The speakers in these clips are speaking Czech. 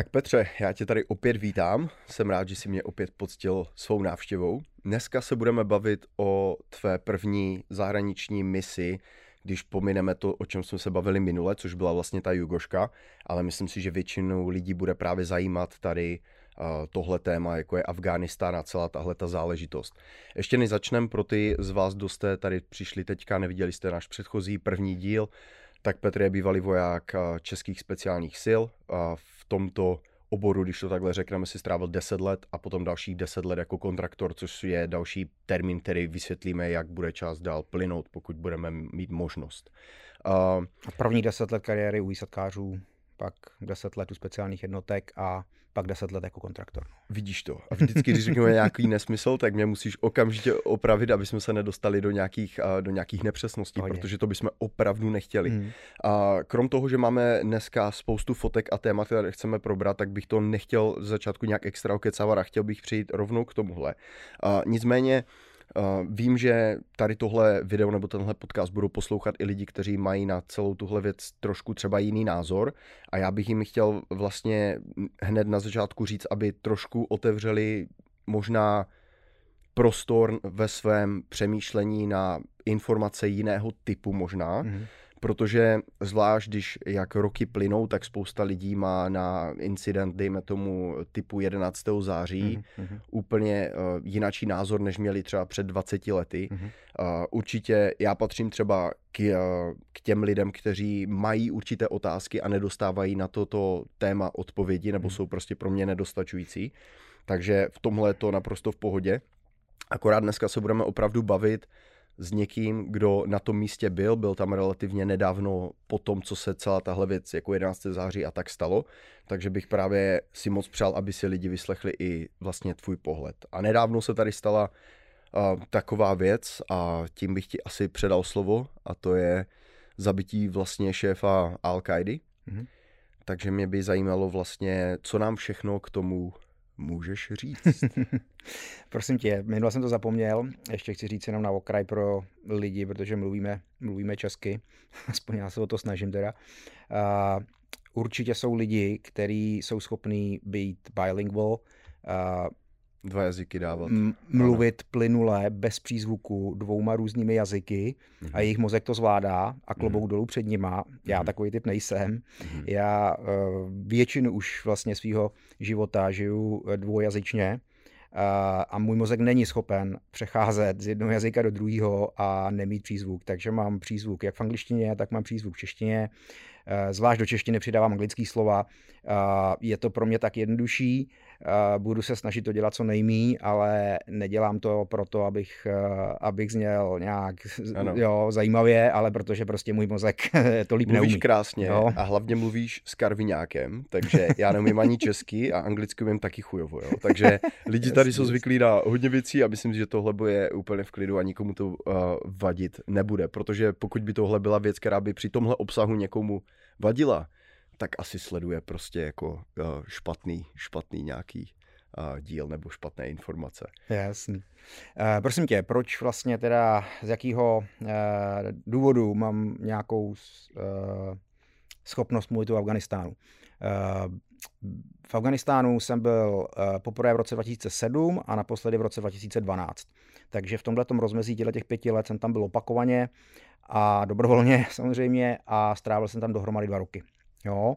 Tak Petře, já tě tady opět vítám. Jsem rád, že jsi mě opět poctil svou návštěvou. Dneska se budeme bavit o tvé první zahraniční misi, když pomineme to, o čem jsme se bavili minule, což byla vlastně ta Jugoška, ale myslím si, že většinu lidí bude právě zajímat tady uh, tohle téma, jako je Afghánistán a celá tahle ta záležitost. Ještě než začneme, pro ty z vás, kdo jste tady přišli teďka, neviděli jste náš předchozí první díl, tak Petr je bývalý voják českých speciálních sil. A v tomto oboru, když to takhle řekneme, si strávil 10 let a potom dalších 10 let jako kontraktor, což je další termín, který vysvětlíme, jak bude čas dál plynout, pokud budeme mít možnost. Uh, první 10 let kariéry u výsadkářů, pak 10 let u speciálních jednotek a pak 10 let jako kontraktor. Vidíš to. A vždycky, když řekneme nějaký nesmysl, tak mě musíš okamžitě opravit, aby jsme se nedostali do nějakých, do nějakých nepřesností, Hodně. protože to bychom opravdu nechtěli. Hmm. A krom toho, že máme dneska spoustu fotek a témat, které chceme probrat, tak bych to nechtěl z začátku nějak extra okecávat a chtěl bych přijít rovnou k tomuhle. A nicméně, vím, že tady tohle video nebo tenhle podcast budou poslouchat i lidi, kteří mají na celou tuhle věc trošku třeba jiný názor. A já bych jim chtěl vlastně hned na začátku říct, aby trošku otevřeli možná prostor ve svém přemýšlení na informace jiného typu možná, mm-hmm protože zvlášť, když jak roky plynou, tak spousta lidí má na incident, dejme tomu typu 11. září, mm-hmm. úplně uh, jinačí názor, než měli třeba před 20 lety. Mm-hmm. Uh, určitě já patřím třeba k, uh, k těm lidem, kteří mají určité otázky a nedostávají na toto téma odpovědi, nebo mm-hmm. jsou prostě pro mě nedostačující. Takže v tomhle je to naprosto v pohodě. Akorát dneska se budeme opravdu bavit s někým, kdo na tom místě byl, byl tam relativně nedávno po tom, co se celá tahle věc jako 11. září a tak stalo, takže bych právě si moc přál, aby si lidi vyslechli i vlastně tvůj pohled. A nedávno se tady stala uh, taková věc a tím bych ti asi předal slovo a to je zabití vlastně šéfa Al-Qaidi. Mm-hmm. Takže mě by zajímalo vlastně, co nám všechno k tomu můžeš říct? Prosím tě, minule jsem to zapomněl, ještě chci říct jenom na okraj pro lidi, protože mluvíme, mluvíme česky, aspoň já se o to snažím teda. Uh, určitě jsou lidi, kteří jsou schopní být bilingual, uh, Dva jazyky dávat. M- mluvit ano. plynule, bez přízvuku, dvouma různými jazyky mm-hmm. a mhm. jejich mozek to zvládá a klobouk mm-hmm. dolů před nima. Já mm-hmm. takový typ nejsem. Mm-hmm. Já uh, většinu už vlastně svého života žiju eh, dvoujazyčně a můj mozek není schopen přecházet z jednoho jazyka do druhého a nemít přízvuk. Takže mám přízvuk jak v angličtině, tak mám přízvuk v češtině. Eh, zvlášť do češtiny přidávám anglické slova. Je to pro mě tak jednodušší budu se snažit to dělat co nejmí, ale nedělám to proto, abych, eh, abych zněl nějak jo, zajímavě, ale protože prostě můj mozek to líp Mluvíš neumí. krásně jo? a hlavně mluvíš s karviňákem, takže já neumím ani česky a anglicky umím taky chujovo, jo? takže lidi tady jsou zvyklí na hodně věcí a myslím si, že tohle bude úplně v klidu a nikomu to uh, vadit nebude, protože pokud by tohle byla věc, která by při tomhle obsahu někomu vadila, tak asi sleduje prostě jako uh, špatný, špatný nějaký uh, díl nebo špatné informace. Jasný. Uh, prosím tě, proč vlastně teda, z jakého důvodu mám nějakou schopnost mluvit o Afganistánu? V Afganistánu jsem byl poprvé v roce 2007 a naposledy v roce 2012. Takže v tomhle rozmezí těch pěti let jsem tam byl opakovaně a dobrovolně samozřejmě a strávil jsem tam dohromady dva roky. Jo.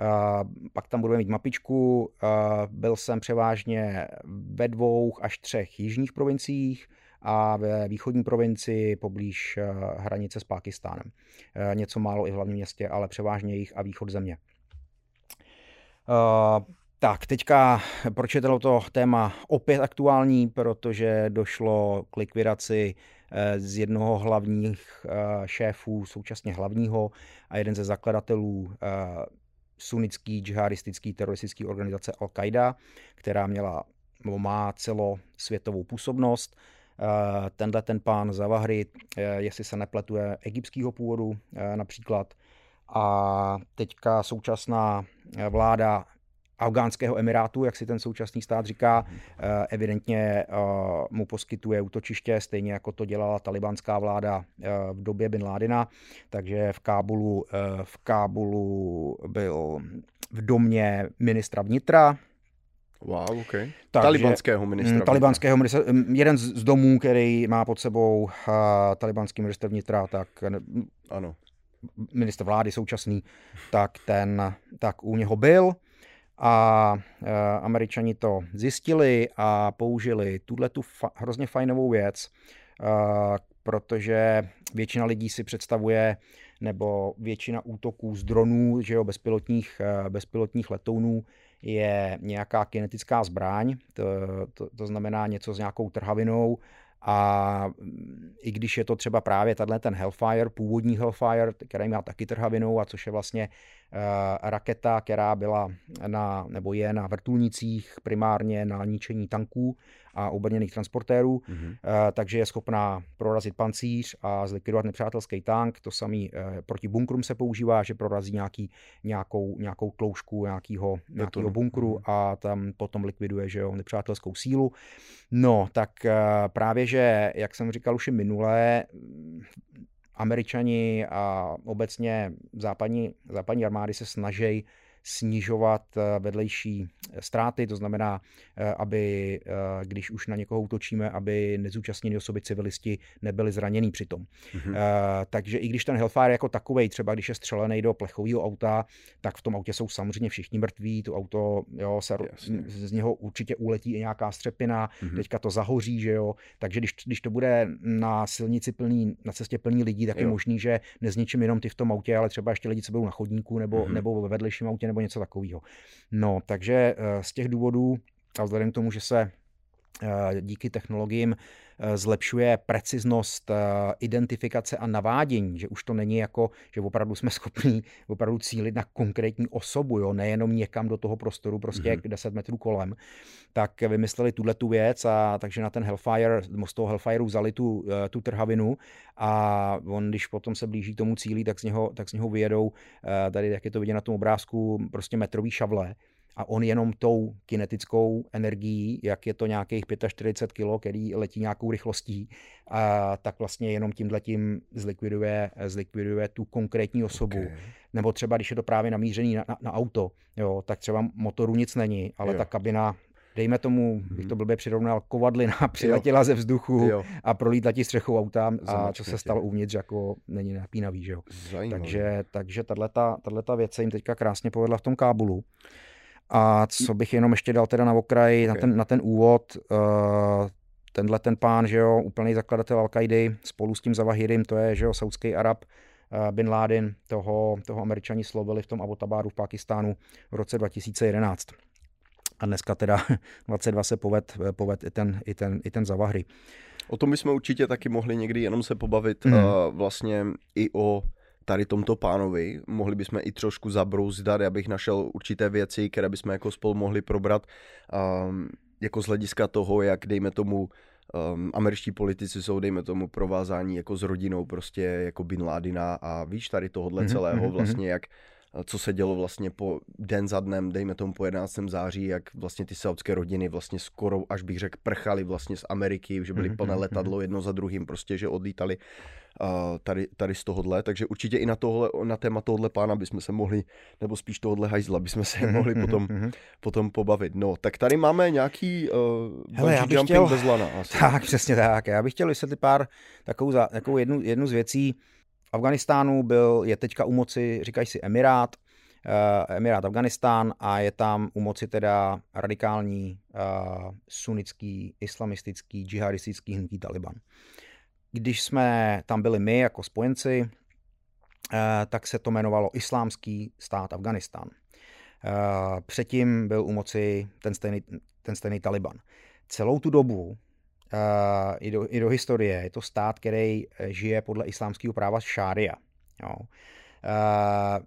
Uh, pak tam budeme mít mapičku. Uh, byl jsem převážně ve dvou až třech jižních provinciích a ve východní provincii poblíž uh, hranice s Pákistánem. Něco málo i v hlavním městě, ale převážně jich a východ země. Tak, teďka, proč je to téma opět aktuální? Protože došlo k likvidaci z jednoho hlavních eh, šéfů, současně hlavního a jeden ze zakladatelů eh, sunnický džihadistický teroristický organizace Al-Qaida, která měla nebo má celosvětovou působnost. Tenhle ten pán Zavahry, jestli se nepletuje, egyptského původu například. A teďka současná vláda afgánského emirátu, jak si ten současný stát říká, mhm. evidentně mu poskytuje útočiště, stejně jako to dělala talibánská vláda v době Bin Ládina, takže v Kábulu, v Kábulu byl v domě ministra vnitra, Wow, OK. Takže, talibanského ministra. Mm, talibanského ministra. Mm, jeden z domů, který má pod sebou uh, talibanský minister vnitra, tak ano. minister vlády současný, tak ten tak u něho byl a uh, američani to zjistili a použili tuhle tu fa- hrozně fajnovou věc, uh, protože většina lidí si představuje, nebo většina útoků z dronů, že jo, bezpilotních, bezpilotních letounů je nějaká kinetická zbraň, to, to, to znamená něco s nějakou trhavinou a i když je to třeba právě tenhle ten Hellfire, původní Hellfire, který má taky trhavinou a což je vlastně raketa, která byla na, nebo je na vrtulnicích primárně na ničení tanků a obrněných transportérů, mm-hmm. takže je schopná prorazit pancíř a zlikvidovat nepřátelský tank. To samý uh, proti bunkrům se používá, že prorazí nějaký, nějakou, nějakou tloušku nějakého, nějakého bunkru mm-hmm. a tam potom likviduje že jo, nepřátelskou sílu. No, tak právě, že, jak jsem říkal už i minulé, Američani a obecně západní, západní armády se snaží snižovat eh, vedlejší eh, ztráty, to znamená, eh, aby když už na někoho útočíme, aby nezúčastnění osoby civilisti nebyli zranění přitom. Mm-hmm. Takže i když ten Hellfire jako takový, třeba když je střelený do plechového auta, tak v tom autě jsou samozřejmě všichni mrtví, to auto, jo, se, z něho určitě uletí i nějaká střepina, mm-hmm. teďka to zahoří, že jo, takže když, když to bude na silnici plný, na cestě plný lidí, tak jo. je možný, že nezničím jenom ty v tom autě, ale třeba ještě lidi, co budou na chodníku nebo, mm-hmm. nebo ve vedlejším autě nebo něco takového. No, takže eh, z těch důvodů a vzhledem k tomu, že se eh, díky technologiím zlepšuje preciznost identifikace a navádění, že už to není jako, že opravdu jsme schopni opravdu cílit na konkrétní osobu, jo, nejenom někam do toho prostoru, prostě mm-hmm. 10 metrů kolem, tak vymysleli tuhle tu věc a takže na ten Hellfire, z toho Hellfireu vzali tu, tu trhavinu a on, když potom se blíží k tomu cíli, tak z něho, tak z něho vyjedou, tady jak je to vidět na tom obrázku, prostě metrový šavle, a on jenom tou kinetickou energií, jak je to nějakých 45 kg, který letí nějakou rychlostí, a tak vlastně jenom tímhletím zlikviduje, zlikviduje tu konkrétní osobu. Okay. Nebo třeba, když je to právě namířený na, na, na auto, jo, tak třeba motoru nic není, ale jo. ta kabina dejme tomu, mm-hmm. bych to blbě přirovnal, kovadlina přiletěla jo. ze vzduchu jo. a prolítla ti střechou auta a co se stalo uvnitř, jako není napínavý, že jo. Takže, takže tato věc se jim teďka krásně povedla v tom Kábulu. A co bych jenom ještě dal teda na okraj, okay. na, ten, na ten úvod, uh, tenhle ten pán, že jo, úplný zakladatel al spolu s tím Zavahirim, to je, že jo, saudský Arab, uh, Bin Laden, toho, toho američani slovili v tom Abbottabadu v Pakistánu v roce 2011. A dneska teda 22 se poved, poved i, ten, i, ten, i ten Zavahry. O tom bychom určitě taky mohli někdy jenom se pobavit mm. uh, vlastně i o tady tomto pánovi. Mohli bychom i trošku zabrouzdat, abych našel určité věci, které bychom jako spolu mohli probrat um, jako z hlediska toho, jak dejme tomu um, američtí politici jsou, dejme tomu, provázání jako s rodinou prostě jako Bin Ládina a víš tady tohohle mm-hmm, celého mm-hmm. vlastně, jak co se dělo vlastně po den za dnem, dejme tomu po 11. září, jak vlastně ty saudské rodiny vlastně skoro, až bych řekl, prchali vlastně z Ameriky, že byly mhm, plné mhm, letadlo mhm. jedno za druhým, prostě, že odlítali uh, tady, tady z tohohle, takže určitě i na, tohle, na téma tohohle pána bychom se mohli, nebo spíš tohohle hajzla, bychom se mohli potom, potom pobavit. No, tak tady máme nějaký uh, Hele, já bych chtěl, bez lana. Asi. Tak, přesně tak. Já bych chtěl vysvětlit pár takovou, za, takovou jednu, jednu z věcí, Afganistánu byl, je teďka u moci, říkají si Emirát, uh, Emirát Afganistán a je tam u moci teda radikální uh, sunnický, islamistický, džihadistický hnutí Taliban. Když jsme tam byli my jako spojenci, uh, tak se to jmenovalo Islámský stát Afganistán. Uh, předtím byl u moci ten stejný, ten stejný Taliban. Celou tu dobu i, do, i do historie. Je to stát, který eh, žije podle islámského práva šária. Jo. Uh,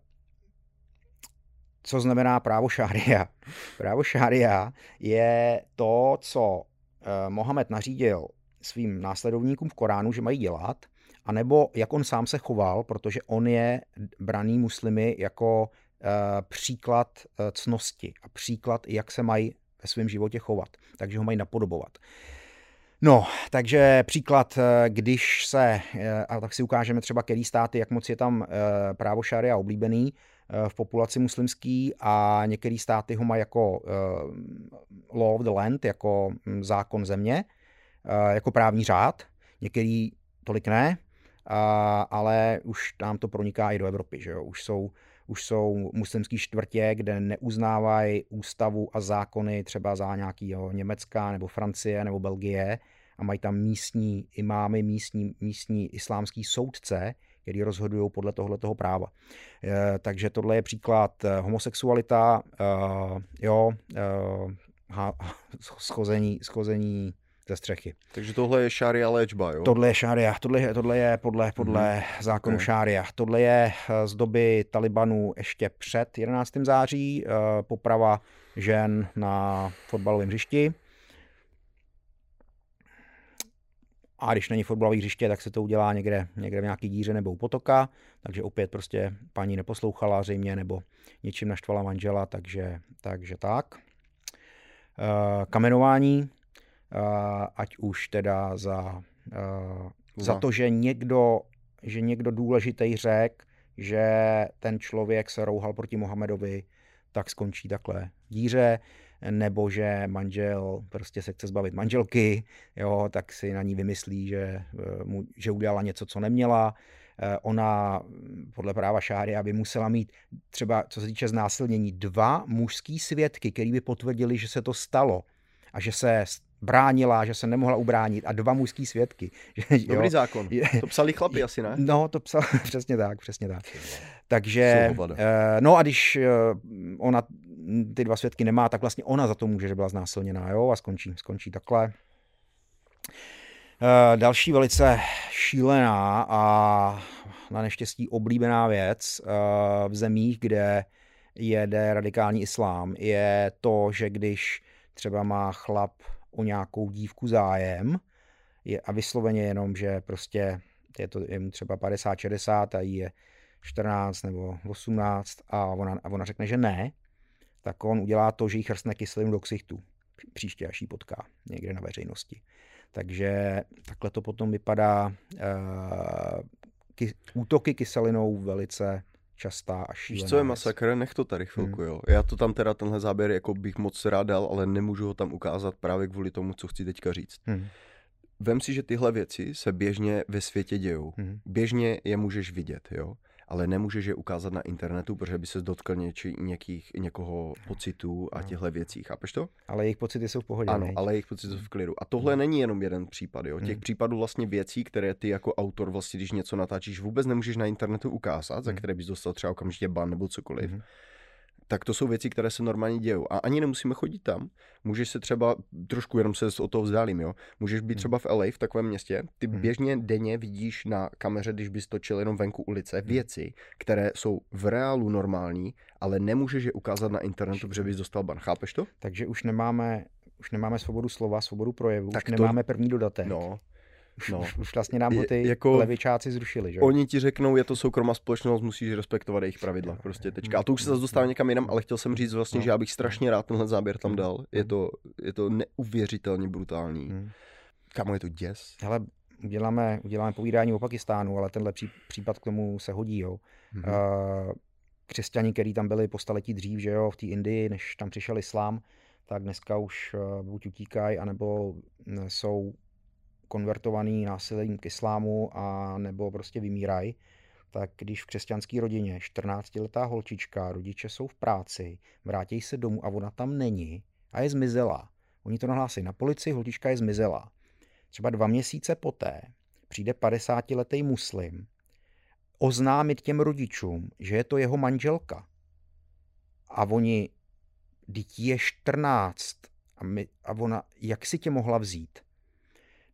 co znamená právo šária? Právo šária je to, co uh, Mohamed nařídil svým následovníkům v Koránu, že mají dělat, anebo jak on sám se choval, protože on je braný muslimy jako příklad cnosti a příklad, jak se mají ve svém životě chovat. Takže ho mají napodobovat. No, takže příklad, když se, a tak si ukážeme třeba, který státy, jak moc je tam právo šaria oblíbený, v populaci muslimský a některé státy ho mají jako law of the land, jako hm, zákon země, jako právní řád, některý tolik ne, ale už tam to proniká i do Evropy, že jo? Už jsou, už jsou muslimský čtvrtě, kde neuznávají ústavu a zákony třeba za nějakého Německa nebo Francie nebo Belgie a mají tam místní imámy, místní, místní islámský soudce, který rozhodují podle tohoto práva. Eh, takže tohle je příklad eh, homosexualita, eh, jo, schození, schození ze střechy. Takže tohle je šária léčba, jo? Tohle je šária, tohle, tohle je podle, podle mm-hmm. zákonu okay. šária. Tohle je z doby Talibanu ještě před 11. září, poprava žen na fotbalovém hřišti. A když není fotbalové hřiště, tak se to udělá někde, někde v nějaký díře nebo u potoka, takže opět prostě paní neposlouchala zřejmě nebo něčím naštvala manžela, takže, takže tak. E, kamenování, ať už teda za, e, za to, že někdo, že někdo důležitý řek, že ten člověk se rouhal proti Mohamedovi, tak skončí takhle díře nebo že manžel prostě se chce zbavit manželky, jo, tak si na ní vymyslí, že, eh, mu, že udělala něco, co neměla. Eh, ona podle práva šáry by musela mít třeba, co se týče znásilnění, dva mužský svědky, který by potvrdili, že se to stalo a že se bránila, že se nemohla ubránit a dva mužský svědky. Dobrý jo. zákon. To psali chlapi asi, ne? No, to psal přesně tak, přesně tak. Takže, eh, no a když ona ty dva svědky nemá, tak vlastně ona za to může, že byla znásilněná, jo, a skončí, skončí takhle. Eh, další velice šílená a na neštěstí oblíbená věc eh, v zemích, kde jede radikální islám, je to, že když třeba má chlap o nějakou dívku zájem je, a vysloveně jenom, že prostě je to je mu třeba 50-60 a jí je 14 nebo 18 a ona, a ona řekne, že ne, tak on udělá to, že jí chrstne kyselinu do ksichtu příště, až ji potká někde na veřejnosti. Takže takhle to potom vypadá. Uh, ky, útoky kyselinou velice častá a šílená. Víš, co je masakr? Nech to tady chvilku, hmm. jo. Já to tam teda tenhle záběr jako bych moc rád dal, ale nemůžu ho tam ukázat právě kvůli tomu, co chci teďka říct. Hmm. Vem si, že tyhle věci se běžně ve světě dějou. Hmm. Běžně je můžeš vidět, jo ale nemůžeš je ukázat na internetu, protože by se dotkl něči, někých, někoho pocitů a no. těchto věcí. Chápeš to? Ale jejich pocity jsou v pohodě. Ano, ale jejich pocity jsou v klidu. A tohle hmm. není jenom jeden případ. Jo? Těch hmm. případů vlastně věcí, které ty jako autor vlastně, když něco natáčíš, vůbec nemůžeš na internetu ukázat, hmm. za které bys dostal třeba okamžitě ban nebo cokoliv. Hmm tak to jsou věci, které se normálně dějou. A ani nemusíme chodit tam. Můžeš se třeba, trošku jenom se o toho vzdálím, jo. Můžeš být hmm. třeba v LA, v takovém městě, ty hmm. běžně denně vidíš na kameře, když bys točil jenom venku ulice, hmm. věci, které jsou v reálu normální, ale nemůžeš je ukázat na internetu, protože bys dostal ban. Chápeš to? Takže už nemáme, už nemáme svobodu slova, svobodu projevu, tak už to... nemáme první dodatek. No, no. už, vlastně nám ty jako, levičáci zrušili, že? Oni ti řeknou, je to soukromá společnost, musíš respektovat jejich pravidla, prostě tečka. A to už se zase dostává někam jinam, ale chtěl jsem říct vlastně, no. že já bych strašně rád tenhle záběr tam dal. Je to, je to neuvěřitelně brutální. Hmm. Kamo je to děs. Hele, uděláme, uděláme povídání o Pakistánu, ale tenhle pří, případ k tomu se hodí, jo. Hmm. Uh, křesťani, kteří tam byli po staletí dřív, že jo, v té Indii, než tam přišel islám, tak dneska už uh, buď utíkají, anebo jsou konvertovaný násilím k islámu a nebo prostě vymírají, tak když v křesťanské rodině 14-letá holčička, rodiče jsou v práci, vrátí se domů a ona tam není a je zmizela. Oni to nahlásí na policii, holčička je zmizela. Třeba dva měsíce poté přijde 50-letý muslim oznámit těm rodičům, že je to jeho manželka. A oni, dítě je 14 a, my, a ona, jak si tě mohla vzít?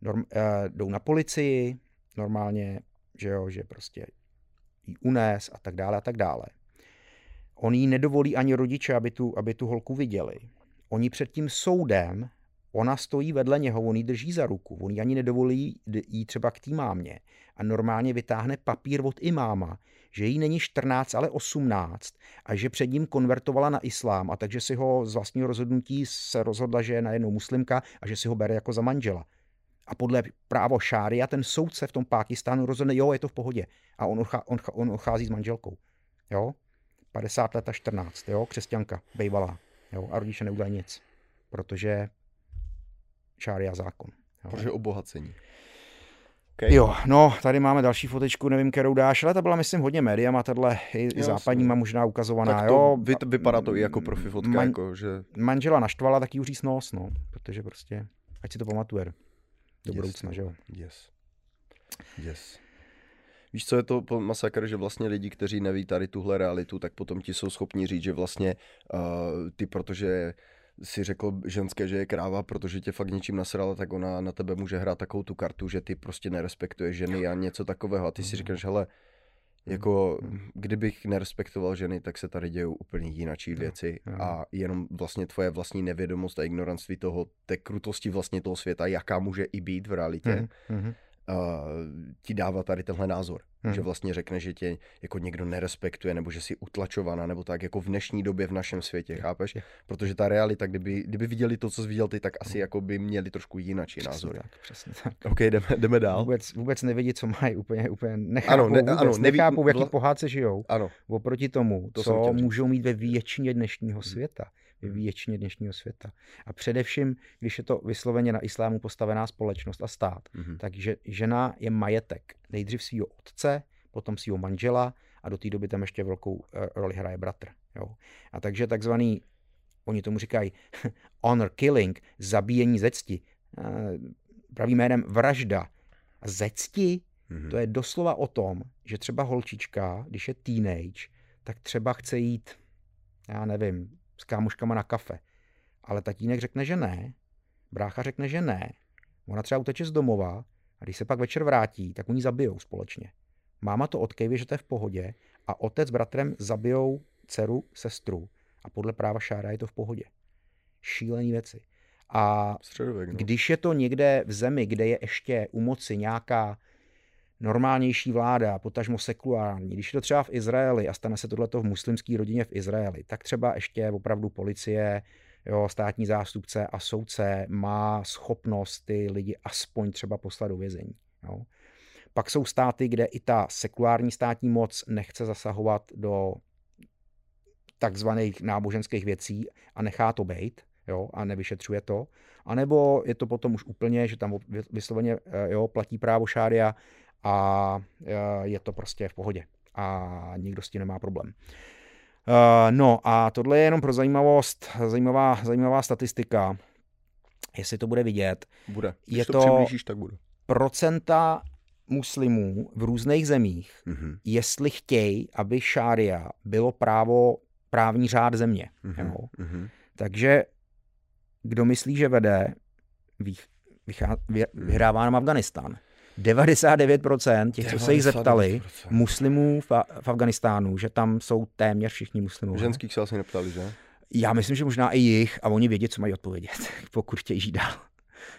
Norm, uh, jdou na policii, normálně, že jo, že prostě jí unes a tak dále a tak dále. On jí nedovolí ani rodiče, aby tu, aby tu holku viděli. Oni před tím soudem Ona stojí vedle něho, on ji drží za ruku, on ji ani nedovolí jí třeba k té mámě a normálně vytáhne papír od imáma, že jí není 14, ale 18 a že před ním konvertovala na islám a takže si ho z vlastního rozhodnutí se rozhodla, že je najednou muslimka a že si ho bere jako za manžela. A podle právo šária ten soudce v tom Pákistánu rozhodne, jo, je to v pohodě. A on, on, on odchází s manželkou. Jo? 50 let a 14, jo, křesťanka, bejvalá. Jo, a rodiče neudělají nic, protože šária zákon. Jo. Protože obohacení. Okay. Jo, no, tady máme další fotečku, nevím, kterou dáš, ale ta byla, myslím, hodně médiama, tahle i, i západníma možná ukazovaná. Tak to jo. Vy, vypadá to i jako profi fotka, man, jako, že... Manžela naštvala, tak jí uříz nos, no, protože prostě, ať si to pamatuje do yes. budoucna, že jo. Yes. Yes. Víš, co je to masakr, že vlastně lidi, kteří neví tady tuhle realitu, tak potom ti jsou schopni říct, že vlastně uh, ty, protože si řekl ženské, že je kráva, protože tě fakt něčím nasrala, tak ona na tebe může hrát takovou tu kartu, že ty prostě nerespektuješ ženy a něco takového. A ty si říkáš, hele, jako kdybych nerespektoval ženy, tak se tady dějou úplně jinačí věci a jenom vlastně tvoje vlastní nevědomost a ignoranství toho, té krutosti vlastně toho světa, jaká může i být v realitě, mm-hmm ti dává tady tenhle názor. Hmm. Že vlastně řekne, že tě jako někdo nerespektuje, nebo že jsi utlačovaná, nebo tak jako v dnešní době v našem světě, chápeš? Protože ta realita, kdyby, kdyby viděli to, co jsi viděl ty, tak asi jako by měli trošku jináčí názory. Tak, přesně tak. OK, jdeme, jdeme dál. Vůbec, vůbec nevidí, co mají, úplně, úplně nechápou, ano, ne, vůbec, ano, neví, nechápou, v jaký pohádce žijou. Ano. Oproti tomu, to co můžou mít ve většině dnešního hmm. Většině dnešního světa. A především, když je to vysloveně na islámu postavená společnost a stát, mm-hmm. takže žena je majetek nejdřív svého otce, potom svého manžela a do té doby tam ještě velkou eh, roli hraje bratr. Jo. A takže takzvaný, oni tomu říkají honor killing, zabíjení ze cti, eh, pravým jménem vražda. A ze cti, mm-hmm. to je doslova o tom, že třeba holčička, když je teenage, tak třeba chce jít, já nevím, s kámoškama na kafe. Ale tatínek řekne, že ne, brácha řekne, že ne, ona třeba uteče z domova a když se pak večer vrátí, tak oni zabijou společně. Máma to odkejví, že to je v pohodě a otec s bratrem zabijou dceru, sestru a podle práva šára je to v pohodě. Šílené věci. A Středověk, no. když je to někde v zemi, kde je ještě u moci nějaká normálnější vláda, potažmo sekulární, když je to třeba v Izraeli a stane se tohleto v muslimské rodině v Izraeli, tak třeba ještě opravdu policie, jo, státní zástupce a soudce má schopnost ty lidi aspoň třeba poslat do vězení. Jo. Pak jsou státy, kde i ta sekulární státní moc nechce zasahovat do takzvaných náboženských věcí a nechá to být, jo, a nevyšetřuje to. A nebo je to potom už úplně, že tam vysloveně jo, platí právo šária a e, je to prostě v pohodě a nikdo s tím nemá problém. E, no a tohle je jenom pro zajímavost, zajímavá, zajímavá statistika, jestli to bude vidět. Bude. Když je to, to tak bude. procenta muslimů v různých zemích, mm-hmm. jestli chtějí, aby šária bylo právo, právní řád země. Mm-hmm. Jo? Mm-hmm. Takže kdo myslí, že vede, vyhrává nám Afganistán. 99% těch, co se jich zeptali, muslimů v, v Afganistánu, že tam jsou téměř všichni muslimové. Ženských se asi neptali, že? Já myslím, že možná i jich a oni vědí, co mají odpovědět, pokud chtějí žít dál.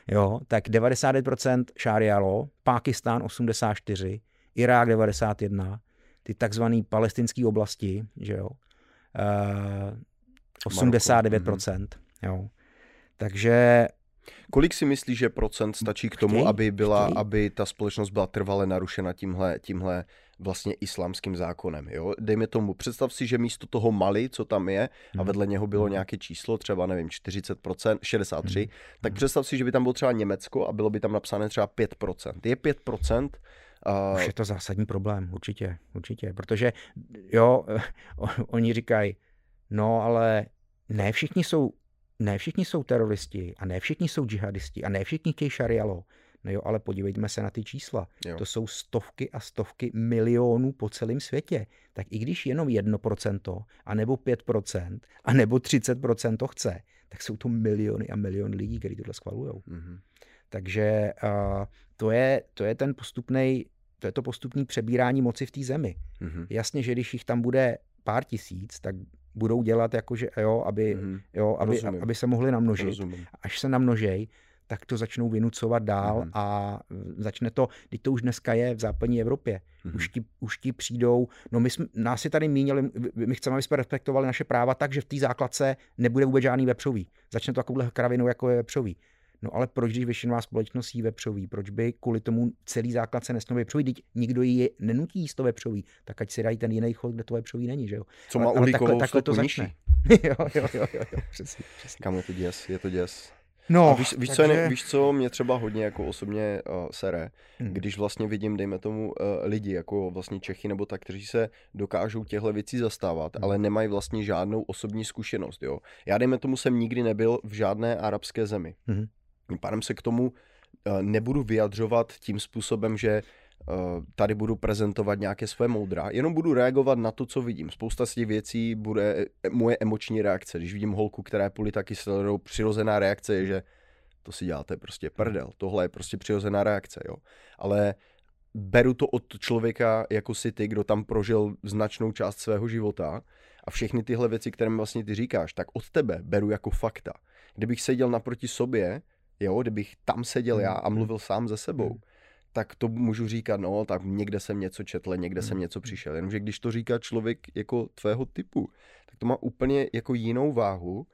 Jo, tak 99% šárialo, Pákistán 84, Irák 91, ty takzvané palestinské oblasti, že jo, uh, 89%, mm-hmm. jo. Takže Kolik si myslíš, že procent stačí k tomu, aby, byla, aby ta společnost byla trvale narušena tímhle, tímhle vlastně islámským zákonem. Jo? Dejme tomu, představ si, že místo toho Mali, co tam je, a mhm. vedle něho bylo mhm. nějaké číslo, třeba nevím, 40%, 63, hmm. tak mhm. představ si, že by tam bylo třeba Německo a bylo by tam napsané třeba 5%. Je 5%, Uh... Už je to zásadní problém, určitě, určitě, protože jo, oni říkají, no ale ne všichni jsou ne všichni jsou teroristi a ne všichni jsou džihadisti a ne všichni chtějí šarialo. No jo, ale podívejme se na ty čísla. Jo. To jsou stovky a stovky milionů po celém světě. Tak i když jenom 1%, a nebo 5%, a nebo 30% to chce, tak jsou to miliony a miliony lidí, kteří tohle schvalují. Mm-hmm. Takže uh, to, je, to je ten postupný, to je to postupné přebírání moci v té zemi. Mm-hmm. Jasně, že když jich tam bude pár tisíc, tak budou dělat, jakože, jo, aby, mm-hmm. jo, aby, aby se mohli namnožit. Rozumím. Až se namnožej, tak to začnou vynucovat dál mm-hmm. a začne to, teď to už dneska je v západní Evropě. Mm-hmm. Už, ti, už ti přijdou, no my jsme, nás si tady mínili, my chceme, aby jsme respektovali naše práva tak, že v té základce nebude vůbec žádný vepřový. Začne to takovouhle kravinou, jako je vepřový. No ale proč, když většinová společnost jí vepřový, proč by kvůli tomu celý základ se nesnou vepřový? Teď nikdo ji nenutí jíst to vepřový, tak ať si dají ten jiný chod, kde to vepřový není, že jo? Co má ale, takhle, takhle to začne. jo, jo, jo, jo, jo, přesně, přesně. Kam je to děs, je to děs. No, a víš, víš, takže... co je, víš, co mě třeba hodně jako osobně uh, sere, hmm. když vlastně vidím, dejme tomu, uh, lidi, jako vlastně Čechy nebo tak, kteří se dokážou těchto věcí zastávat, hmm. ale nemají vlastně žádnou osobní zkušenost, jo. Já, dejme tomu, jsem nikdy nebyl v žádné arabské zemi. Hmm. Pádem se k tomu uh, nebudu vyjadřovat tím způsobem, že Eh, tady budu prezentovat nějaké své moudra, jenom budu reagovat na to, co vidím. Spousta z těch věcí bude moje emoční reakce. Když vidím holku, která je politakyselou, přirozená reakce je, že to si děláte prostě prdel. Tohle je prostě přirozená reakce, jo. Ale beru to od člověka jako si ty, kdo tam prožil značnou část svého života a všechny tyhle věci, které mi vlastně ty říkáš, tak od tebe beru jako fakta. Kdybych seděl naproti sobě, jo, kdybych tam seděl já a mluvil sám ze sebou, tak to můžu říkat, no, tak někde jsem něco četl, někde jsem hmm. něco přišel. Jenomže když to říká člověk jako tvého typu, tak to má úplně jako jinou váhu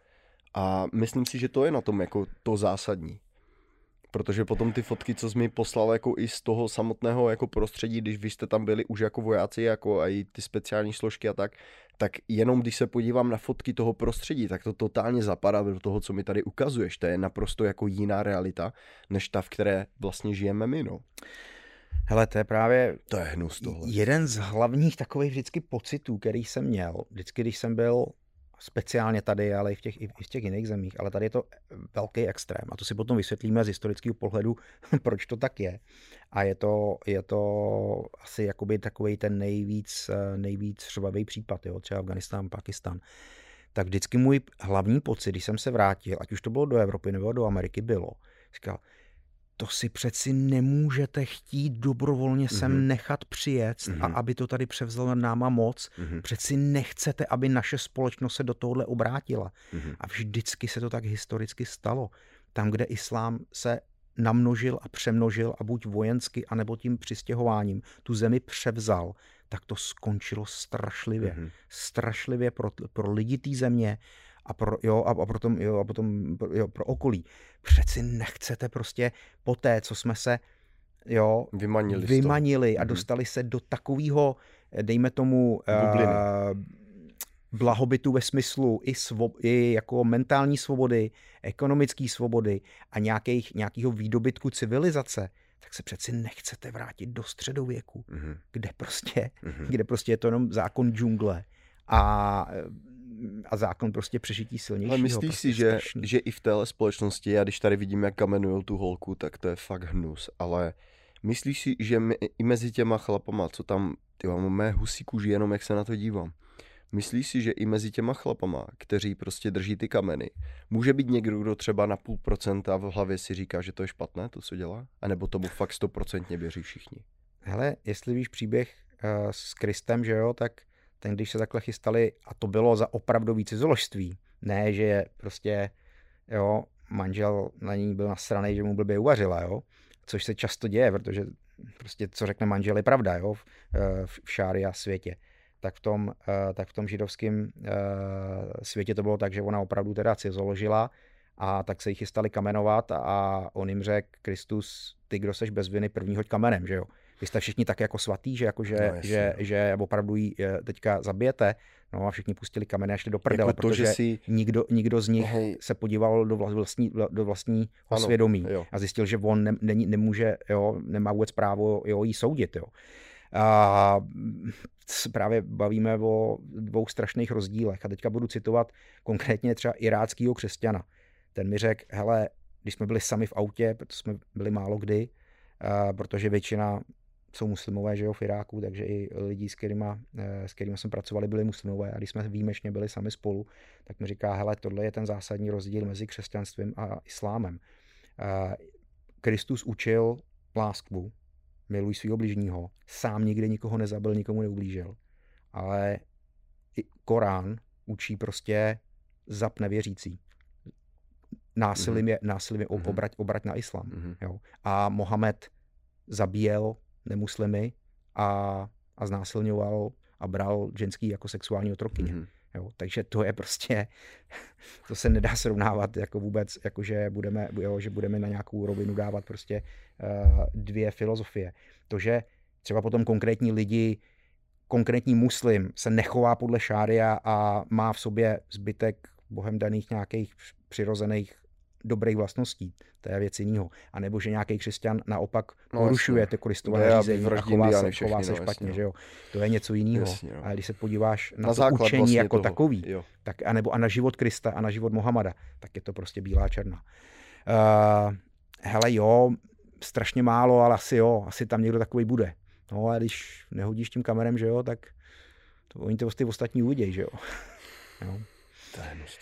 a myslím si, že to je na tom jako to zásadní. Protože potom ty fotky, co jsi mi poslal jako i z toho samotného jako prostředí, když vy jste tam byli už jako vojáci, jako i ty speciální složky a tak, tak jenom když se podívám na fotky toho prostředí, tak to totálně zapadá do toho, co mi tady ukazuješ. To je naprosto jako jiná realita, než ta, v které vlastně žijeme my, no. Hele, to je právě to je hnus tohle. jeden z hlavních takových vždycky pocitů, který jsem měl, vždycky, když jsem byl speciálně tady, ale i v těch, i v těch jiných zemích, ale tady je to velký extrém a to si potom vysvětlíme z historického pohledu, proč to tak je. A je to, je to asi jakoby takový ten nejvíc, nejvíc řvavý případ, jo? třeba Afganistán, Pakistan. Tak vždycky můj hlavní pocit, když jsem se vrátil, ať už to bylo do Evropy nebo do Ameriky, bylo, říkal, to si přeci nemůžete chtít dobrovolně mm-hmm. sem nechat přijet mm-hmm. a mhm. aby to tady převzal nad náma moc. Mm-hmm. Přeci nechcete, aby naše společnost se do tohohle obrátila. Mm-hmm. A vždycky se to tak historicky stalo. Tam, kde islám se namnožil a přemnožil a buď vojensky, anebo tím přistěhováním tu zemi převzal, tak to skončilo strašlivě. Mm-hmm. Strašlivě pro, pro lidi té země a pro, jo, a, a, potom, jo, a potom jo, pro okolí. Přeci nechcete prostě po té, co jsme se jo, vymanili, vymanili a mhm. dostali se do takového, dejme tomu, Bubliny. uh, blahobytu ve smyslu i, svo, i jako mentální svobody, ekonomické svobody a nějakých, nějakého výdobytku civilizace, tak se přeci nechcete vrátit do středověku, mm-hmm. kde prostě, mm-hmm. kde prostě je to jenom zákon džungle a a zákon prostě přežití silnějšího. Ale myslíš prostě si, že, že i v téhle společnosti, a když tady vidím, jak kamenují tu holku, tak to je fakt hnus, ale myslíš si, že my, i mezi těma chlapama, co tam, ty mám mé husí kůži, jenom jak se na to dívám, Myslíš si, že i mezi těma chlapama, kteří prostě drží ty kameny, může být někdo, kdo třeba na půl procenta v hlavě si říká, že to je špatné, to, co dělá? A nebo tomu fakt stoprocentně věří všichni? Hele, jestli víš příběh uh, s Kristem, že jo, tak ten, když se takhle chystali, a to bylo za opravdový cizoložství, ne, že je prostě, jo, manžel na ní byl nasraný, že mu blbě uvařila, jo, což se často děje, protože prostě, co řekne manžel, je pravda, jo, v, eh, v šária světě. Tak v tom, eh, tak v tom židovském eh, světě to bylo tak, že ona opravdu teda cizoložila a tak se jí chystali kamenovat a on jim řekl, Kristus, ty, kdo seš bez viny, první hoď kamenem, že jo vy jste všichni tak jako svatý, že, jako, že, no, že, no. že opravdu ji eh, teďka zabijete. No a všichni pustili kameny a šli do prdele, jako to, protože že si... nikdo, nikdo z nich Hej. se podíval do, vlastní, do vlastního ano, svědomí jo. a zjistil, že on ne, ne, nemůže, jo, nemá vůbec právo jo, jí soudit. Jo. A právě bavíme o dvou strašných rozdílech. A teďka budu citovat konkrétně třeba iráckého křesťana. Ten mi řekl, hele, když jsme byli sami v autě, protože jsme byli málo kdy, protože většina jsou muslimové, že jo, v Iráku, takže i lidi, s kterými, eh, s kterými jsme pracovali, byli muslimové a když jsme výjimečně byli sami spolu, tak mi říká, hele, tohle je ten zásadní rozdíl mezi křesťanstvím a islámem. Eh, Kristus učil lásku, miluj svého bližního, sám nikdy nikoho nezabil, nikomu neublížil. Ale i Korán učí prostě zap nevěřící. Násilím je, násilím je Mhm. obrať, obrať na islám. Mhm. Jo. A Mohamed zabíjel nemuslimy a, a znásilňoval a bral ženský jako sexuální otrokyně. Mhm. Jo, takže to je prostě, to se nedá srovnávat jako vůbec, jako že budeme, jo, že budeme na nějakou rovinu dávat prostě uh, dvě filozofie. To, že třeba potom konkrétní lidi, konkrétní muslim se nechová podle šária a má v sobě zbytek bohem daných nějakých přirozených dobrých vlastností, to je věc jiného. A nebo že nějaký křesťan naopak No, porušuje ty Kristova nařízení a chová se, všechny, chová se no, špatně, jasně, že jo. To je něco jiného. Jasně, no. Ale když se podíváš na, Na to učení vlastně jako toho. takový, Jo. tak, anebo a na život Krista a na život Mohamada, tak je to prostě bílá černá. Uh, hele jo, strašně málo, ale asi jo, asi tam někdo takový bude. No a když nehodíš tím kamerem, že jo, tak to, oni to ty ostatní uvidějí, že jo. jo. To je hnus.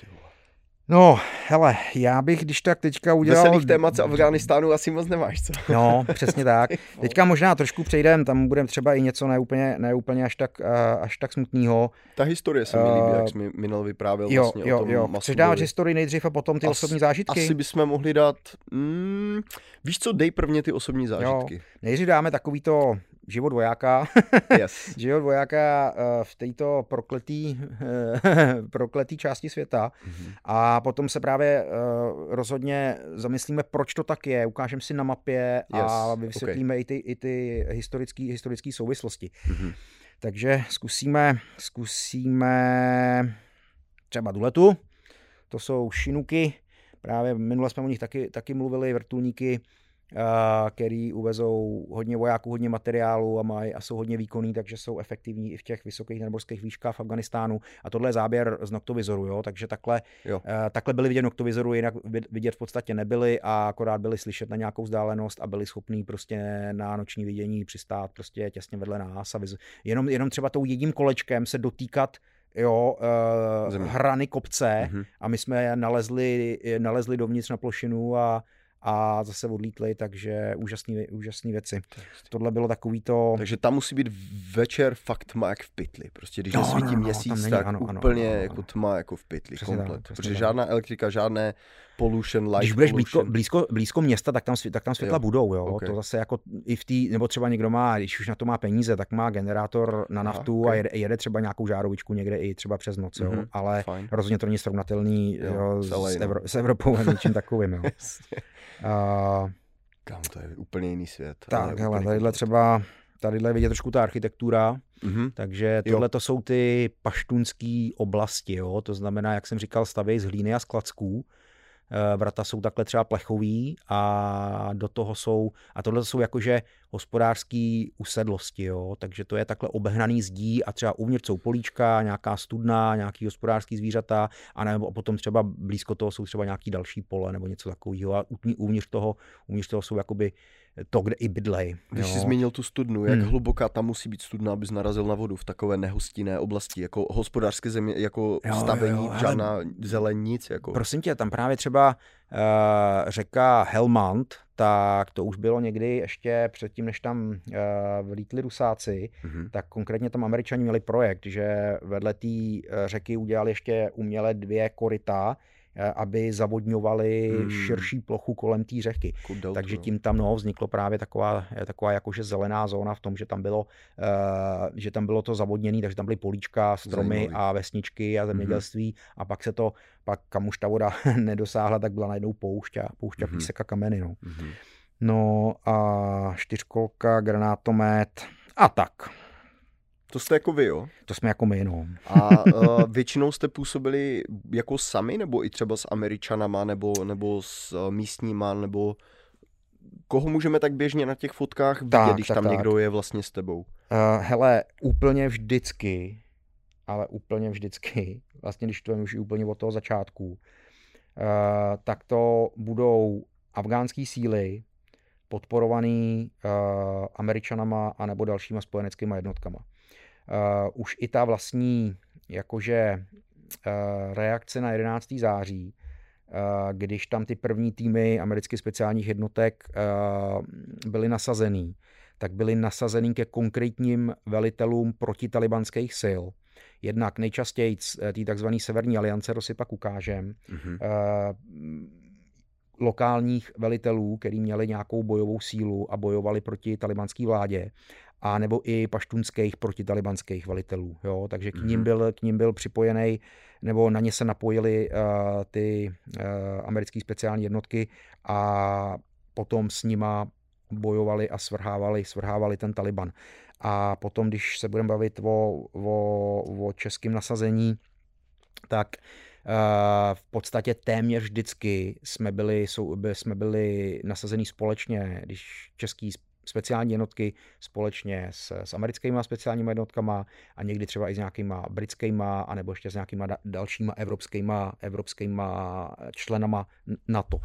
No, hele, já bych když tak teďka udělal... Veselých témat z Afghánistánu asi moc nemáš, co? No, přesně tak. Teďka možná trošku přejdem, tam budeme třeba i něco neúplně, neúplně až tak, uh, až tak smutného. Ta historie se mi Eh, líbí, jak jsi mi minul vyprávěl Jo, vlastně o jo, tom jo. Chceš dávat historii nejdřív a potom ty As- osobní zážitky? Asi bychom mohli dát, mm, víš co, dej prvně ty osobní zážitky. Nejdřív dáme takový to život vojáka. Yes. život vojáka eh, v této prokletý, eh, prokletý části světa. Mhm. A potom se právě eh, rozhodně zamyslíme, proč to tak je. Ukážeme si na mapě a Yes, vysvětlíme i ty, i ty historické historický souvislosti. Mhm. Takže zkusíme, zkusíme třeba duletu. To jsou šinuky. Právě minule jsme o nich taky, taky mluvili, vrtulníky, a, který uvezou hodně vojáků, hodně materiálu a, mají, a jsou hodně výkonní, takže jsou efektivní i v těch vysokých nadmorských výškách v Afganistánu. A tohle je záběr z noktovizoru, jo? takže takhle, Jo. a, takhle byly vidět noktovizoru, jinak vid- vidět v podstatě nebyly a akorát byli slyšet na nějakou vzdálenost a byli schopní prostě na noční vidění přistát prostě těsně vedle nás a vyz... jenom, jenom třeba tou jedním kolečkem se dotýkat jo, uh, Země. hrany kopce Mhm. a my jsme nalezli, nalezli dovnitř na plošinu a, a zase odlítli, takže úžasný, úžasný věci. Tohle bylo takový to... Takže tam musí být večer fakt tma jak v pytli. Prostě když No, nesvítí no, no, měsíc, není, tak ano, ano, úplně ano, ano, jako ano. tma jako v pytli, Přesně tak, komplet. přesně Protože tak. žádná elektrika, žádné pollution, light Když budeš blízko, pollution. blízko, blízko města, tak tam, svě- tak tam světla Jo, budou. Jo? ok. To zase jako i v té, nebo třeba někdo má, když už na to má peníze, tak má generátor na Aha, naftu ok. a jede, jede, třeba nějakou žárovičku někde i třeba přes noc. Jo? Mhm, Ale Fajn. rozhodně to není srovnatelný Jo, jo, s LA, s. Evro, s Evropou a něčím takovým. Jo. A, Kam to je úplně jiný svět. ale tak, hele, tadyhle třeba, tadyhle je vidět trošku ta architektura, Mhm. takže tohle to jsou ty paštunské oblasti, jo? to znamená, jak jsem říkal, stavějí z hlíny a z klacků. Eh, Vrata jsou takhle třeba plechový a do toho jsou, a tohle jsou jakože hospodářský usedlosti, jo? takže to je takhle obehnaný zdí a třeba uvnitř jsou políčka, nějaká studna, nějaký hospodářský zvířata a nebo potom třeba blízko toho jsou třeba nějaký další pole nebo něco takového a uvni- uvnitř toho, uvnitř toho jsou jakoby to, kde i bydlej. Když jo? jsi zmínil tu studnu, jak Hmm. hluboká tam musí být studna, abys narazil na vodu v takové nehostinné oblasti, jako hospodářské země, jako Jo, jo, stavení, jo, hele. žádná zeleň, nic. Jako. Prosím tě, tam právě třeba řeka Helmand, tak to už bylo někdy ještě předtím, než tam uh, vlítli Rusáci, Mhm. tak konkrétně tam Američani měli projekt, že vedle té eh, řeky udělali ještě uměle dvě koryta, eh, aby zavodňovali Hmm. širší plochu kolem té řeky. Deltu, Takže tím tam no, vzniklo právě taková, eh, taková jakože zelená zóna v tom, že tam bylo, uh, že tam bylo to zavodněné, takže tam byly políčka, stromy Zajímavý. a vesničky a zemědělství a pak se to, pak kam už ta voda nedosáhla, tak byla najednou poušť a, poušť a Mhm. písek a kameny. No. Mhm. no a čtyřkolka, granátomet a tak. To jste jako vy, jo? To jsme jako my, no. A uh, většinou jste působili jako sami, nebo i třeba s Američanama, nebo, nebo s uh, místníma, nebo koho můžeme tak běžně na těch fotkách vidět, Tak, když tak, tam tak. někdo je vlastně s tebou? Uh, hele, úplně vždycky, ale úplně vždycky, vlastně když to je už úplně od toho začátku, uh, tak to budou afgánské síly podporovaný uh, Američanama anebo dalšíma spojeneckými jednotkama. Uh, už i ta vlastní jakože uh, reakce na 11. září, uh, když tam ty první týmy amerických speciálních jednotek uh, byly nasazený, tak byly nasazený ke konkrétním velitelům protitalibanských sil. Jednak nejčastěji té takzvané Severní aliance, to si pak ukážem, mm-hmm. lokálních velitelů, který měli nějakou bojovou sílu a bojovali proti talibanské vládě a nebo i paštunských protitalibanských velitelů. Jo? Takže k ním, mhm. byl, k ním byl připojený, nebo na ně se napojily uh, ty uh, americké speciální jednotky a potom s nima bojovali a svrhávali, svrhávali ten Taliban. A potom, když se budeme bavit o, o, o českém nasazení, tak uh, v podstatě téměř vždycky jsme byli, jsou, jsme byli nasazení společně, když český speciální jednotky společně s, s americkými speciálními jednotkama a někdy třeba i s nějakýma britskýma, anebo ještě s nějakýma dalšíma evropskýma, evropskýma členama NATO.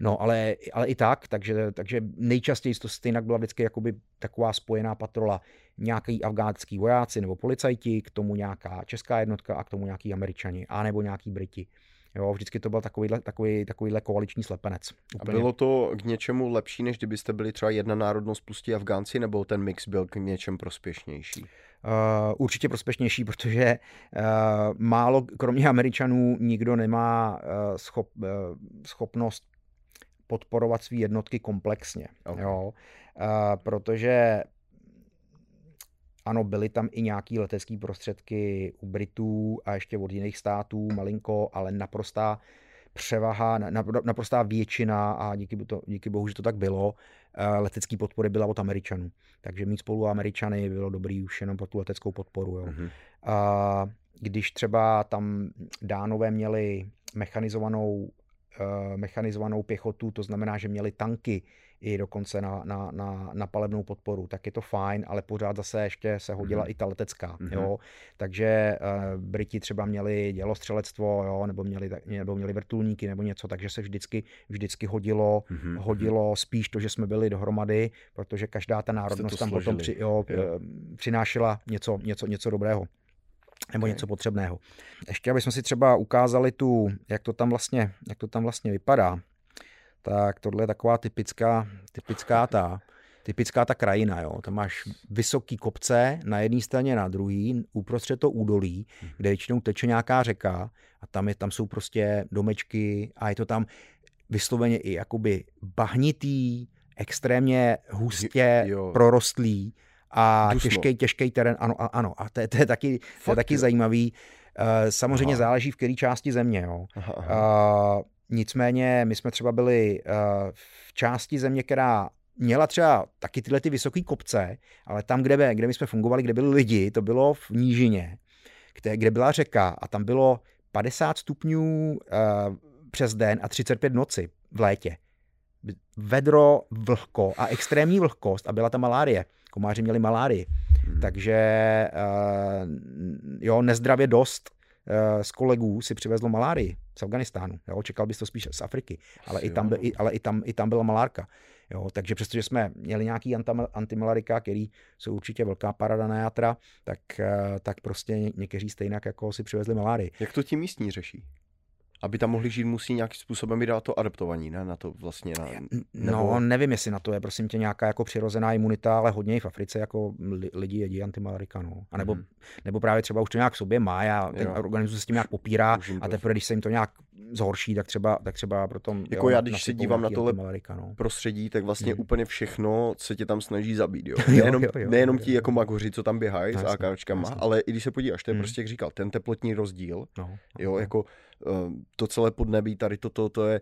No, ale, ale i tak, takže, takže nejčastěji to stejně byla vždycky jakoby taková spojená patrola nějaký afgánský vojáci nebo policajti, k tomu nějaká česká jednotka a k tomu nějaký američani, anebo nějaký briti. Jo, vždycky to byl takovýhle, takový, takovýhle koaliční slepenec. Úplně. A bylo to k něčemu lepší, než kdybyste byli třeba jedna národnost plus ti Afgánci, nebo ten mix byl k něčem prospěšnější? Uh, určitě prospěšnější, protože uh, málo, kromě Američanů, nikdo nemá uh, schop, uh, schopnost podporovat své jednotky komplexně. Okay. Jo? Uh, protože ano, byly tam i nějaký letecké prostředky u Britů a ještě od jiných států, malinko, ale naprostá převaha, naprostá většina a díky, to, díky bohu, že to tak bylo, eh, letecké podpory byla od Američanů. Takže mít spolu Američany bylo dobrý už jenom pro tu leteckou podporu. Jo. Mm-hmm. A když třeba tam dánové měli mechanizovanou, eh, mechanizovanou pěchotu, to znamená, že měli tanky, i dokonce na, na, na, na palebnou podporu, tak je to fajn, ale pořád zase ještě se hodila mm. i ta letecká, mm-hmm. jo, takže uh, Briti třeba měli dělostřelectvo, jo, nebo měli, nebo měli vrtulníky nebo něco, takže se vždycky, vždycky hodilo, mm-hmm. hodilo spíš to, že jsme byli dohromady, protože každá ta národnost tam potom při, jo, jo. Eh, přinášela něco, něco, něco dobrého nebo okay. něco potřebného. Ještě abychom si třeba ukázali tu, jak to tam vlastně, jak to tam vlastně vypadá tak tohle je taková typická, typická ta, typická ta krajina. Jo. Tam máš vysoký kopce na jedné straně, na druhý, uprostřed to údolí, kde většinou teče nějaká řeka a tam, je, tam jsou prostě domečky a je to tam vysloveně i jakoby bahnitý, extrémně hustě jo. prorostlý a Dusno. těžký, těžký terén. Ano, ano. A to, to je taky, to je taky zajímavý. Uh, samozřejmě aha. záleží v které části země. Jo. Aha, aha. Uh, Nicméně my jsme třeba byli uh, v části země, která měla třeba taky tyhle ty vysoké kopce, ale tam, kde, kde my jsme fungovali, kde byli lidi, to bylo v nížině, kde, kde byla řeka a tam bylo 50 stupňů uh, přes den a 35 noci v létě. Vedro, vlhko a extrémní vlhkost a byla tam malárie. Komáři měli malárii. Hmm. Takže uh, jo, nezdravě dost z kolegů si přivezlo malárii z Afganistánu. Jo? Čekal bys to spíš z Afriky, ale, i tam, i, ale i, tam, i tam byla malárka. Jo? Takže přestože jsme měli nějaký antimalarika, který jsou určitě velká parada na játra, tak, eh, tak prostě někteří stejně jako si přivezli malárii. Jak to ti místní řeší? Aby tam mohli žít, musí nějakým způsobem být to adaptovaní, ne? Na to vlastně. Na, nebo... No, nevím, jestli na to je, prosím tě, nějaká jako přirozená imunita, ale hodně i v Africe jako lidi jedí antimalarika, no. A nebo, mm. nebo právě třeba už to nějak v sobě má a ten jo. organismus se s tím nějak popírá a teprve, když se jim to nějak zhorší, tak třeba, tak třeba pro tom, Jako jo, já, když se dívám na tohle no. prostředí, tak vlastně mm. úplně všechno se tě tam snaží zabít, jo. Nejenom, jo, jo, jo, nejenom ti jako magoři, co tam běhají s AKčkama, ale i když se podíváš, to je mm. prostě, jak říkal, ten teplotní rozdíl, no, jo, no. jako Eh, to celé podnebí, tady toto, to je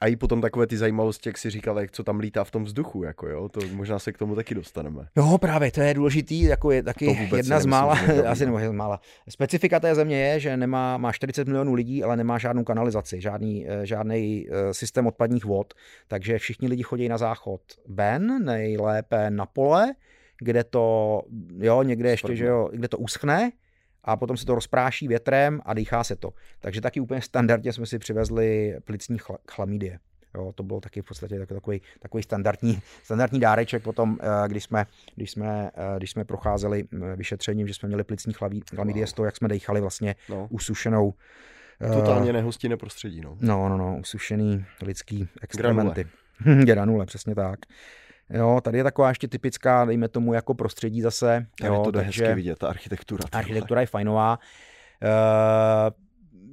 a i potom takové ty zajímavosti, jak si říkal, jak co tam lítá v tom vzduchu, jako jo, to možná se k tomu taky dostaneme. Jo, právě, to je důležitý, jako je taky jedna z mála, asi nebo z mála. Specifika té země je, že nemá, má 40 milionů lidí, ale nemá žádnou kanalizaci, žádný, eh, žádný eh, systém odpadních vod, takže všichni lidi chodí na záchod ven, nejlépe na pole, kde to, jo, někde ještě, že jo, kde to uschne, a potom se to rozpráší větrem a dýchá se to. Takže taky úplně standardně jsme si přivezli plicní chlamídie. Jo, to bylo taky v podstatě takový, takový standardní, standardní dáreček potom, eh, když jsme, když jsme, eh, když jsme procházeli eh, vyšetřením, že jsme měli plicní chlamídie z toho, jak jsme dechali vlastně no. usušenou Totálně nehostinné prostředí. No, no, no, no usušený lidský experimenty. Granule. Granule, přesně tak. Jo, tady je taková ještě typická, dejme tomu, jako prostředí zase. Tady jo, to jde takže hezky vidět, ta architektura. Architektura je fajnová. Uh,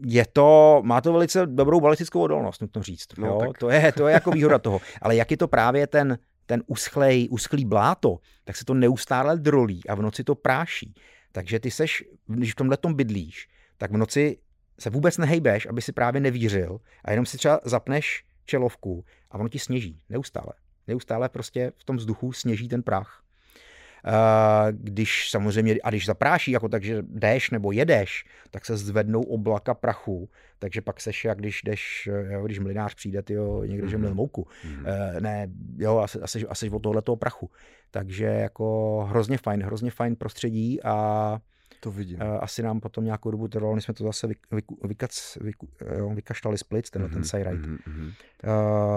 je to, má to velice dobrou balistickou odolnost, nutno říct. No, jo? Tak... To, je, to je jako výhoda toho. Ale jak je to právě ten, ten uschlej, uschlý bláto, tak se to neustále drolí a v noci to práší. Takže ty seš, když v tomhle tom bydlíš, tak v noci se vůbec nehejbeš, aby si právě nevířil a jenom si třeba zapneš čelovku a ono ti sněží neustále. Neustále prostě v tom vzduchu sněží ten prach. Když samozřejmě, a když zapráší, jako takže jdeš nebo jedeš, tak se zvednou oblaka prachu, takže pak seš jak když jdeš, jo, když mlinář přijde, tyjo, někde, že mlil mhm. mouku. Mm-hmm. Ne, jo, asi, asi, asi od tohoto prachu. Takže jako hrozně fajn, hrozně fajn prostředí a to vidím. Asi nám potom nějakou dobu trvalo, než jsme to zase vy, vy, vykac, vy, jo, vykašlali split, ten, mm-hmm, ten side mm-hmm.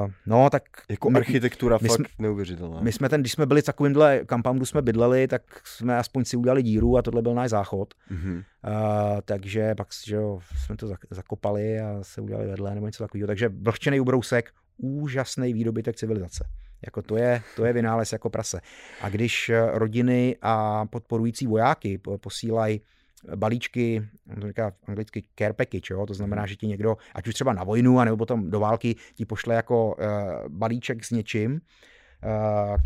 uh, no, tak... Jako my, architektura my fakt jsme, neuvěřitelná. My jsme ten, když jsme byli v takovýmhle compoundu jsme bydleli, tak jsme aspoň si udělali díru a tohle byl náš záchod. Mm-hmm. Uh, takže pak že jo, jsme to zakopali a se udělali vedle nebo něco takového. Takže vlhčený ubrousek, úžasný výdobytek civilizace. Jako to je, to je vynález jako prase. A když eh, rodiny a podporující vojáky posílají balíčky, to říká anglicky care package, jo? to znamená, mhm. že ti někdo, ať už třeba na vojnu, anebo potom do války, ti pošle jako uh, balíček s něčím,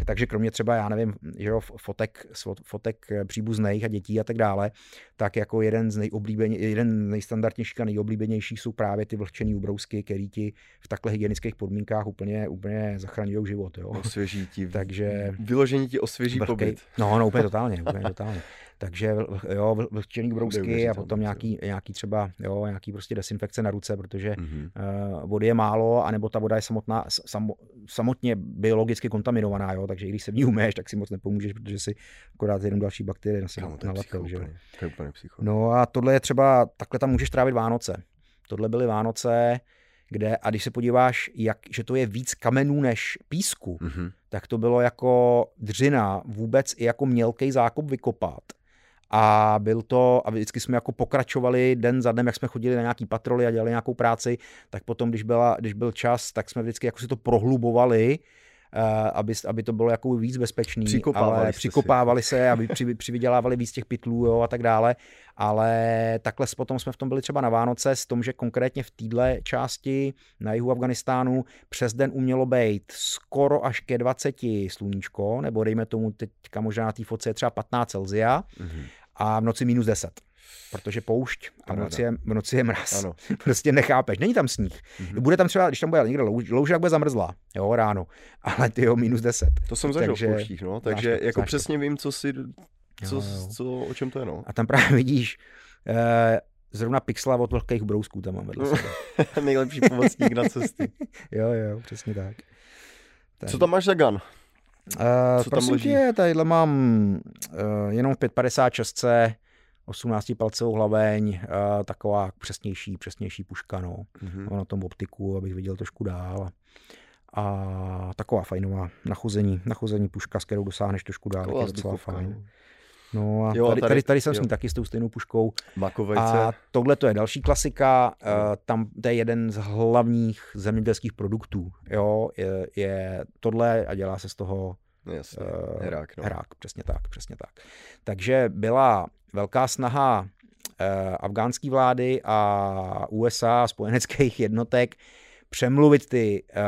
takže kromě třeba, já nevím, že jo, fotek, fotek příbuzných a dětí a tak dále, tak jako jeden z nejoblíbeně, jeden z nejstandardnějších a nejoblíbenějších jsou právě ty vlhčený ubrousky, který ti v takhle hygienických podmínkách úplně, úplně zachraňují život. Jo. Osvěží ti. Takže, vyložení ti osvěží pobyt. No, no, úplně totálně, úplně totálně. Takže jo, vlhčený brousky a potom nějaký, nějaký třeba, jo, nějaký prostě desinfekce na ruce, protože mm-hmm. uh, vody je málo, anebo ta voda je samotná, sam, samotně biologicky kontaminovaná, jo, takže i když se v ní umeš, tak si moc nepomůžeš, protože si akorát jenom další bakterie na sebe nalepil. Že? To je úplně No a tohle je třeba, takhle tam můžeš trávit Vánoce. Tohle byly Vánoce, kde, a když se podíváš, jak, že to je víc kamenů než písku, mm-hmm. tak to bylo jako dřina vůbec i jako mělký zákop vykopat. A byl to, a vždycky jsme jako pokračovali den za dnem, jak jsme chodili na nějaký patroly a dělali nějakou práci, tak potom, když, byla, když byl čas, tak jsme vždycky jako si to prohlubovali, Eh, aby, aby to bylo jako víc bezpečný, přikopávali ale přikopávali si. se, aby při, přivydělávali víc těch pytlů jo, a tak dále, ale takhle potom jsme v tom byli třeba na Vánoce s tom, že konkrétně v téhle části na jihu Afganistánu přes den umělo být skoro až ke 20 sluníčko, nebo dejme tomu teďka možná na té foce je třeba 15 Celzia mm-hmm. A v noci minus 10 protože poušť a v noci je, v noci je mraz. Ano. prostě nechápeš, není tam sníh. Mm-hmm. Bude tam třeba, když tam bude někde louž, louž bude zamrzlá, jo, ráno, ale ty jo, minus 10. To jsem zažil takže, v pouštích, no, takže znáš, jako přesně to. vím, co si, co, jo, jo. co, o čem to je, no. A tam právě vidíš, eh, zrovna pixla od vlhkých brousků tam mám vedle sebe. Nejlepší pomocník na cesty. jo, jo, přesně tak. tak. Co tam máš za gun? Uh, Co tam leží? Tě, tadyhle mám uh, jenom v 556 18 palcovou hlaveň, uh, taková přesnější, přesnější puška, no. Mm-hmm. na tom optiku, abych viděl trošku dál. A taková fajnová nachození, nachození puška, s kterou dosáhneš trošku dál, je docela fajn. No. No a jo, tady, tady, tady jsem jo. s ní taky s tou stejnou puškou. Makovejce. A tohle to je další klasika, uh, tam to je jeden z hlavních zemědělských produktů. Jo, je, je tohle a dělá se z toho Jasně, uh, herák, no. herák, přesně tak, přesně tak. Takže byla velká snaha uh, afgánské vlády a USA, spojeneckých jednotek, přemluvit ty uh,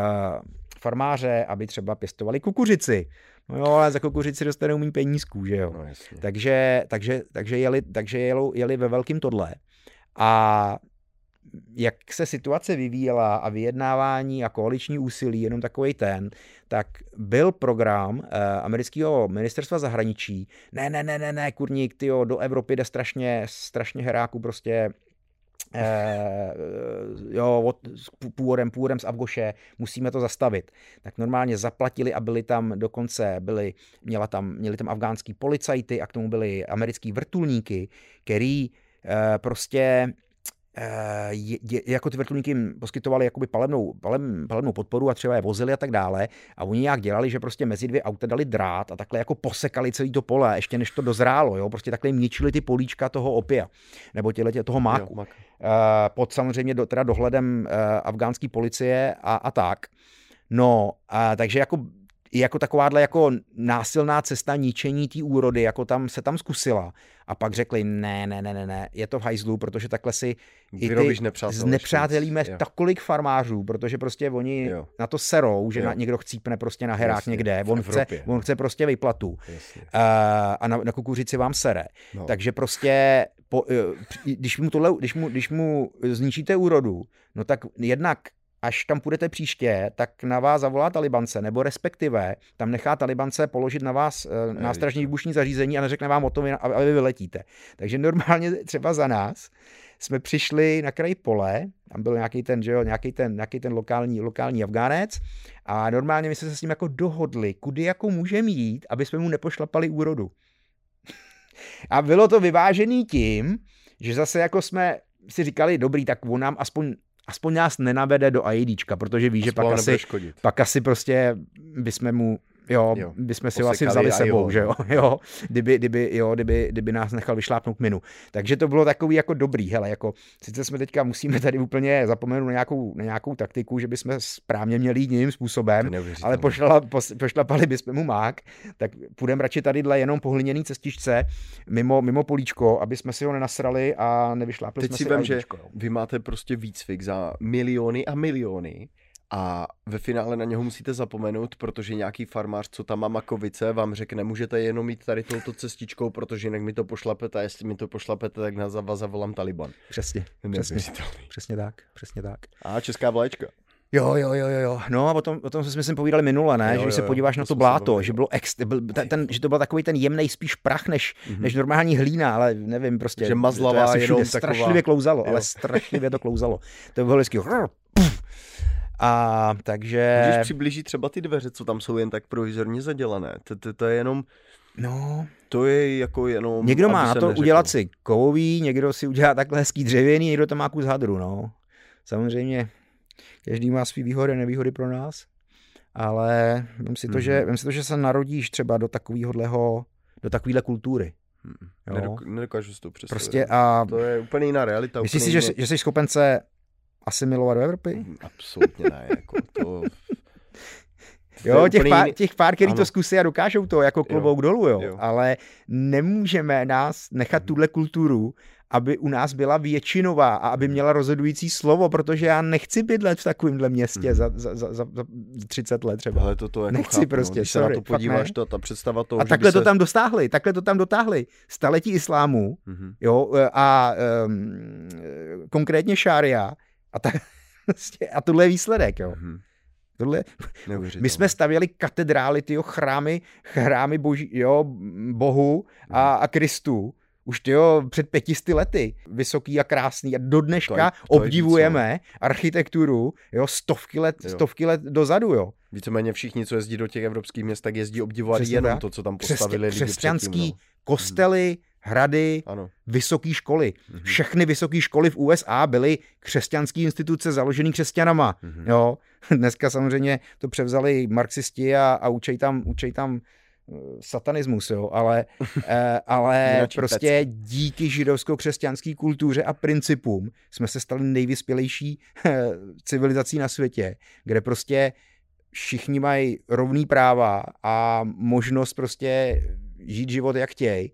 farmáře, aby třeba pěstovali kukuřici. No jo, ale za kukuřici dostanou méně penízků, že jo. No, takže, takže, takže, jeli, takže jeli, jeli ve velkým tohle. A jak se situace vyvíjela a vyjednávání a koaliční úsilí, jenom takový ten, tak byl program eh, amerického ministerstva zahraničí, ne, ne, ne, ne, ne, kurník, tyjo, do Evropy jde strašně, strašně heráku prostě jo, od, původem, původem z Afgoše, musíme to zastavit. Tak normálně zaplatili a byli tam dokonce, byli, měla tam, měli tam afgánský policajty a k tomu byli americký vrtulníky, který eh, prostě Eh, je, je, jako ty vrtulníky jim poskytovali jakoby palebnou, palem, palebnou podporu a třeba je vozili a tak dále. A oni nějak dělali, že prostě mezi dvě auta dali drát a takhle jako posekali celý to pole, ještě než to dozrálo. Jo? Prostě takhle jim ničili ty políčka toho opia, nebo těle, toho máku. Jo, mak. uh, pod samozřejmě do, teda dohledem uh, afgánské policie a, a tak. No, uh, takže jako jako takováhle jako násilná cesta ničení té úrody, jako tam se tam zkusila. A pak řekli, ne, ne, ne, ne, ne, je to v hajzlu, protože takhle si i ty nepřátelíme takových farmářů, protože prostě oni jo. na to serou, že na, někdo chcípne prostě na herák Jasně. někde, on chce, on chce prostě vyplatu uh, a na, na kukuřici vám sere. No. Takže prostě, po, eh, když, mu tohle, když, mu, když mu zničíte úrodu, no tak jednak až tam půjdete příště, tak na vás zavolá talibance, nebo respektive tam nechá talibance položit na vás eh, nástražní výbušní zařízení a neřekne vám o tom, aby vy vyletíte. Takže normálně třeba za nás jsme přišli na kraj pole, tam byl nějaký ten, že jo, nějaký ten, nějaký ten lokální, lokální Afgánec a normálně my jsme se s ním jako dohodli, kudy jako můžeme jít, aby jsme mu nepošlapali úrodu. a bylo to vyvážený tím, že zase jako jsme si říkali, dobrý, tak on nám aspoň aspoň nás nenavede do IDčka, protože ví, že pak asi, pak asi prostě bychom mu Jo, jo. bychom si ho asi vzali sebou, jo. že jo, jo kdyby, kdyby, jo kdyby, kdyby nás nechal vyšlápnout minu. Takže to bylo takový jako dobrý, hele, jako sice jsme teďka musíme tady úplně zapomenout na nějakou, na nějakou taktiku, že bychom správně měli jít jiným způsobem, ale pošla, pošlapali bychom mu mák, tak půjdeme radši tady dle jenom po hliněný cestičce mimo, mimo políčko, aby jsme si ho nenasrali a nevyšlápli Teď jsme si vím, že vy máte prostě výcvik za miliony a miliony a ve finále na něho musíte zapomenout, protože nějaký farmář, co tam má makovice, vám řekne, můžete jenom mít tady touto cestičkou, protože jinak mi to pošlapete a jestli mi to pošlapete, tak na vás zavolám Taliban. Přesně, přesně, přesně tak, přesně tak. A česká vlaječka. Jo, jo, jo, jo. No a o tom, o tom jsme si povídali minule, ne? Jo, že když se podíváš jo, na to bláto, že, bylo ex, byl, ten, ten, že to byl takový ten jemný spíš prach než, mm-hmm. než normální hlína, ale nevím, prostě. Že mazlavá to jenom taková... strašlivě klouzalo, jo. ale strašlivě to klouzalo. To bylo vždycky a takže... Můžeš přiblížit třeba ty dveře, co tam jsou jen tak provizorně zadělané. To, je jenom... No, to je jako jenom... Někdo má na to neřekl. udělat si kovový, někdo si udělá takhle hezký dřevěný, někdo to má kus hadru, no. Samozřejmě každý má svý výhody a nevýhody pro nás, ale vím si to, mm-hmm. že, mhm. vím si to, že se narodíš třeba do takového, do takovéhle kultury. Hmm. Jo? Nedokážu si to představit. Prostě a... To je úplně jiná realita. Myslíš si, že, že jsi schopen se asimilovat do Evropy? Mm, absolutně ne, jako to... Jo, těch pár, těch pár, který ano. to zkusí a dokážou to, jako klobouk jo. dolů, jo. jo. Ale nemůžeme nás nechat mhm. tuhle kulturu, aby u nás byla většinová a aby měla rozhodující slovo, protože já nechci bydlet v takovémhle městě mm. za, za, za, za 30 let třeba. Ale to, to jako nechci chápu, prostě, no. Když sorry, se na to podíváš, to, ta představa toho, A takhle to se... tam dostáhli, takhle to tam dotáhli. Staletí islámu, mm-hmm. jo, a um, konkrétně šária a, tak, prostě, a tohle je výsledek, jo. Mm-hmm. Tohle, my jsme stavěli katedrály, tyjo, chrámy, chrámy boží, jo, bohu a, mhm. a Kristu, už tyjo, před pětisty lety, vysoký a krásný a do dneška to je, to obdivujeme víc, architekturu, jo, stovky let, jo. stovky let dozadu, jo. Víceméně všichni, co jezdí do těch evropských měst, tak jezdí obdivovat Přesně jenom tak. to, co tam postavili Křesťan, Křesťanský předtím, no. kostely, hrady, vysoké školy. Mm-hmm. Všechny vysoké školy v USA byly křesťanské instituce založené křesťanama. Mm-hmm. Jo? Dneska samozřejmě to převzali marxisti a, a učej tam, učej tam eh, satanismus, jo, ale, eh, ale prostě díky židovsko-křesťanské kultuře a principům jsme se stali nejvyspělejší eh, civilizací na světě, kde prostě všichni mají rovný práva a možnost prostě žít život jak chtějí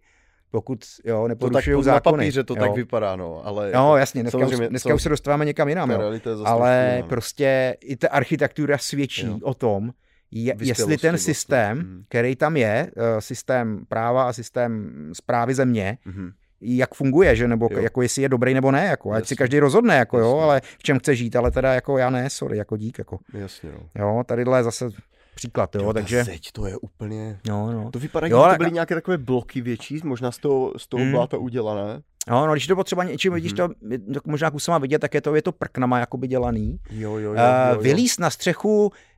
pokud jo, neporušují zákony. Na papíře to jo. tak vypadá, no, ale... No, jasně, dneska, už, dneska už se dostáváme někam jinam, jo. ale no. prostě i ta architektura svědčí jo. o tom, je, jestli ten vlastně. systém, vlastně. který tam je, eh, systém práva a systém zprávy země, mm-hmm. jak funguje, že nebo jo. jako jestli je dobrý nebo ne, jako, ať si každý rozhodne, jako jo, ale v čem chce žít, ale teda jako já ne, sorry, jako dík, jako. Jasně, no. Jo, tadyhle zase příklad, jo, jo takže... Zeď, to je úplně... No, no. To vypadá, jo, že to byly nějaké takové bloky větší, možná z toho, z toho mm. bláta udělané. No, no, když to potřeba něčím, mm-hmm. vidíš to, možná kusama vidět, tak je to, je to prknama jakoby dělaný. Jo, jo, jo, jo, jo. Uh, vylíst na střechu Eh,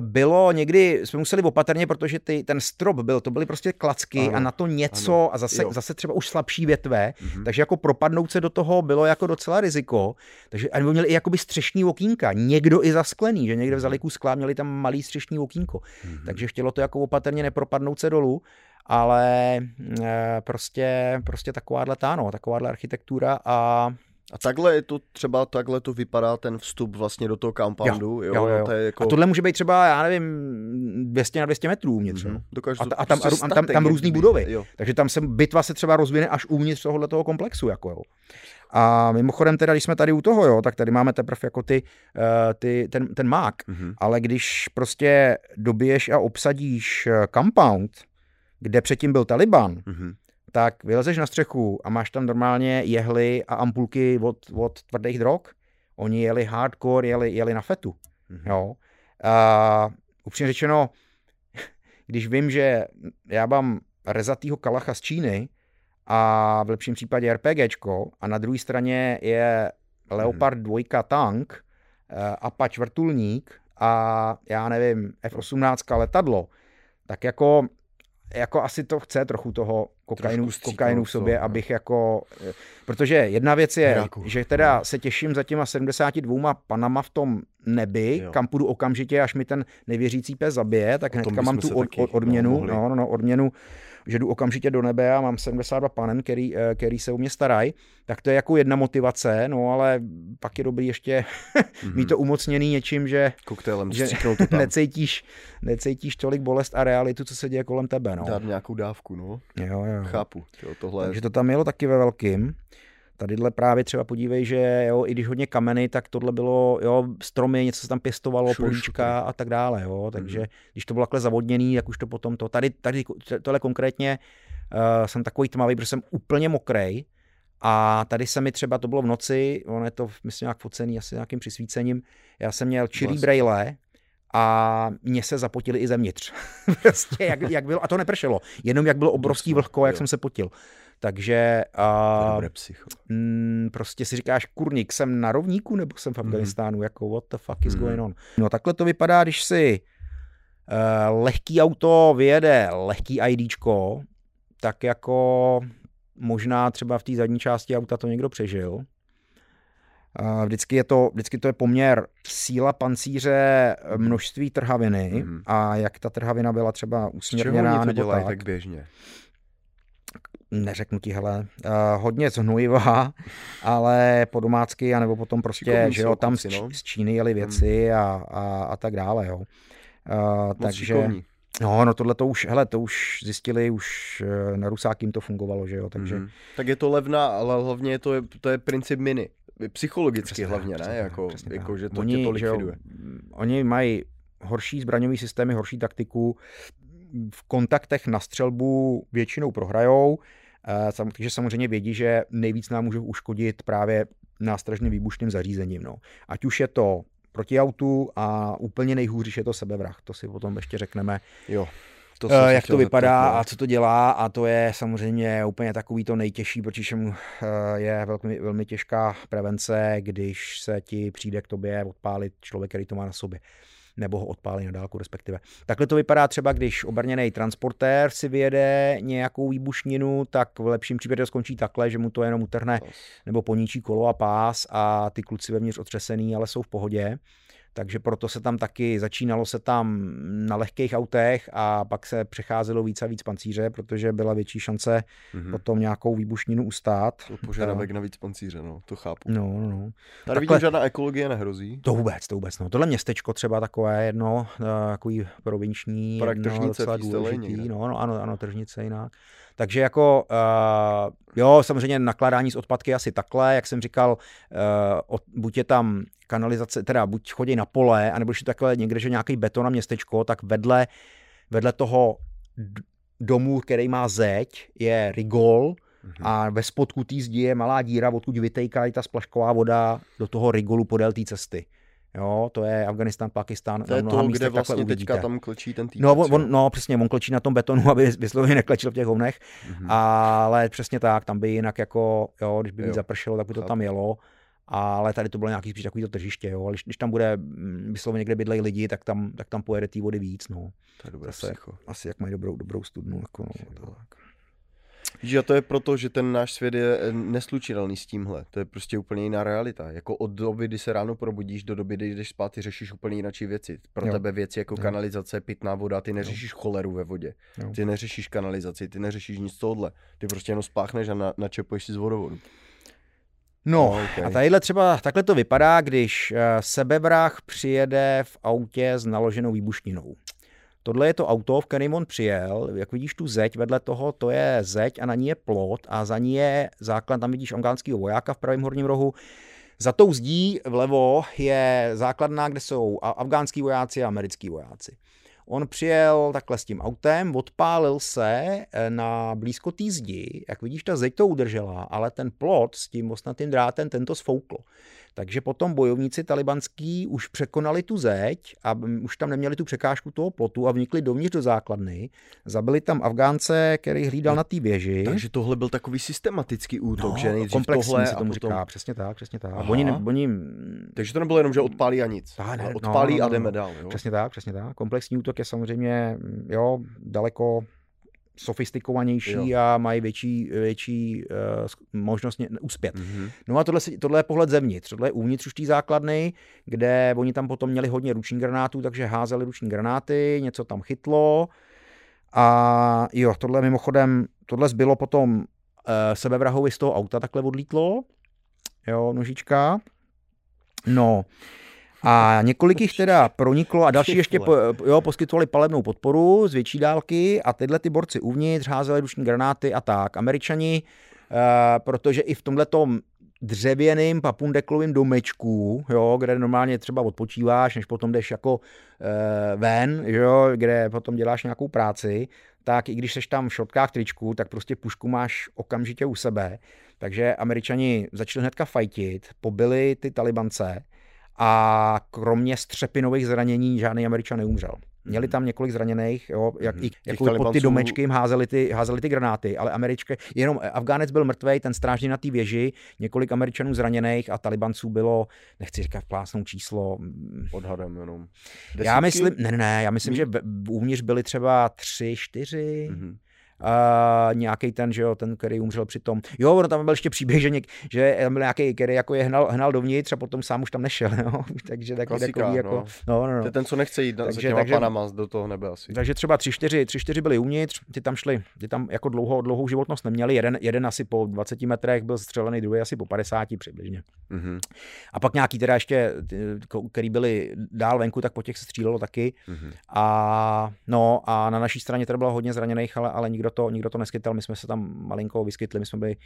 bylo někdy, jsme museli opatrně, protože ty, ten strop byl, to byly prostě klacky ano, a na to něco ano, a zase, zase třeba už slabší větve, mm-hmm. takže jako propadnout se do toho bylo jako docela riziko, takže a měli i jakoby střešní okýnka, někdo i zasklený, že někde vzali kus skla, měli tam malý střešní okýnko, mm-hmm. takže chtělo to jako opatrně nepropadnout se dolů, ale e, prostě, prostě takováhle táno, takováhle architektura a A takhle je to třeba, takhle to vypadá ten vstup vlastně do toho compoundu, jo, jo, jo, jo. To je jako... A tohle může být třeba, já nevím, 200 na 200 metrů uvnitř, mm-hmm. Dokážu a, a, tam, prostě a, tam, tam různé budovy, jo. takže tam se bitva se třeba rozvine až uvnitř tohohle toho komplexu, jako jo. A mimochodem teda, když jsme tady u toho, jo, tak tady máme teprve jako ty, uh, ty ten, ten mák, mm-hmm. ale když prostě dobiješ a obsadíš eh, compound, kde předtím byl Taliban, mm-hmm tak vylezeš na střechu a máš tam normálně jehly a ampulky od, od tvrdých drog. Oni jeli hardcore, jeli, jeli na fetu. Mm-hmm. Jo. A upřímně řečeno, když vím, že já mám rezatýho kalacha z Číny a v lepším případě RPGčko a na druhé straně je Leopard 2 mm-hmm. tank, eh, Apache vrtulník a já nevím, F-18 letadlo, tak jako jako asi to chce trochu toho kokainu, kokainu v sobě, no. abych jako, protože jedna věc je, Hraku. že teda no. se těším za těma 72 panama v tom nebi, jo. kam půjdu okamžitě, až mi ten nevěřící pes zabije, tak hnedka mám tu od, od, odměnu, no, no, no, odměnu že jdu okamžitě do nebe a mám 72 panen, který, eh, který se o mě starají, tak to je jako jedna motivace, no ale pak je dobrý ještě mm-hmm. mít to umocněný něčím, že, Koktélem, že to tam. necítíš, necítíš tolik bolest a realitu, co se děje kolem tebe. No. Dát nějakou dávku, no. Jo, jo. Chápu. Jo, tohle... Takže to tam jelo taky ve velkým. Tadyhle právě třeba podívej, že jo, i když hodně kameny, tak tohle bylo, jo, stromy, něco se tam pěstovalo, políčka a tak dále, jo, takže mm. když to bylo takhle zavodněný, jak už to potom to, tady, tady tohle konkrétně uh, jsem takový tmavý, protože jsem úplně mokrej, a tady se mi třeba, to bylo v noci, ono je to, myslím, nějak focený asi nějakým přisvícením, já jsem měl čirý vlastně. brejle, a mě se zapotili i zevnitř. prostě jak, jak bylo, a to nepršelo, jenom jak bylo obrovský vlhko, jak jo. jsem se potil. Takže a, mm, prostě si říkáš, kurník, jsem na rovníku nebo jsem v mhm. Afganistánu, mm. jako what the fuck is mm. going on. No takhle to vypadá, když si uh, lehký auto vyjede lehký IDčko, tak jako možná třeba v té zadní části auta to někdo přežil. Uh, vždycky, je to, vždycky to je poměr síla pancíře, množství trhaviny mm. a jak ta trhavina byla třeba usměrněná. to nebo dělají tak. tak běžně? Neřeknu ti, hele, uh, hodně z ale po domácky, anebo potom prostě, že jo, tam z, no? z Číny jeli věci hmm. a, a, a tak dále, jo. Uh, takže, šikovní. No, no tohle to už, hele, to už zjistili, už uh, na Rusákým to fungovalo, že jo, takže... Hmm. Tak je to levná, ale hlavně je to, to je princip miny. Psychologicky přesně, hlavně, přesně, ne? Jako, jako, že to oni, tě to likviduje. Jo, oni mají horší zbraňový systémy, horší taktiku, v kontaktech na střelbu většinou prohrajou, Eh, takže samozřejmě vědí, že nejvíc nám můžou uškodit právě nástražným výbušným zařízením. No. Ať už je to proti autu a úplně nejhůř, když je to sebevrah. To si potom ještě řekneme. Jo. To uh, jak to vypadá zeptat, a co to dělá a to je samozřejmě úplně takový to nejtěžší, protože mu je velmi, velmi těžká prevence, když se ti přijde k tobě odpálit člověk, který to má na sobě nebo ho odpálí na dálku respektive. Takhle to vypadá třeba, když obrněný transportér si vyjede nějakou výbušninu, tak v lepším případě skončí takhle, že mu to jenom utrhne nebo poníčí kolo a pás a ty kluci vevnitř otřesený, ale jsou v pohodě takže proto se tam taky začínalo se tam na lehkých autech a pak se přecházelo víc a víc pancíře, protože byla větší šance mm-hmm. potom nějakou výbušninu ustát. To požadavek na víc pancíře, no, to chápu. No, no. no. Tady Takhle, vidím, žádná ekologie nehrozí. To vůbec, to vůbec, no. Tohle městečko třeba takové jedno, eh, takový provinční, jedno, docela důležitý, no, no, ano, ano, tržnice jinak. Takže jako, uh, jo, samozřejmě nakládání s odpadky asi takhle, jak jsem říkal, uh, od, buď je tam kanalizace, teda buď chodí na pole, anebo když je takhle někde, že nějaký beton a městečko, tak vedle, vedle toho domu, který má zeď, je rigol, mm-hmm. a ve spodku té zdi je malá díra, odkud vytejká ta splašková voda do toho rigolu podél té cesty. Jo, to je Afganistán, Pakistán. To je to, kde vlastně teďka tam klečí ten týpec, no, on, on, no, přesně, on klečí na tom betonu, aby vysloveně neklečil v těch hovnech, mm-hmm. ale přesně tak, tam by jinak jako, jo, když by víc zapršelo, tak by to tam jelo, ale tady to bylo nějaký spíš takový to tržiště, jo, ale když, když tam bude mm, vysloveně někde bydlej lidi, tak tam, tak tam pojede té vody víc, no. To je dobré Zase, Asi jak mají dobrou, dobrou studnu, jako no, tak. Že to je proto, že ten náš svět je eh, neslučitelný s tímhle. To je prostě úplně jiná realita. Jako od doby, kdy se ráno probudíš, do doby, kdy jdeš spát, ty řešíš úplně jiné věci. Pro jo. tebe věci jako jo. kanalizace, pitná voda, ty neřešíš jo. choleru ve vodě. Jo. Ty neřešíš kanalizaci, ty neřešíš nic tohle. Ty prostě jenom spáchneš a na, načepuješ si z vodovodu. No oh, okay. a tadyhle třeba, takhle to vypadá, když eh, sebevrah přijede v autě s naloženou výbušninou. Tohle je to auto, v kterém on přijel, jak vidíš tu zeď, vedle toho to je zeď a na ní je plot a za ní je základ, tam vidíš afgánského vojáka v pravém horním rohu. Za tou zdí vlevo je základna, kde jsou afgánský vojáci a americký vojáci. On přijel takhle s tím autem, odpálil se eh, na blízko té zdi, jak vidíš, ta zeď to udržela, ale ten plot s tím osnatým drátem, ten to sfouklo. Takže potom bojovníci talibanský už překonali tu zeď a už tam neměli tu překážku toho plotu a vnikli dovnitř do základny. Zabili tam Afgánce, který hlídal no, na té věži. Takže tohle byl takový systematický útok, no, že nejdřív tohle se tomu potom... říká, přesně tak, přesně tak. Oni, oni... Takže to nebylo jenom, že odpálí a nic. Ta, ne, odpálí no, no, a jdeme dál. Jo? Přesně tak, přesně tak. Komplexní útok je samozřejmě jo, daleko sofistikovanější jo. a mají větší, větší uh, možnost uspět. Mm-hmm. No a tohle, tohle je pohled zevnitř, tohle je uvnitř už té základny, kde oni tam potom měli hodně ruční granátů, takže házeli ruční granáty, něco tam chytlo a jo, tohle mimochodem, tohle zbylo potom uh, sebevrahovi z toho auta takhle odlítlo, jo, nožička. No, a několik jich teda proniklo a další ještě po, jo, poskytovali palebnou podporu z větší dálky a tyhle ty borci uvnitř házeli ruční granáty a tak. Američani, uh, protože i v tomhle dřevěným papundeklovým domečku, jo, kde normálně třeba odpočíváš, než potom jdeš jako uh, ven, jo, kde potom děláš nějakou práci, tak i když seš tam v šotkách tričku, tak prostě pušku máš okamžitě u sebe. Takže američani začali hnedka fajtit, pobili ty talibance, a kromě střepinových zranění žádný Američan neumřel. Měli tam několik zraněných, jo, jak, mm. jako pod ty domečky jim házeli ty, házeli ty granáty, ale američké, jenom Afgánec byl mrtvý, ten strážný na té věži, několik Američanů zraněných a Talibanců bylo, nechci říkat plásnou číslo. Odhadem jenom. Desítky? Já myslím, ne, ne, já myslím, mm. že uvnitř byly třeba tři, čtyři. Mm-hmm uh, nějaký ten, že jo, ten, který umřel při tom. Jo, ono tam byl ještě příběh, že, něk, že byl nějaký, který jako je hnal, hnal dovnitř a potom sám už tam nešel, jo. takže takový, Klasika, takový jako, no. No, no, no. To je ten, co nechce jít takže, za těma takže, panama do toho nebe asi. Takže třeba tři, čtyři, tři, čtyři byli uvnitř, ty tam šli, ty tam jako dlouho, dlouhou životnost neměli, jeden, jeden asi po 20 metrech byl střelený, druhý asi po 50 přibližně. Mm-hmm. A pak nějaký teda ještě, který byli dál venku, tak po těch se střílelo taky. Mm-hmm. A no a na naší straně teda bylo hodně zraněných, ale, ale nikdo to, nikdo to neskytal, my jsme se tam malinko vyskytli, my jsme byli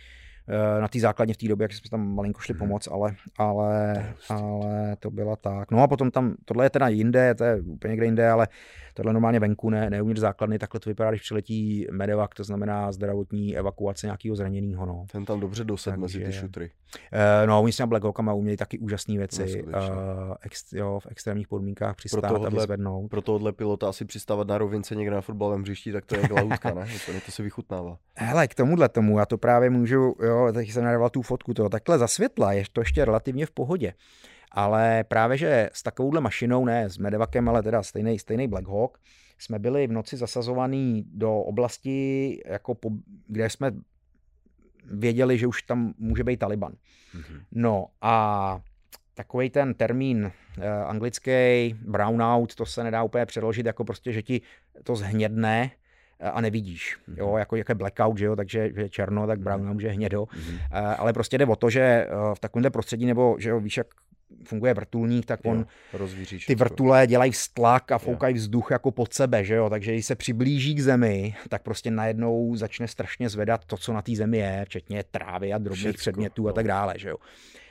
na té základně v té době, jak jsme tam malinko šli mhm. pomoc, ale, ale, ale to byla tak. No a potom tam, tohle je teda jinde, to je úplně někde jinde, ale tohle normálně venku, ne, ne uvnitř základny, takhle to vypadá, když přiletí medevak, to znamená zdravotní evakuace nějakého zraněného. No. Ten tam dobře dosed mezi ty šutry. Uh, no, oni s těmi Black Hawkama uměli taky úžasné věci no, uh, ex, jo, v extrémních podmínkách přistát pro tohle, a vyzvednout. Pro tohle pilota asi přistávat na rovince někde na fotbalovém hřišti, tak to je glautka, ne? To, to se vychutnává. Hele, k tomuhle tomu, já to právě můžu, jo, jo, teď jsem narval tu fotku toho, takhle za světla je to ještě relativně v pohodě. Ale právě, že s takovouhle mašinou, ne s Medevakem, ale teda stejný, stejný Black Hawk, jsme byli v noci zasazovaný do oblasti, jako po, kde jsme věděli, že už tam může být Taliban. Mm-hmm. No a takový ten termín eh, anglický brownout, to se nedá úplně přeložit jako prostě, že ti to zhnědne, a nevidíš, jo, mhm. jako, jako blackout, že jo, takže že černo, tak brown může hnědo, mm-hmm. ale prostě jde o to, že eh, v takovémhle prostředí, nebo že jo, víš, jak funguje vrtulník, tak on jo, ty vrtule dělají vztlak a foukají vzduch jako pod sebe, že jo, takže když se přiblíží k zemi, tak prostě najednou začne strašně zvedat to, co na té zemi je, včetně trávy a drobných Všecko, předmětů a tak dále, že jo.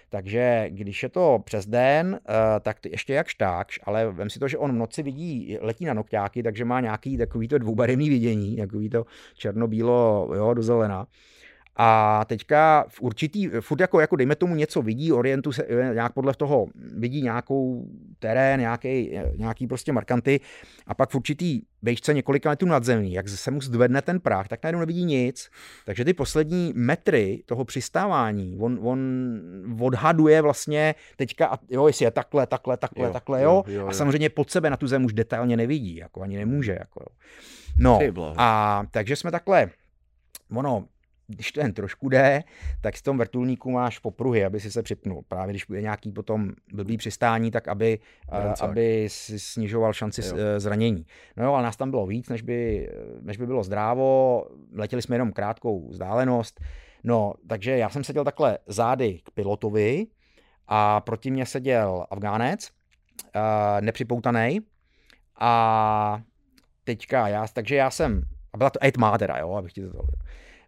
Takže když je to přes den, eh, tak ještě jak štákš, ale vem si to, že on v noci vidí, letí na nokťáky, takže má nějaký takový to dvoubarevný vidění, takový to černobílo, jo, do zelena. A teďka v určitý, furt jako, jako dejme tomu něco vidí, orientu se nějak podle toho, vidí nějakou terén, nějaký, nějaký prostě markanty a pak v určitý vejšce několika metrů nad zemí, jak se mu zdvedne ten prach, tak najednou nevidí nic. Takže ty poslední metry toho přistávání, on, on odhaduje vlastně teďka, jo, jestli je takhle, takhle, takhle, jo, takhle, jo, jo, jo, jo. A samozřejmě pod sebe na tu zem už detailně nevidí, jako ani nemůže. Jako, jo. No, a takže jsme takhle, ono, když to jen trošku jde, tak s tom vrtulníku máš popruhy, aby si se připnul. Právě když bude nějaký potom blbý přistání, tak aby, aby si snižoval šanci jo. Eh, zranění. No jo, ale nás tam bylo víc, než by, než by bylo zdrávo. Letěli jsme jenom krátkou vzdálenost. No, takže já jsem seděl takhle zády k pilotovi a proti mě seděl Afgánec, uh, nepřipoutaný. A teďka já, takže já jsem, a byla to a tmá teda, jo, abych ti to...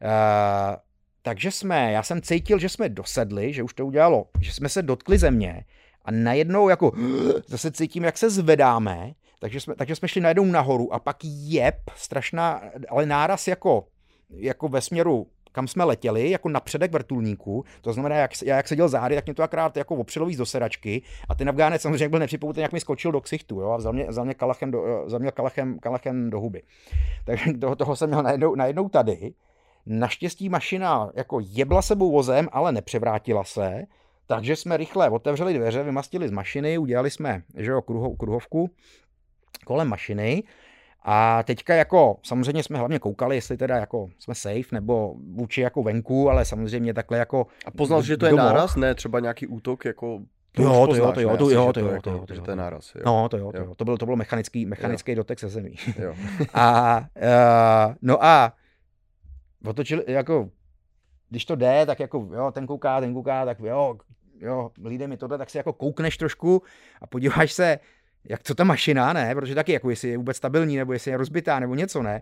Uh, takže jsme, já jsem cítil, že jsme dosedli, že už to udělalo, že jsme se dotkli země a najednou jako zase cítím, jak se zvedáme, takže jsme, takže jsme šli najednou nahoru a pak jeb, strašná, ale náraz jako, jako ve směru kam jsme letěli, jako na předek vrtulníku, to znamená, jak, já jak seděl zády, tak mě to akrát jako opřelo víc do sedačky a ten Afgánec samozřejmě byl nepřipoutaný, jak mi skočil do ksichtu jo, a vzal mě, vzal mě, kalachem, do, vzal mě kalachem, kalachem do huby. Takže toho, toho jsem měl najednou, najednou tady. Naštěstí mašina jako jebla sebou vozem, ale nepřevrátila se, takže jsme rychle otevřeli dveře, vymastili z mašiny, udělali jsme že jo, kruho, kruhovku kolem mašiny a teďka jako, samozřejmě jsme hlavně koukali, jestli teda jako jsme safe, nebo vůči jako venku, ale samozřejmě takhle jako... A poznal, že to je náraz, ne třeba nějaký útok jako to jo, to jo, to jo, to jo, to jo, to jo, to jo, to je náraz. Jo. No, to jo, to jo. To bylo, to bylo mechanický, mechanický jo. dotek se zemí. Jo. a, uh, no a otočili, jako, když to jde, tak jako, jo, ten kouká, ten kouká, tak jo, jo, líde mi tohle, tak si jako koukneš trošku a podíváš se, jak co ta mašina, ne, protože taky jako jestli je vůbec stabilní, nebo jestli je rozbitá, nebo něco, ne.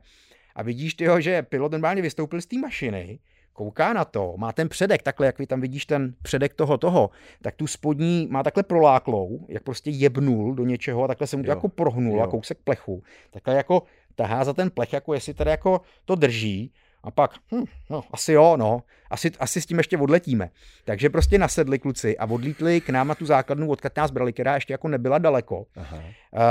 A vidíš ty, že pilot normálně vystoupil z té mašiny, kouká na to, má ten předek, takhle, jak vy tam vidíš ten předek toho toho, tak tu spodní má takhle proláklou, jak prostě jebnul do něčeho a takhle se mu to jo. jako prohnul jo. a kousek plechu. Takhle jako tahá za ten plech, jako jestli tady jako to drží a pak, hm, no, asi jo, no, asi, asi s tím ještě odletíme. Takže prostě nasedli kluci a odlítli k nám na tu základnu, odkud nás brali, která ještě jako nebyla daleko. Aha. Uh,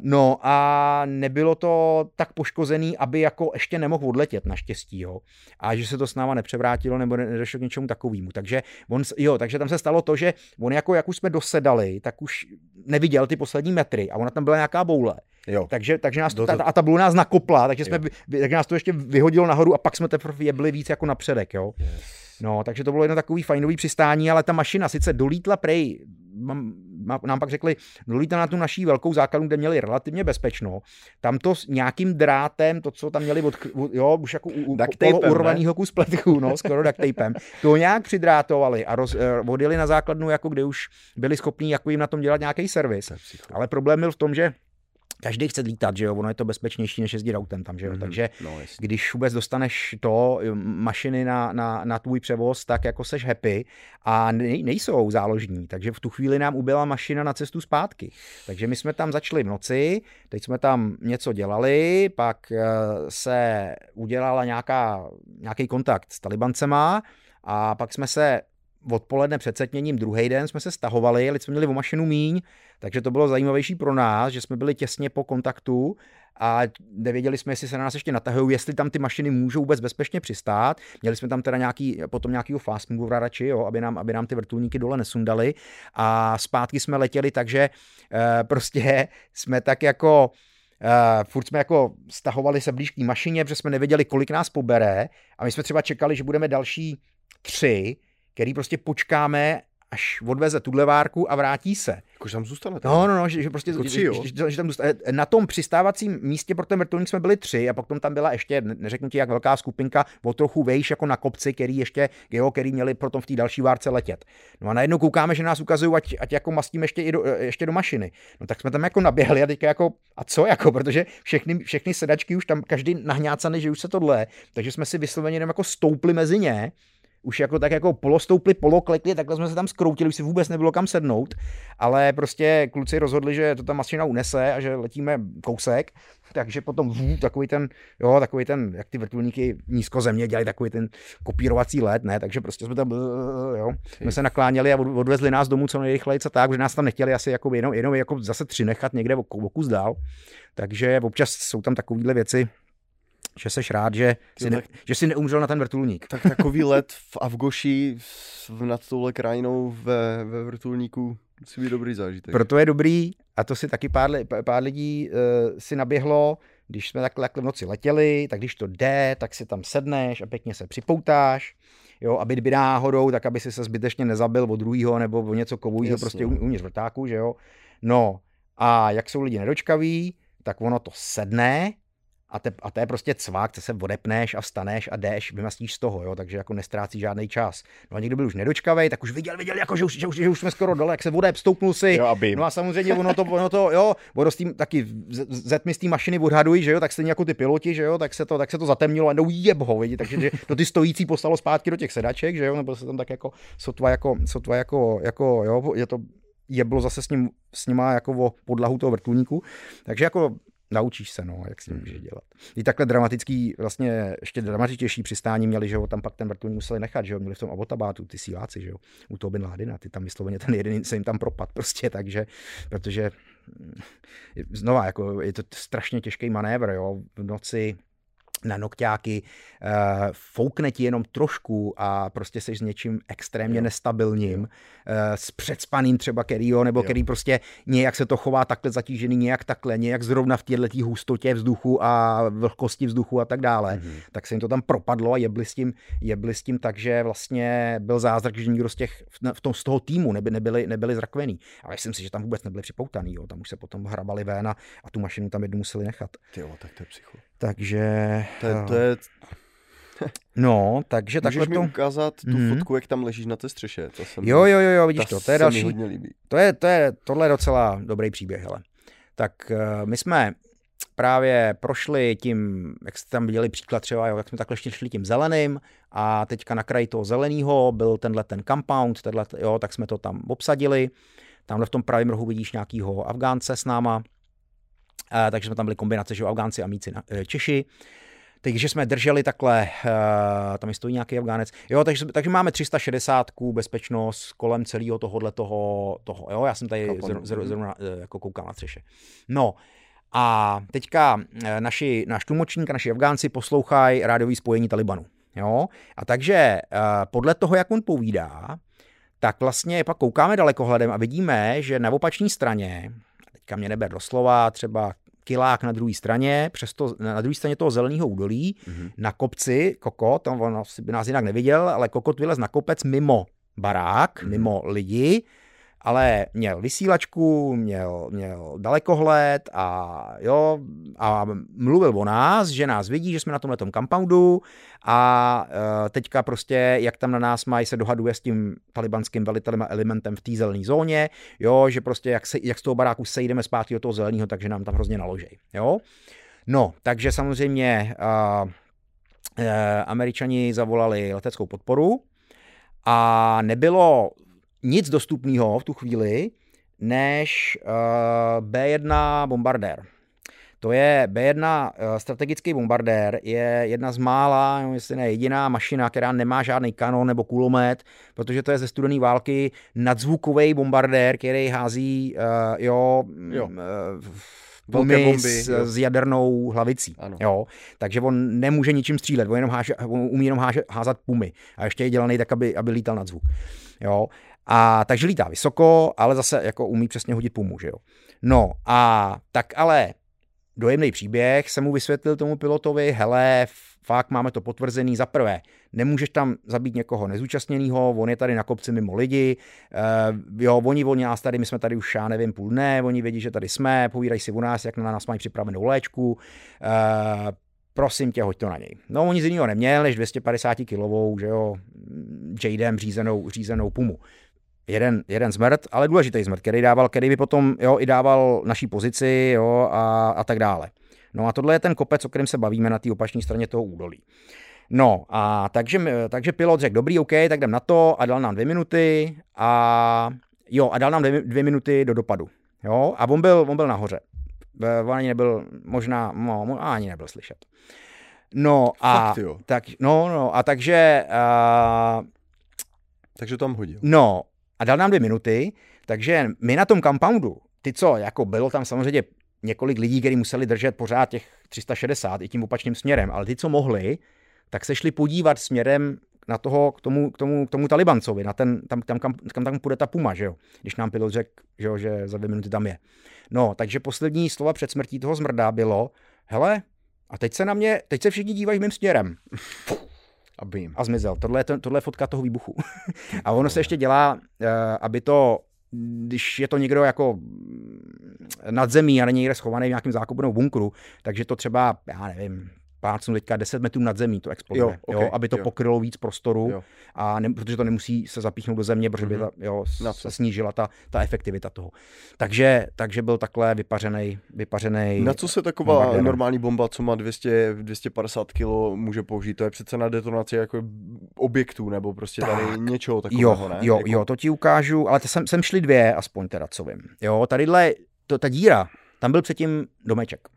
no a nebylo to tak poškozený, aby jako ještě nemohl odletět naštěstí, jo. A že se to s náma nepřevrátilo nebo nedošlo k něčemu takovému. Takže on, jo, takže tam se stalo to, že on jako, jak už jsme dosedali, tak už neviděl ty poslední metry a ona tam byla nějaká boule. Jo. Takže, takže nás to, ta, a ta boule nás nakopla, takže, jsme, takže nás to ještě vyhodilo nahoru a pak jsme teprve jebli víc jako napředek, jo. Yes. No, takže to bylo jedno takový fajnový přistání, ale ta mašina sice dolítla prej, nám pak řekli, dolítla na tu naší velkou základnu, kde měli relativně bezpečno. Tam to s nějakým drátem, to, co tam měli od, jo, už jako u, urvanýho kus pletku, no, skoro duct tapem, to nějak přidrátovali a roz, eh, odjeli na základnu, jako kde už byli schopní jako jim na tom dělat nějaký servis. Ale problém byl v tom, že každý chce lítat, že jo, ono je to bezpečnější, než jezdit autem tam, že jo, mm-hmm. takže no, když vůbec dostaneš to, mašiny na, na, na tvůj převoz, tak jako seš happy a nej, nejsou záložní, takže v tu chvíli nám ubyla mašina na cestu zpátky. Takže my jsme tam začali v noci, teď jsme tam něco dělali, pak eh, se udělala nějaká, nějaký kontakt s talibancema a pak jsme se odpoledne před setněním druhý den jsme se stahovali, ale jsme měli o mašinu míň, takže to bylo zajímavější pro nás, že jsme byli těsně po kontaktu a nevěděli jsme, jestli se na nás ještě natahují, jestli tam ty mašiny můžou vůbec bezpečně přistát. Měli jsme tam teda nějaký, potom nějakýho fast move radši, jo, aby, nám, aby nám ty vrtulníky dole nesundali a zpátky jsme letěli, takže e, prostě jsme tak jako Uh, furt jsme jako stahovali se blíž k mašině, protože jsme nevěděli, kolik nás pobere a my jsme třeba čekali, že budeme další tři, který prostě počkáme, až odveze tuhle várku a vrátí se. Jakože tam zůstane. No, no, no, že, že prostě jako tři, že, že, že, tam zůstane. Na tom přistávacím místě pro ten vrtulník jsme byli tři a potom tam byla ještě, neřeknu ti, jak velká skupinka, o trochu vejš jako na kopci, který ještě, jo, který měli potom v té další várce letět. No a najednou koukáme, že nás ukazují, ať, ať jako mastíme ještě, i do, ještě do mašiny. No tak jsme tam jako naběhli a teďka jako, a co jako, protože všechny, všechny sedačky už tam každý nahňácaný, že už se tohle, takže jsme si vysloveně jenom jako stoupli mezi ně už jako tak jako polostoupli, poloklekli, takhle jsme se tam skroutili, už si vůbec nebylo kam sednout, ale prostě kluci rozhodli, že to ta mašina unese a že letíme kousek, takže potom vů, takový ten, jo, takový ten, jak ty vrtulníky nízko země dělají takový ten kopírovací let, ne, takže prostě jsme tam, jo, jsme se nakláněli a odvezli nás domů co nejrychleji, co tak, že nás tam nechtěli asi jako jenom, jenom jako zase tři nechat někde o, o kus dál, takže občas jsou tam takovéhle věci, že seš rád, že si, ne, že si neumřel na ten vrtulník. Tak takový let v Avgoši nad touhle krajinou ve, ve vrtulníku musí být dobrý zážitek. Proto je dobrý, a to si taky pár, pár lidí uh, si naběhlo, když jsme takhle, takhle v noci letěli, tak když to jde, tak si tam sedneš a pěkně se připoutáš, jo, aby by náhodou, tak aby si se zbytečně nezabil od druhého nebo o něco kovujého prostě uvnitř vrtáku, že jo. No a jak jsou lidi nedočkaví, tak ono to sedne a, te, a to je prostě cvak, ty se odepneš a vstaneš a jdeš, vymastíš z toho, jo, takže jako nestrácí žádný čas. No a někdo byl už nedočkavý, tak už viděl, viděl, jako, že, už, že, už, že už jsme skoro dole, jak se vodep, stoupnul si. Jo, aby. No a samozřejmě ono to, ono to jo, ono s tím taky zetmi z té mašiny odhadují, že jo, tak stejně jako ty piloti, že jo, tak se to, tak se to zatemnilo a no jeb ho, vidí, takže že to ty stojící poslalo zpátky do těch sedaček, že jo, nebo se tam tak jako sotva jako, sotva jako, jako jo, je to jeblo zase s ním, s nima jako o podlahu toho vrtulníku. Takže jako naučíš se, no, jak si to může dělat. I takhle dramatický, vlastně ještě dramatičtější přistání měli, že jo, tam pak ten vrtulník museli nechat, že jo, měli v tom Abbottabadu ty síláci, že jo, u toho Bin Ládina, ty tam vysloveně ten jeden se jim tam propad prostě, takže, protože hm, znova, jako je to strašně těžký manévr, jo, v noci na nokťáky, uh, foukne ti jenom trošku a prostě jsi s něčím extrémně jo. nestabilním, jo. Uh, s předspaným třeba Kerryho, nebo jo. který prostě nějak se to chová takhle zatížený, nějak takhle, nějak zrovna v této hustotě vzduchu a vlhkosti vzduchu a tak dále, mm-hmm. tak se jim to tam propadlo a jebli s tím, jebli s tím tak, že vlastně byl zázrak, že nikdo z, těch, v tom, z toho týmu neby, nebyli, nebyli zrakvený. Ale myslím si, že tam vůbec nebyli připoutaný, jo. tam už se potom hrabali ven a, a tu mašinu tam jednu museli nechat. Ty jo, tak to je psycho. Takže... To je, to je... No, takže Můžeš takhle mi to... ukázat tu Mhm. fotku, jak tam ležíš na té střeše? To jsem, Jo, jo, jo, jo, vidíš to, to je se další, hodně líbí. to je, to je, tohle je docela dobrý příběh, hele. Tak uh, my jsme právě prošli tím, jak jste tam viděli příklad třeba, jo, jak jsme takhle šli tím zeleným a teďka na kraji toho zeleného byl tenhle ten compound, tenhle, jo, tak jsme to tam obsadili. Tamhle v tom pravém rohu vidíš nějakýho Afgánce s náma, uh, takže jsme tam byli kombinace, že jo, Afgánci a míci, uh, Češi. Takže jsme drželi takhle, uh, tam je stojí nějaký Afgánec. Jo, takže, takže máme 360 bezpečnost kolem celého tohohle toho, toho, jo, já jsem tady Chápu, zr, no. zr, zrovna uh, jako koukal na střeše. No, a teďka naši, náš tlumočník a naši Afgánci poslouchají rádiový spojení Talibanu. Jo? A takže eh, podle toho, jak on povídá, tak vlastně pak koukáme dalekohledem a vidíme, že na opačné straně, teďka mě neber doslova, třeba kilák na druhé straně, přesto na druhé straně toho zeleného údolí, Mhm. na kopci, kokot, tam on asi by nás jinak neviděl, ale kokot vylez na kopec mimo barák, Mhm. mimo lidi, ale měl vysílačku, měl, měl dalekohled a jo, a mluvil o nás, že nás vidí, že jsme na tomhle compoundu a e, teďka prostě, jak tam na nás mají, se dohaduje s tím talibanským velitelem a elementem v té zelené zóně, jo, že prostě jak, se, jak z toho baráku sejdeme zpátky do toho zeleného, takže nám tam hrozně naložej, jo. No, takže samozřejmě uh, američani zavolali leteckou podporu a nebylo nic dostupného v tu chvíli, než uh, B1 bombardér. To je B1 uh, strategický bombardér, je jedna z mála, jestli ne jediná mašina, která nemá žádný kanon nebo kulomet, protože to je ze studené války nadzvukový bombardér, který hází, uh, jo, Jo. Uh, Velké bomby, s, jo. s jadernou hlavicí. Ano. Jo, takže on nemůže ničím střílet, on, jenom háže, on umí jenom háže, házat pumy a ještě je dělaný tak, aby, aby lítal na zvuk. Jo, a takže lítá vysoko, ale zase jako umí přesně hodit pumu, že jo. No a tak ale dojemný příběh jsem mu vysvětlil tomu pilotovi, hele, fakt máme to potvrzený za prvé. Nemůžeš tam zabít někoho nezúčastněného, on je tady na kopci mimo lidi, uh, jo, oni oni nás tady, my jsme tady už, já nevím, půl dne, oni vědí, že tady jsme, povídají si o nás, jak na nás mají připravenou léčku, uh, prosím tě, hoď to na něj. No, oni z jiného neměl, než 250 kilovou, že jo, Jadem řízenou, řízenou pumu. Jeden, jeden zmrt, ale důležitý zmrt, který dával, který by potom jo, i dával naší pozici jo, a, a tak dále. No a tohle je ten kopec, o kterém se bavíme na té opačné straně toho údolí. No a takže, takže pilot řekl, dobrý, OK, tak jdem na to a dal nám dvě minuty a jo, a dal nám dvě, dvě minuty do dopadu. Jo, a on byl, on byl nahoře. On ani nebyl, možná, no, ani nebyl slyšet. No a, Fakt, jo. tak, no, no, a takže, uh, Takže tam hodil. no, a dal nám dvě minuty, takže my na tom compoundu, ty co, jako bylo tam samozřejmě několik lidí, kteří museli držet pořád těch 360 i tím opačným směrem, ale ty, co mohli, tak se šli podívat směrem na toho, k tomu, k tomu, k tomu Talibancovi, na ten, tam, tam, kam, kam tam půjde ta Puma, že jo? Když nám pilot řekl, že, jo, že za dvě minuty tam je. No, takže poslední slova před smrtí toho zmrdá bylo, hele, a teď se na mě, teď se všichni dívají mým směrem. Jim. A zmizel. Tohle je, to, tohle je fotka toho výbuchu. a ono se ještě dělá, eh, aby to, když je to někdo jako nad zemí a není někde schovaný v nějakém zákupnou bunkru, takže to třeba, já nevím, plácnu teďka 10 metrů nad zemí to exploduje, jo, okay, jo, aby to jo. pokrylo víc prostoru, jo. a ne, protože to nemusí se zapíchnout do země, protože by mhm. ta, jo, se snížila ta, ta efektivita toho. Takže, takže byl takhle vypařený, vypařený Na co se taková bombardér. normální bomba, co má 200, 250 kg, může použít? To je přece na detonaci jako objektů, nebo prostě tak. tady něčeho takového, jo, ne? Jo, jako... jo, to ti ukážu, ale sem, sem šli dvě, aspoň teda, co vím. Jo, tadyhle, to, ta díra, tam byl předtím domeček.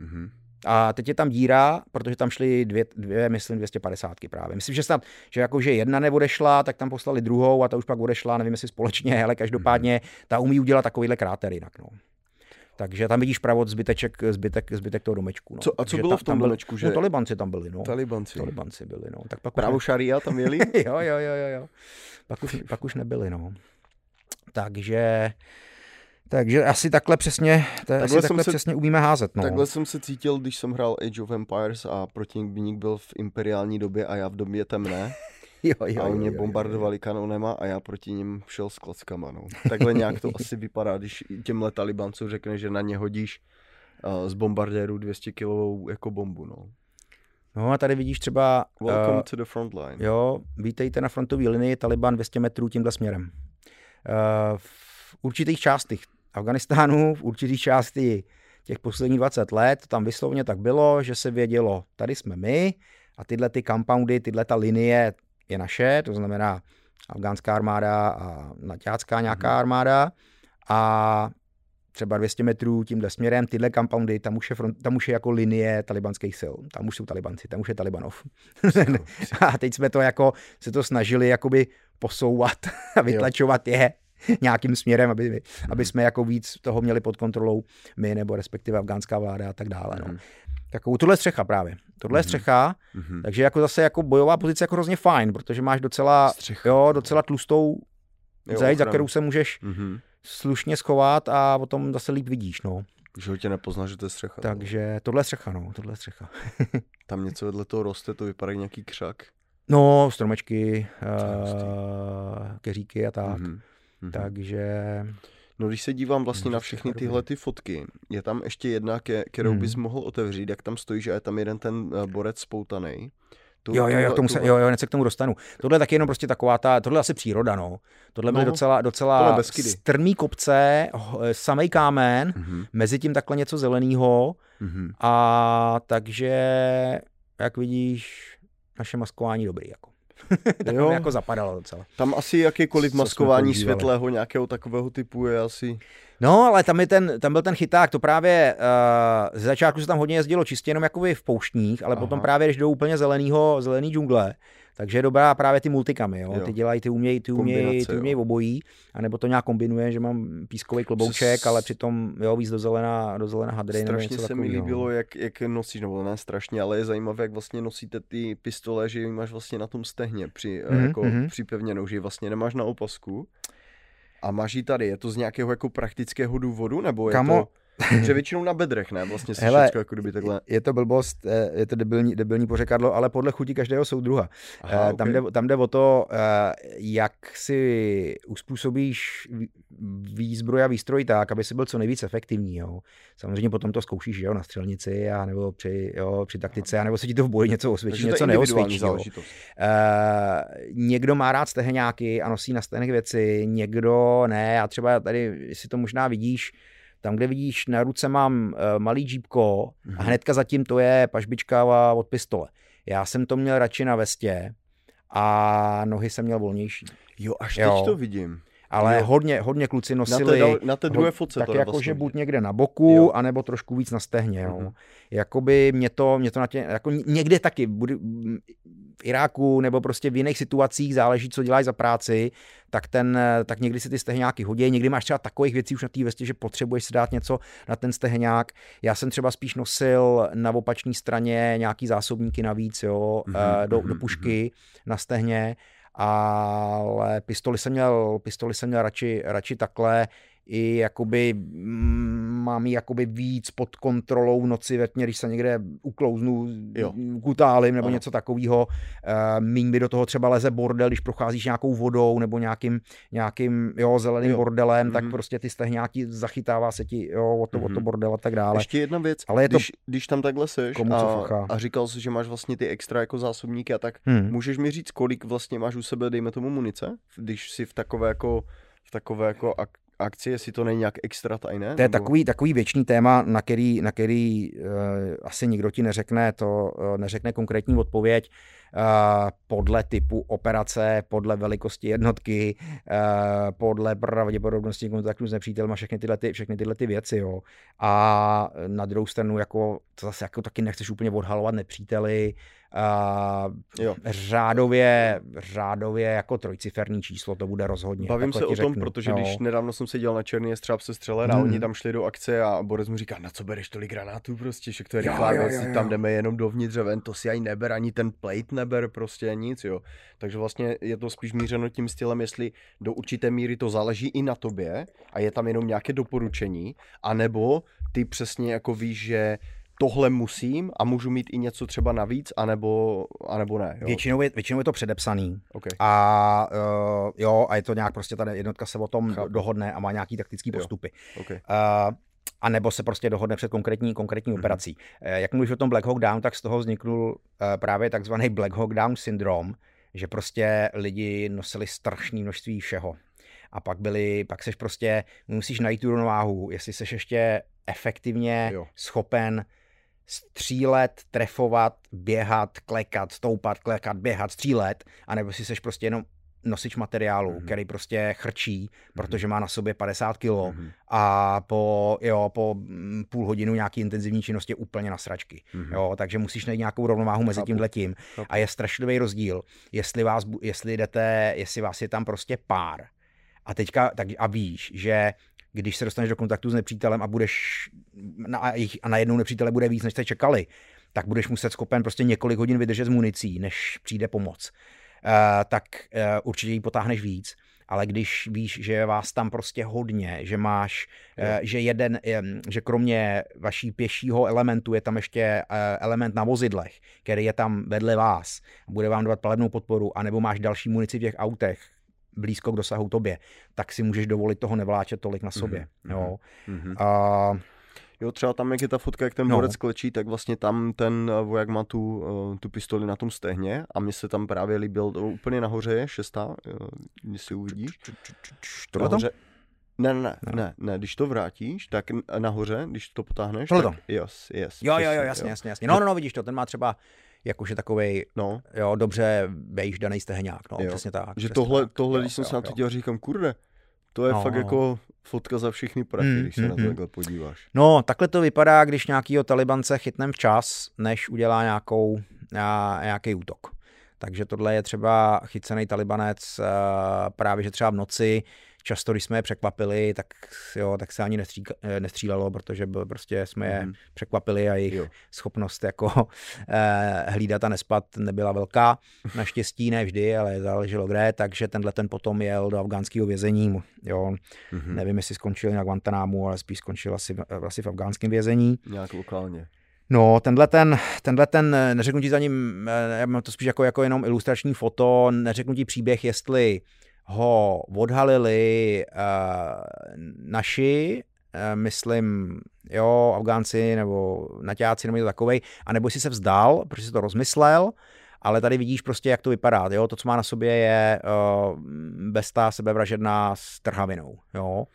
Mm-hmm. A teď je tam díra, protože tam šly dvě, dvě myslím, 250 právě. Myslím, že snad, že jako, že jedna neodešla, tak tam poslali druhou a ta už pak odešla, nevím jestli společně, ale každopádně ta umí udělat takovýhle kráter jinak. No. Takže tam vidíš pravod zbyteček, zbytek, zbytek toho domečku. No. Co, a co bylo ta, v tom byl, domečku? Že... No, talibanci tam byli. No. Talibanci. Talibanci byli, no. Tak pak Právo šaria tam jeli? jo, jo, jo, jo, jo. Pak už, pak už nebyli, no. Takže takže asi takhle přesně, takhle asi takhle se, přesně umíme házet. No. Takhle jsem se cítil, když jsem hrál Age of Empires a protivník byl v imperiální době a já v době temné. jo, jo, a oni jo, bombardovali jo. kanonema a já proti ním šel s klockama. No. Takhle nějak to asi vypadá, když těmhle talibancům řekne, že na ně hodíš uh, z bombardéru 200 kilovou jako bombu. No. No a tady vidíš třeba... Welcome uh, to the front line. Jo, vítejte na frontové linii Taliban 200 metrů tímhle směrem. Uh, v určitých částech Afganistánu, v určitých části těch posledních 20 let, tam vyslovně tak bylo, že se vědělo, tady jsme my a tyhle ty compoundy, tyhle ta linie je naše, to znamená afgánská armáda a naťácká nějaká mm. armáda a třeba 200 metrů tímhle směrem, tyhle compoundy, tam už, je front, tam už je jako linie talibanských sil. Tam už jsou talibanci, tam už je talibanov. a teď jsme to jako, se to snažili jakoby posouvat a vytlačovat je nějakým směrem, aby, aby mhm. jsme jako víc toho měli pod kontrolou my, nebo respektive afgánská vláda a tak dále. No. Mhm. Takovou tuhle střecha právě. Tohle je mhm. střecha, mm-hmm. takže jako zase jako bojová pozice jako hrozně fajn, protože máš docela, jo, docela tlustou zeď, za kterou se můžeš mm-hmm. slušně schovat a potom zase líp vidíš, no. Že ho tě nepozná, že to je střecha. Takže tohle je střecha, no, tohle je střecha. Tam něco vedle toho roste, to vypadá jak nějaký křak. No, stromečky, uh, keříky a tak. Mm-hmm. Mm-hmm. Takže... No když se dívám vlastně na všechny tyhle ty fotky, je tam ještě jedna, ke, kterou mm. bys mohl otevřít, jak tam stojí, že je tam jeden ten eh, borec spoutaný. Tu, jo, jo, jo, k tomu se, jo, jo, se k tomu dostanu. Tohle je taky jenom prostě taková ta, tohle je asi příroda, no. Tohle byly no, docela, docela strmý kopce, eh, samej kámen, mm-hmm. mezi tím takhle něco zeleného mm-hmm. a takže, jak vidíš, naše maskování dobrý, jako. tak jo. jako zapadalo docela. Tam asi jakýkoliv maskování světlého nějakého takového typu je asi... No, ale tam, je ten, tam byl ten chyták, to právě uh, ze začátku se tam hodně jezdilo čistě jenom jako v pouštních, ale Aha. potom právě, když jdou úplně zelenýho, zelený džungle, takže je dobrá právě ty multikamy, jo? jo. ty dělají, ty umějí, ty umějí, ty umějí obojí, anebo to nějak kombinuje, že mám pískový klobouček, Přes... ale přitom jo, víc do zelená, do zelená hadry. Strašně se mi líbilo, jak, jak nosíš, nebo ne strašně, ale je zajímavé, jak vlastně nosíte ty pistole, že ji máš vlastně na tom stehně při, mm-hmm. jako mhm. připevněnou, že ji vlastně nemáš na opasku. A máš ji tady, je to z nějakého jako praktického důvodu, nebo je Kamo, to že většinou na bedrech, ne? Vlastně si Hele, všecko, jako kdyby takhle. Je to blbost, eh, je to debilní, debilní pořekadlo, ale podle chuti každého soudruha. Aha, tam, okay. jde, tam jde o to, eh, jak si uspůsobíš výzbroj a výstroj tak, aby si byl co nejvíc efektivní. Jo. Samozřejmě potom to zkoušíš jo, na střelnici, a nebo při, jo, při taktice, a nebo se ti to v boji něco osvědčí, něco neosvědčí. Uh, někdo má rád steheňáky a nosí na stehnech věci, někdo ne. A třeba tady si to možná vidíš, tam, kde vidíš, na ruce mám uh, malý džípko a mhm. hnedka zatím to je pažbička od pistole. Já jsem to měl radši na vestě a nohy jsem měl volnější. Jo, až jo. teď to vidím. Ale jo. hodně, hodně kluci nosili. Na té, na té druhé fotce Tak jako, vlastně že buď někde na boku, jo. anebo trošku víc na stehně. Jo. Mm-hmm. Jakoby mě to, mě to na tě, jako někde taky, budu, v Iráku nebo prostě v jiných situacích, záleží, co děláš za práci, tak, ten, tak někdy si ty stehňáky hodí, někdy máš třeba takových věcí už na té vestě, že potřebuješ si dát něco na ten stehňák. Já jsem třeba spíš nosil na opačné straně nějaký zásobníky navíc, jo, mm-hmm, do, do pušky mm-hmm. na stehně, ale pistoli jsem měl, pistoli jsem měl radši, radši takhle, i jakoby mm, mám ji jakoby víc pod kontrolou v noci ve tmě, když se někde uklouznu, jo. kutálím nebo ano. něco takového. Uh, míň by do toho třeba leze bordel, když procházíš nějakou vodou nebo nějakým, nějakým jo, zeleným jo. bordelem, mm-hmm. tak mhm. prostě ty stehňáky zachytává se ti jo, o, to, mm-hmm. o to mhm. bordel a tak dále. Ještě jedna věc, Ale je když, to... když tam takhle seš a, a říkal jsi, že máš vlastně ty extra jako zásobníky a tak, hmm. můžeš mi říct, kolik vlastně máš u sebe, dejme tomu munice, když si v takové jako v takové jako ak- akci, jestli to není nějak extra tajné? To je nebo... takový, takový věčný téma, na který, na který uh, asi nikdo ti neřekne, to uh, neřekne konkrétní odpověď uh, podle typu operace, podle velikosti jednotky, uh, podle pravděpodobnosti kontaktu s nepřítelem a všechny tyhle, ty, všechny tyhle ty věci. Jo. A na druhou stranu jako, to zase jako taky nechceš úplně odhalovat nepříteli, Uh, jo. řádově, řádově jako trojciferní číslo to bude rozhodně. Bavím se o tom, řeknu. protože jo. když nedávno jsem se dělal na Černý jestřáb se střeler a hmm. oni tam šli do akce a Borec mu říká, na co bereš tolik granátů prostě, že to je rychlá tam jdeme jenom dovnitř, ven, to si ani neber, ani ten plate neber, prostě nic, jo. Takže vlastně je to spíš mířeno tím stylem, jestli do určité míry to záleží i na tobě a je tam jenom nějaké doporučení, anebo ty přesně jako víš, že tohle musím a můžu mít i něco třeba navíc, anebo, anebo ne. Jo? Většinou, je, většinou je to předepsaný. Okay. A uh, jo, a je to nějak prostě ta jednotka se o tom Chápu. dohodne a má nějaký taktický postupy. Okay. Uh, a nebo se prostě dohodne před konkrétní, konkrétní mm-hmm. operací. Jak mluvíš o tom Black Hawk Down, tak z toho vzniknul právě takzvaný Black Hawk Down syndrom, že prostě lidi nosili strašné množství všeho. A pak byli, pak seš prostě, musíš najít tu rovnováhu, jestli seš ještě efektivně jo. schopen střílet, trefovat, běhat, klekat, stoupat, klekat, běhat, střílet, anebo si seš prostě jenom nosič materiálu, mm-hmm. který prostě chrčí, mm-hmm. protože má na sobě 50 kg mm-hmm. a po, jo, po mm, půl hodinu nějaký intenzivní činnosti úplně na sračky. Mm-hmm. Jo, takže musíš najít nějakou rovnováhu mezi tím letím. A je strašlivý rozdíl, jestli vás, jestli jdete, jestli vás je tam prostě pár. A teďka, tak, a víš, že když se dostaneš do kontaktu s nepřítelem a budeš na, a najednou nepřítele bude víc, než jste čekali, tak budeš muset schopen prostě několik hodin vydržet s municí, než přijde pomoc. Uh, tak uh, určitě ji potáhneš víc. Ale když víš, že je vás tam prostě hodně, že máš, uh, že jeden, že kromě vaší pěšího elementu je tam ještě element na vozidlech, který je tam vedle vás, bude vám dávat palebnou podporu, anebo máš další munici v těch autech, blízko k dosahu tobě, tak si můžeš dovolit toho nevláčet tolik na sobě. Mm-hmm. Jo. Mm-hmm. A, Jo, třeba tam, jak je ta fotka, jak ten no. borec klečí, tak vlastně tam ten eh, voják má tu, eh, tu pistoli na tom stehně a mně se tam právě líbil, úplně nahoře je šestá, si uvidíš. Nahoře, ne, ne, ne, ne, ne, když to vrátíš, tak nahoře, když to potáhneš, Tohle tak, yes, yes, jo, jo, jo, jasně, jasně, jasně. No, no, no, vidíš to, ten má třeba jakože takovej, no. jo, dobře daný stehňák, no, jo. přesně tak. Že tohle, tak. tohle, když jsem se na to dělal, říkám, kurde, to je no, fakt no. jako fotka za všechny prachy, mm, když se mm, na to mm. takhle podíváš. No, takhle to vypadá, když nějakýho talibance chytnem včas, než udělá nějakou, nějaký útok. Takže tohle je třeba chycený talibanec právě, že třeba v noci často, když jsme je překvapili, tak, jo, tak se ani nestříka, eh, nestřílelo, protože byl, prostě jsme je mm. překvapili a jejich jo. schopnost jako eh, hlídat a nespat nebyla velká. Naštěstí ne vždy, ale záleželo kde, takže tenhle ten potom jel do afgánského vězení. Jo. Mm-hmm. Nevím, jestli skončil v Guantanámu, ale spíš skončil asi, asi v afgánském vězení. Nějak lokálně. No, tenhle ten, tenhle ten, neřeknu ti za ním, eh, já mám to spíš jako, jako jenom ilustrační foto, neřeknu ti příběh, jestli ho odhalili uh, naši, uh, myslím, jo, Afgánci nebo Naťáci nebo něco takovej, anebo si se vzdal, protože si to rozmyslel, ale tady vidíš prostě, jak to vypadá. Jo? To, co má na sobě, je uh, bestá sebevražedná s trhavinou. Jo?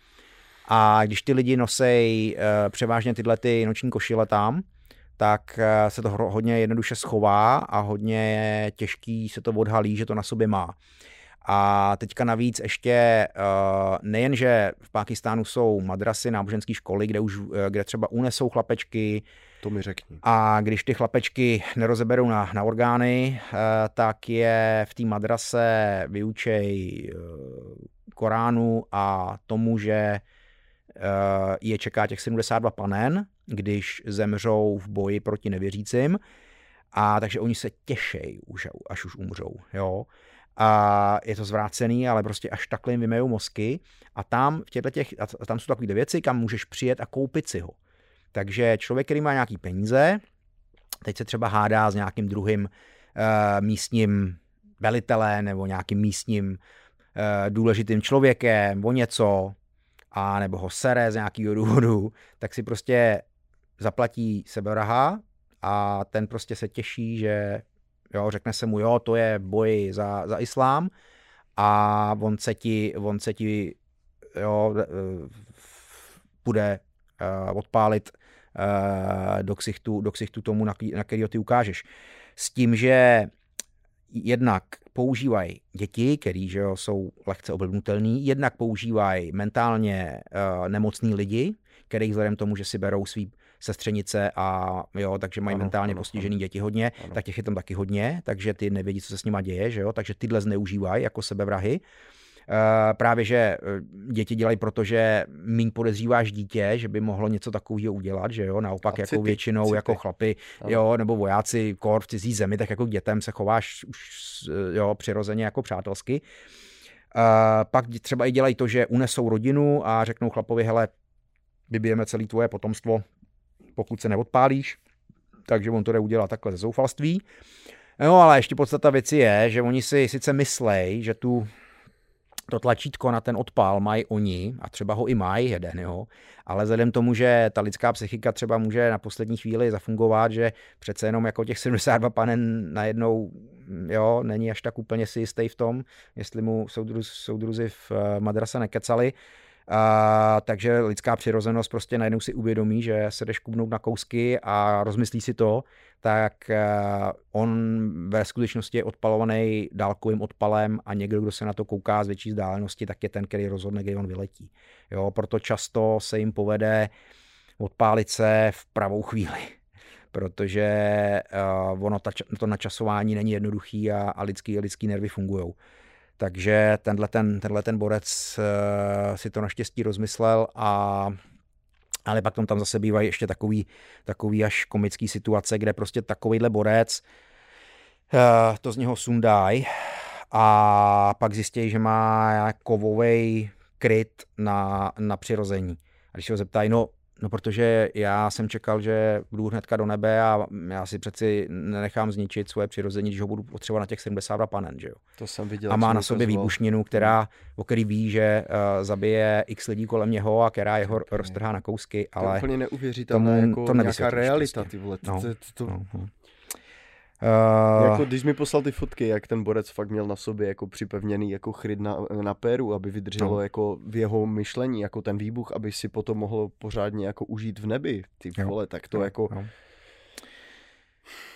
A když ty lidi nosej uh, převážně tyhle ty noční košile tam, tak uh, se to hodně jednoduše schová a hodně těžký se to odhalí, že to na sobě má. A teďka navíc ještě uh, nejen, že v Pákistánu jsou madrasy, náboženské školy, kde už eh, kde třeba unesou chlapečky. To mi řekni. A když ty chlapečky nerozeberou na, na orgány, uh, tak je v té madrase vyučej Koránu a tomu, že je čeká těch 72 panen, když zemřou v boji proti nevěřícím. A takže oni se těšejí, až už umřou. Jo? A je to zvrácený, ale prostě až takhle jim vymejou mozky a tam, v těch, a tam jsou takové věci, kam můžeš přijet a koupit si ho. Takže člověk, který má nějaký peníze, teď se třeba hádá s nějakým druhým uh, místním velitelem nebo nějakým místním uh, důležitým člověkem o něco, a nebo ho sere z nějakého důvodu, tak si prostě zaplatí seberaha a ten prostě se těší, že jo, řekne se mu, jo, to je boj za, za islám a on se ti, on se ti jo, e, bude uh, odpálit uh, do, ksichtu, do ksichtu tomu, na, který ty ukážeš. S tím, že jednak používají děti, který že jo, jsou lehce oblbnutelný, jednak používají mentálně nemocný lidi, kterých vzhledem tomu, že si berou svý sestřenice a jo, takže mají ano, mentálně ano, postižený ano. děti hodně, ano. tak těch je tam taky hodně, takže ty nevědí, co se s nima děje, že jo, takže tyhle zneužívají jako sebevrahy. Uh, právě, že eh, děti dělají proto, že míň podezříváš dítě, že by mohlo něco takového udělat, že jo, naopak jako většinou city. jako chlapy, ano. jo, nebo vojáci kor v cizí zemi, tak jako k dětem se chováš už jo, přirozeně jako přátelsky. Uh, pak třeba i dělají to, že unesou rodinu a řeknou chlapovi, hele, vybijeme celé tvoje potomstvo, pokud se neodpálíš, takže on to jde udělat takhle ze zoufalství. No ale ještě podstata věci je, že oni si sice myslej, že tu to tlačítko na ten odpál mají oni, a třeba ho i mají jeden, jo, ale vzhledem tomu, že ta lidská psychika třeba může na poslední chvíli zafungovat, že přece jenom jako těch 72 panen najednou jo, není až tak úplně si jistý v tom, jestli mu soudru, soudruzi v eh, madrase nekecali, a, takže lidská přirozenost prostě najednou si uvědomí, že se jdeš kubnout na kousky a rozmyslí si to, tak eh, on ve skutečnosti je odpalovaný dálkovým odpalem a někdo, kdo se na to kouká z větší vzdálenosti, tak je ten, který rozhodne, kdy on vyletí. Jo, proto často se jim povede odpálit se v pravou chvíli protože uh, ono ta, to načasování není jednoduchý a, a lidský, lidský nervy fungují. Takže tenhle ten, tenhle ten borec uh, si to naštěstí rozmyslel a ale pak tam, tam zase bývají ještě takový, takový až komický situace, kde prostě takovýhle borec uh, to z něho sundaj a pak zjistí, že má kovový kryt na, na přirození. A když se ho zeptají, no No protože já jsem čekal, že budu hnedka do nebe a já si přeci nenechám zničit svoje přirození, když ho budu potřebovat na těch 72 panen, že jo. To jsem viděl. A má na sobě výbušninu, která, o který ví, že uh, zabije x lidí kolem něho a která jeho okay. roztrhá na kousky, ale... To je úplně neuvěřitelné, jako to nějaká realita, ty vole. No, to, to, to, no, no. Uh, jako když mi poslal ty fotky, jak ten borec fakt měl na sobě jako připevněný jako chryd na, na péru, aby vydrželo no. jako v jeho myšlení, jako ten výbuch, aby si potom mohl pořádně jako užít v nebi, ty jo. vole, tak to jo. jako... Jo.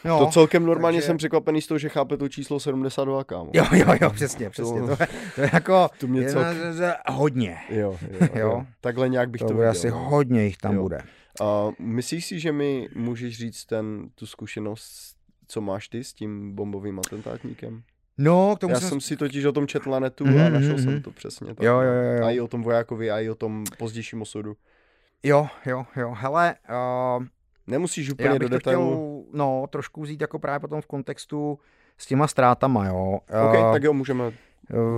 Jo, to celkem normálně takže... jsem překvapený z toho, že chápe to číslo 72, kámo. Jo, jo, jo, přesně, přesně. To, to, je, to je jako to mě cel... hodně. Jo, jo, jo. jo. Takhle nějak bych to, to viděl. asi no. hodně jich tam jo. bude. A myslíš si, že mi můžeš říct ten, tu zkušenost co máš ty s tím bombovým atentátníkem? No, k tomu Já jsem... jsem si totiž o tom četl na netu mm-hmm, a mhm, našel mm-hmm. jsem to přesně. Tak, jo, jo, jo. A i o tom vojákovi, a i o tom pozdějším osudu. Jo, jo, jo. Hele, uh, Nemusíš úplně do detailu. Chtěl, no, trošku vzít jako právě potom v kontextu s těma ztrátama, jo. OK, uh, tak jo, můžeme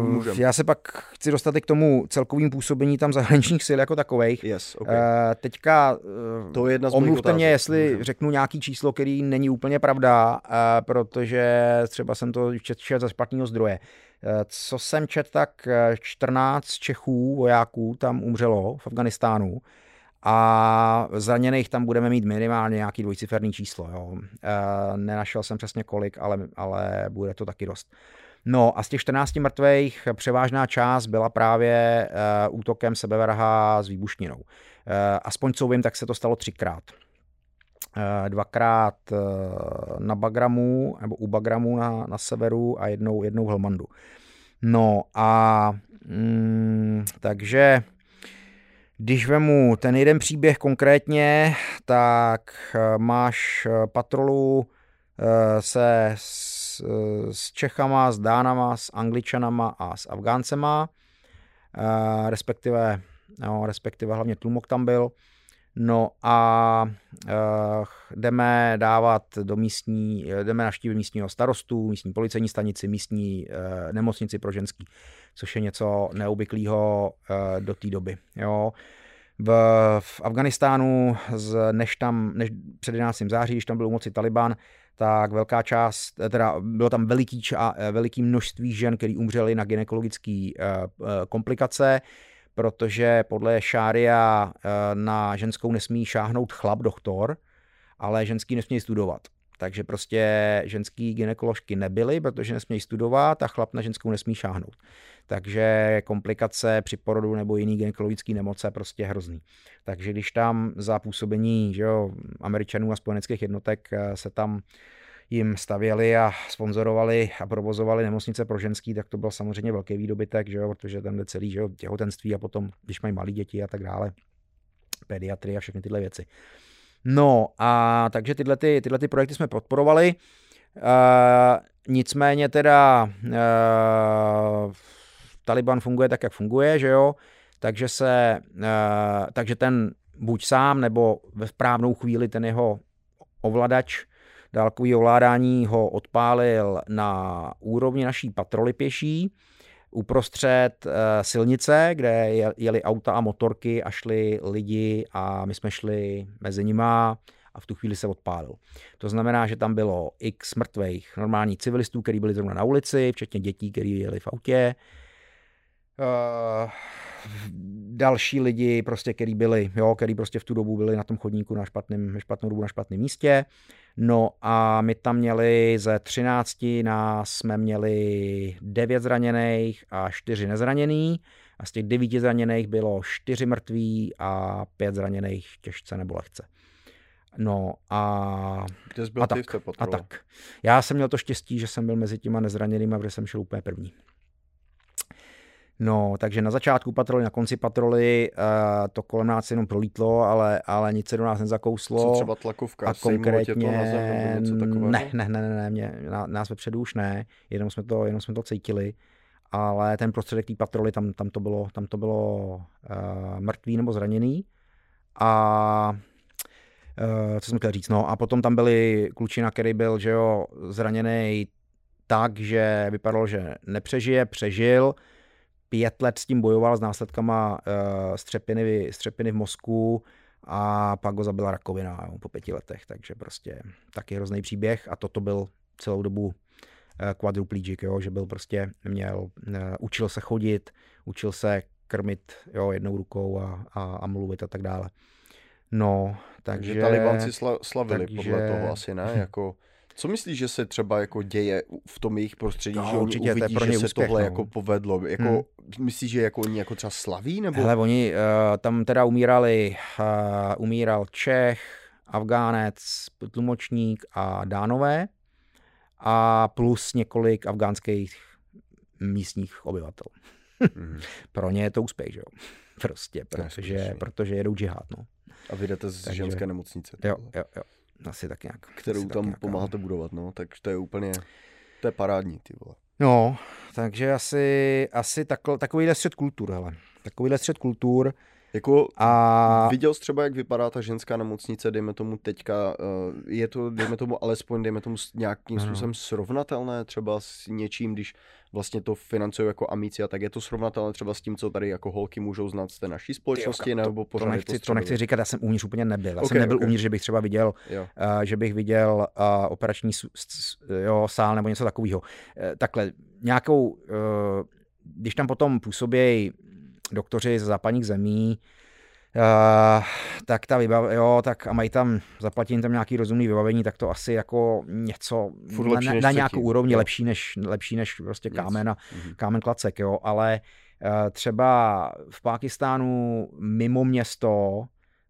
Můžem. Já se pak chci dostat k tomu celkovým působení tam zahraničních sil jako takových. Yes, okay. Teďka to je jedna z omluvte mě, jestli Můžem. řeknu nějaký číslo, který není úplně pravda, protože třeba jsem to četl za špatného zdroje. Co jsem četl, tak 14 Čechů, vojáků tam umřelo v Afganistánu a zraněných tam budeme mít minimálně nějaký dvojciferný číslo. Jo. Nenašel jsem přesně kolik, ale, ale bude to taky dost. No a z těch 14 mrtvých převážná část byla právě uh, útokem sebevraha s výbušninou. Uh, aspoň co vím, tak se to stalo třikrát. Uh, dvakrát uh, na Bagramu, nebo u Bagramu na, na severu a jednou, jednou v Helmandu. No a mm, takže když vemu ten jeden příběh konkrétně, tak máš patrolu se s Čechama, s Dánama, s Angličanama a s Afgáncema, respektive, no, respektive hlavně Tlumok tam byl. No a uh, jdeme dávat do místní, jdeme naštívit místního starostu, místní policejní stanici, místní uh, nemocnici pro ženský, což je něco neobvyklého do té doby. Jo. V, v Afganistánu, než tam, než před 11. září, když tam byl u moci Taliban, tak velká část, teda bylo tam veliký, ča, veliký množství žen, které umřely na gynekologické uh, komplikace protože podle šária eh, na ženskou nesmí šáhnout chlap, doktor, ale ženský nesmí studovat. Takže prostě ženský ginekoložky nebyly, protože nesmějí studovat a chlap na ženskou nesmí šáhnout. Takže komplikace při porodu nebo jiný gynekologický nemoce prostě hrozný. Takže když tam za působení že jo, američanů a spojeneckých jednotek eh, se tam jim stavěli a sponzorovali a provozovali nemocnice pro ženský, tak to byl samozřejmě velký výdobytek, že jo, protože tam jde celý že jo, těhotenství a potom, když mají malé děti a tak dále, pediatry a všechny tyhle věci. No a takže tyhle, ty, tyhle ty projekty jsme podporovali. Uh, nicméně teda uh, Taliban funguje tak, jak funguje, že jo, takže se, uh, takže ten buď sám, nebo ve správnou chvíli ten jeho ovladač dálkový ovládání ho odpálil na úrovni naší patroly pěší, uprostřed uh, silnice, kde jeli auta a motorky a šli lidi a my jsme šli mezi nima a v tu chvíli se odpálil. To znamená, že tam bylo x mrtvých normálních civilistů, kteří byli zrovna na ulici, včetně dětí, kteří jeli v autě. Uh, další lidi, prostě, který byli, jo, který prostě v tu dobu byli na tom chodníku na špatném, špatnou dobu na špatném místě. No a my tam měli ze 13 nás jsme měli 9 zraněných a 4 nezraněný. A z těch 9 zraněných bylo 4 mrtví a 5 zraněných těžce nebo lehce. No a... Kde jsi byl a ty tak, v té A tak. Já jsem měl to štěstí, že jsem byl mezi těma nezraněnými, protože jsem šel úplně první. No, takže na začátku patroly, na konci patroly uh, to kolem nás jenom prolítlo, ale, ale nic se do nás nezakouslo. Co třeba tlakovka? A konkrétně... To na zem, nebo něco ne, ne, ne, ne, ne, mě, na, nás vepředu už ne, jenom jsme to, jenom jsme to cítili. Ale ten prostředek té patroly, tam, tam to bylo, tam to bylo uh, mrtvý nebo zraněný. A uh, co jsem chtěl říct, no a potom tam byli klučina, který byl, že jo, zraněný tak, že vypadalo, že nepřežije, přežil, pět let s tím bojoval s následkama uh, střepiny, střepiny v mozku a pak ho zabila rakovina jo, po pěti letech, takže prostě taky hrozný příběh a toto byl celou dobu uh, quadriplegic, jo, že byl prostě, měl, uh, učil se chodit, učil se krmit jo, jednou rukou a, a, a mluvit a tak dále. No, takže... Takže talibanci sla, slavili takže... podle toho asi, ne? Jako co myslíš, že se třeba jako děje v tom jejich prostředí, no, že určitě, oni uvidí, to pro že se úspěch, tohle no. jako povedlo? Jako, hmm. Myslíš, že jako oni jako třeba slaví? Nebo? Hele, oni uh, tam teda umírali, uh, umíral Čech, Afgánec, tlumočník a Dánové a plus několik afgánských místních obyvatel. hmm. Pro ně je to úspěch, že jo? Prostě, protože, protože jedou džihad, no. A vy jdete z Takže, ženské nemocnice. Jo, jo, jo. Asi tak nějak. Kterou tam nějak, pomáháte budovat, no, tak to je úplně, to je parádní, ty vole. No, takže asi, asi takl, takovýhle střed kultur, hele. Takovýhle střed kultur. Jako a... viděl jsi třeba, jak vypadá ta ženská nemocnice, dejme tomu teďka, je to, dejme tomu alespoň, dejme tomu nějakým způsobem srovnatelné třeba s něčím, když vlastně to financují jako a tak je to srovnatelné třeba s tím, co tady jako holky můžou znát z té naší společnosti, jo, nebo pořád to nechci, to, to nechci říkat, já jsem uvnitř úplně nebyl. Já okay, jsem nebyl okay. uvnitř, že bych třeba viděl, uh, že bych viděl uh, operační jo, sál nebo něco takového. Uh, takhle, nějakou, uh, když tam potom působí doktoři ze západních zemí, Uh, tak ta vybav, jo, tak a mají tam, zaplatím tam nějaký rozumný vybavení, tak to asi jako něco na, na, na nějakou úrovni jo. lepší než, lepší než prostě kámen a mhm. kámen klacek, jo, ale uh, třeba v Pákistánu mimo město,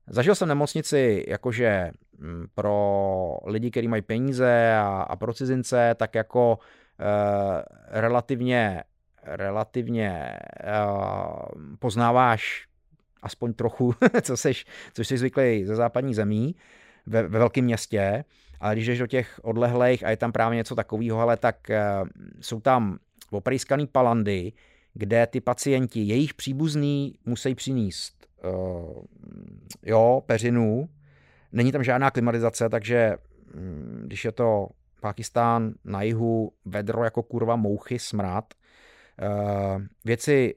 zažil jsem nemocnici jakože mm, pro lidi, kteří mají peníze a, a pro cizince, tak jako uh, relativně relativně uh, poznáváš aspoň trochu, co seš, což jsi zvyklý ze západních zemí, ve, ve velkém městě, ale když jdeš do těch odlehlých a je tam právě něco takového, ale tak uh, jsou tam oprýskaný palandy, kde ty pacienti, jejich příbuzní musí přinést uh, jo, peřinu. Není tam žádná klimatizace, takže um, když je to Pakistán na jihu, vedro jako kurva, mouchy, smrad. Uh, věci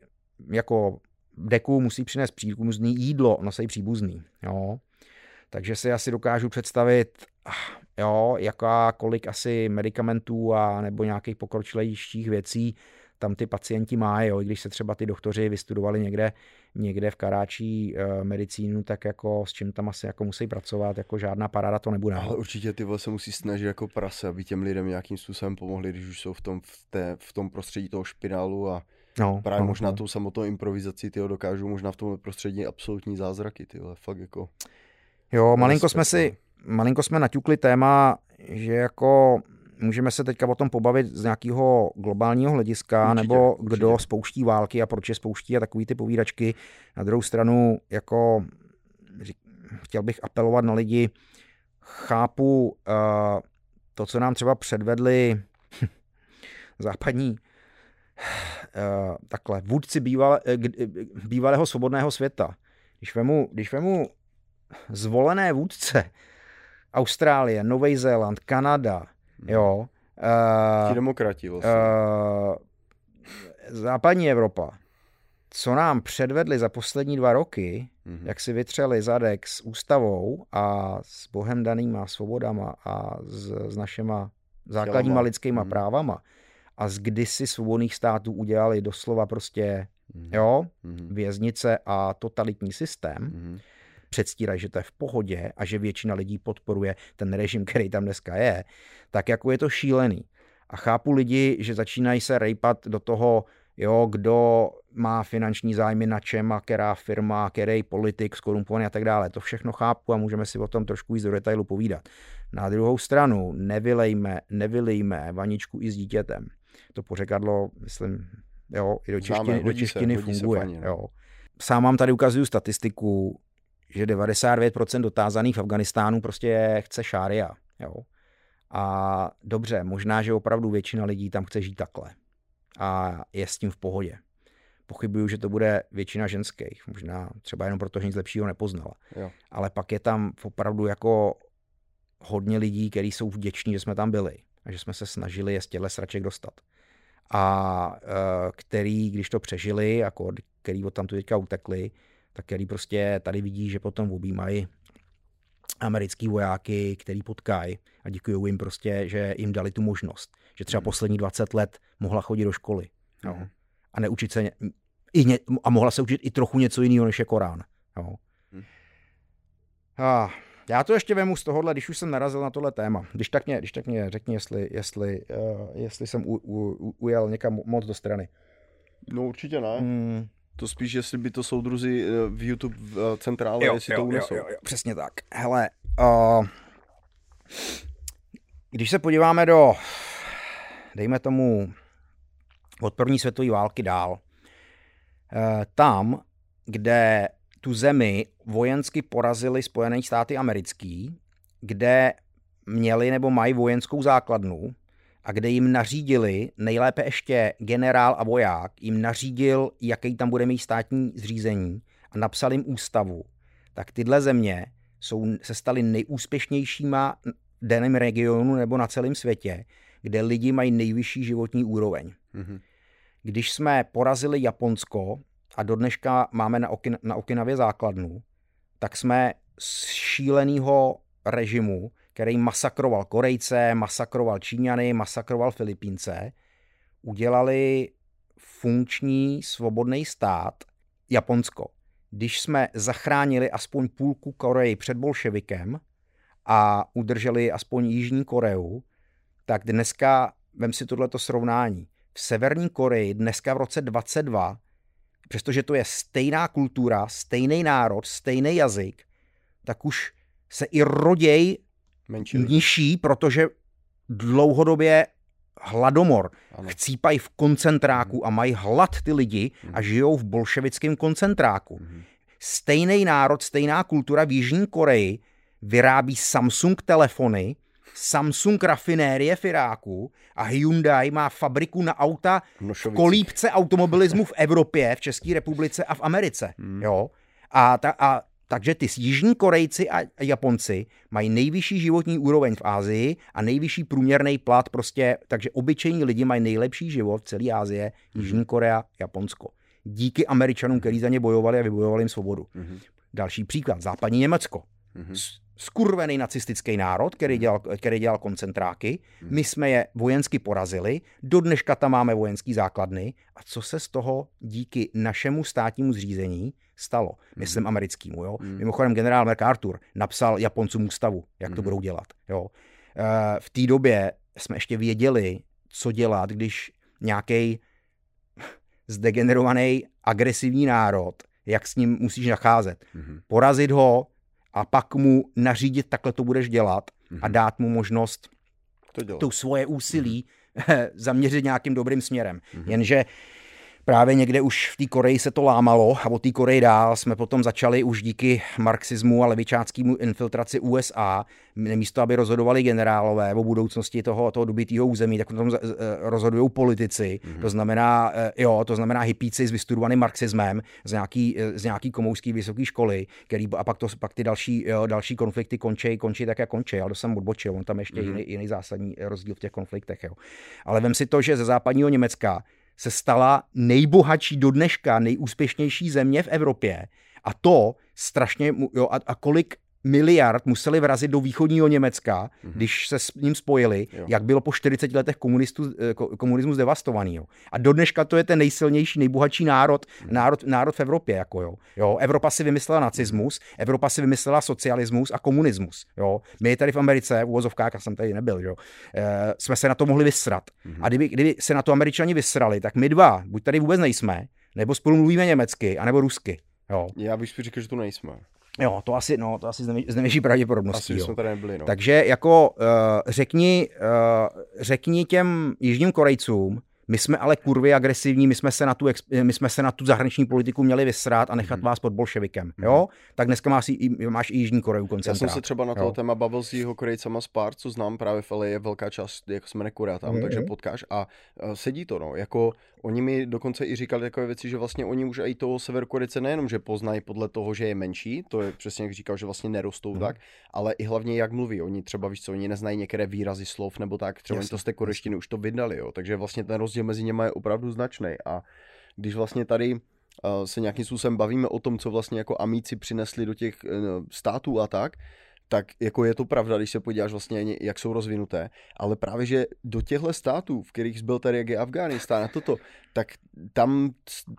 jako deku musí přinést příbuzný jídlo, nosejí příbuzný. Jo. Takže si asi dokážu představit, ah, jo, jaká, kolik asi medicamentů a nebo nějakých pokročilejších věcí tam ty pacienti mají, jo, i když se třeba ty doktoři vystudovali někde, někde v Karáčí e, medicínu, tak jako s čím tam asi jako musí pracovat, jako žádná paráda to nebude. Ale určitě ty se musí snažit jako prase, aby těm lidem nějakým způsobem pomohli, když už jsou v tom, v, té, v tom prostředí toho špinálu a No, Právě no, možná no. tou samotnou improvizací ty dokážou možná v tom prostředí absolutní zázraky, ty fakt jako... Jo, malinko jsme si, malinko jsme naťukli téma, že jako můžeme se teďka o tom pobavit z nějakého globálního hlediska, určitě, nebo určitě. kdo spouští války a proč je spouští a takový ty povídačky. Na druhou stranu, jako chtěl bych apelovat na lidi, chápu uh, to, co nám třeba předvedli západní uh, takhle, vůdci bývalé, uh, bývalého svobodného světa. Když vemu, když vemu zvolené vůdce Austrálie, Nový Zéland, Kanada. Jo. Uh, Ti demokrati vlastně. Uh, západní Evropa, co nám předvedli za poslední dva roky, mm-hmm. jak si vytřeli zadek s ústavou a s bohem danýma svobodama a s, s našima základníma lidskýma mm-hmm. právama a z kdysi svobodných států udělali doslova prostě, mm-hmm. jo, mm-hmm. věznice a totalitní systém, mm-hmm předstírají, že to je v pohodě a že většina lidí podporuje ten režim, který tam dneska je, tak jako je to šílený. A chápu lidi, že začínají se rejpat do toho, jo, kdo má finanční zájmy na čem a která firma, který politik skorumpovaný a tak dále. To všechno chápu a můžeme si o tom trošku víc do detailu povídat. Na druhou stranu nevylejme, nevylejme vaničku i s dítětem. To pořekadlo, myslím, jo, i do češtiny, do češtiny se, funguje. Se fajně, no. jo. Sám vám tady ukazuju statistiku, že 99% dotázaných v Afganistánu prostě chce šária. Jo. A dobře, možná, že opravdu většina lidí tam chce žít takhle. A je s tím v pohodě. Pochybuju, že to bude většina ženských. Možná třeba jenom proto, že nic lepšího nepoznala. Jo. Ale pak je tam opravdu jako hodně lidí, kteří jsou vděční, že jsme tam byli a že jsme se snažili je z těchto sraček dostat. A e, který, když to přežili, jako, který od tam tu teďka utekli, tak který prostě tady vidí, že potom objímají americký vojáky, který potkají a děkují jim prostě, že jim dali tu možnost. Že třeba hmm. poslední 20 let mohla chodit do školy. No. A neučit se i ně, a mohla se učit i trochu něco jiného, než je Korán. No. A já to ještě vemu z tohohle, když už jsem narazil na tohle téma. Když tak mě, když tak mě řekni, jestli, jestli, uh, jestli jsem u, u, ujel někam moc do strany. No určitě ne. Hmm. To spíš, jestli by to soudruzi eh, v YouTube eh, centrále, jo, jestli jo, to unesou. Jo, jo, jo, přesně tak. Hele, uh, když se podíváme do, dejme tomu, od první světové války dál, uh, tam, kde tu zemi vojensky porazili Spojené státy americký, kde měli nebo mají vojenskou základnu, a kde jim nařídili, nejlépe ještě generál a voják, jim nařídil, jaký tam bude mít státní zřízení a napsal jim ústavu, tak tyhle země jsou, se staly nejúspěšnějšíma v daném regionu nebo na celém světě, kde lidi mají nejvyšší životní úroveň. Mm-hmm. Když jsme porazili Japonsko a do dneška máme na, Okin- na Okinavě základnu, tak jsme z šíleného režimu který masakroval Korejce, masakroval Číňany, masakroval Filipínce, udělali funkční svobodný stát Japonsko. Když jsme zachránili aspoň půlku Koreji před bolševikem a udrželi aspoň Jižní Koreu, tak dneska, vem si tohleto srovnání, v Severní Koreji dneska v roce 22, přestože to je stejná kultura, stejný národ, stejný jazyk, tak už se i roděj Menší nižší, protože dlouhodobě hladomor. Ano. Chcípají v koncentráku mhm. a mají hlad ty lidi a mhm. žijou v bolševickém koncentráku. Mm. Stejný národ, stejná kultura v Jižní Koreji vyrábí Samsung telefony, Samsung rafinérie v Iráku a Hyundai má fabriku na auta v kolípce automobilismu v Evropě, v České republice a v Americe. Jo? A, ta, a takže ty jižní Korejci a Japonci mají nejvyšší životní úroveň v Ázii a nejvyšší průměrný plat prostě, takže obyčejní lidi mají nejlepší život v celé Ázie, Jižní Korea, Japonsko. Díky Američanům, kteří za ně bojovali a vybojovali jim svobodu. Mm-hmm. Další příklad, západní Německo. Mm-hmm skurvený nacistický národ, který hmm. dělal, který dělal koncentráky. Hmm. My jsme je vojensky porazili, do dneška tam máme vojenský základny. A co se z toho díky našemu státnímu zřízení stalo? Hmm. Myslím americkému. Jo? Mimochodem generál MacArthur napsal Japoncům ústavu, jak to budou dělat. Jo? Eh, v té době jsme ještě věděli, co dělat, když nějaký zdegenerovaný agresivní národ, jak s ním musíš nacházet. Porazit ho, a pak mu nařídit, takhle to budeš dělat mm-hmm. a mhm. dát mu možnost to tu svoje úsilí mm-hmm. zaměřit nějakým dobrým směrem. Mm-hmm. Jenže právě někde už v té Koreji se to lámalo a od té Koreji dál jsme potom začali už díky marxismu a levičáckému infiltraci USA, místo aby rozhodovali generálové o budoucnosti toho, toho dobitého území, tak potom rozhodují politici, mm-hmm. to znamená, eh, jo, to znamená hypíci s vystudovaným marxismem z nějaký, eh, z nějaký komouský vysoké školy, který, a pak, to, pak ty další, jo, další konflikty končí, končí tak, jak končí, ale to jsem odbočil, on tam ještě mm-hmm. jiný, jiný zásadní rozdíl v těch konfliktech. Jo. Ale vem si to, že ze západního Německa se stala nejbohatší do dneška, nejúspěšnější země v Evropě. A to strašně, jo, a, a kolik miliard museli vrazit do východního Německa, mm-hmm. když se s ním spojili, jo. jak bylo po 40 letech komunistu, eh, komunismu zdevastovaný. Jo. A do dneška to je ten nejsilnější, nejbohatší národ, mm-hmm. národ, národ v Evropě. Jako, jo. Jo, Evropa si vymyslela nacismus, Evropa si vymyslela socialismus a komunismus. Jo. My tady v Americe, v uvozovkách, já jsem tady nebyl, jo, e, jsme se na to mohli vysrat. Mm-hmm. A kdyby, kdyby se na to američani vysrali, tak my dva, buď tady vůbec nejsme, nebo spolu mluvíme německy, anebo rusky. Jo. Já bych si říkal, že tu nejsme. Jo, to asi, no, to asi z největší pravděpodobností. Asi jsme tady nebyli, no. Takže jako uh, řekni, uh, řekni těm jižním Korejcům, my jsme ale kurvy agresivní, my jsme se na tu, my jsme se na tu zahraniční politiku měli vysrát a nechat hmm. vás pod bolševikem. Hmm. Jo? Tak dneska máš i, máš i Jižní Koreu koncentrát. Já jsem se třeba na to téma bavil s jeho Korejcama z pár, co znám právě v LA, je velká část, jako jsme Korea tam, hmm. takže potkáš a uh, sedí to, no, jako Oni mi dokonce i říkali takové věci, že vlastně oni už i toho Severkorejce nejenom, že poznají podle toho, že je menší, to je přesně jak říkal, že vlastně nerostou mm. tak, ale i hlavně jak mluví. Oni třeba, víš co, oni neznají některé výrazy slov nebo tak, třeba oni to z té koreštiny už to vydali, jo. Takže vlastně ten rozdíl mezi nimi je opravdu značný. A když vlastně tady uh, se nějakým způsobem bavíme o tom, co vlastně jako amíci přinesli do těch uh, států a tak, tak jako je to pravda, když se podíváš vlastně, jak jsou rozvinuté, ale právě, že do těchto států, v kterých byl tady, jak je Afghánistán a toto, tak tam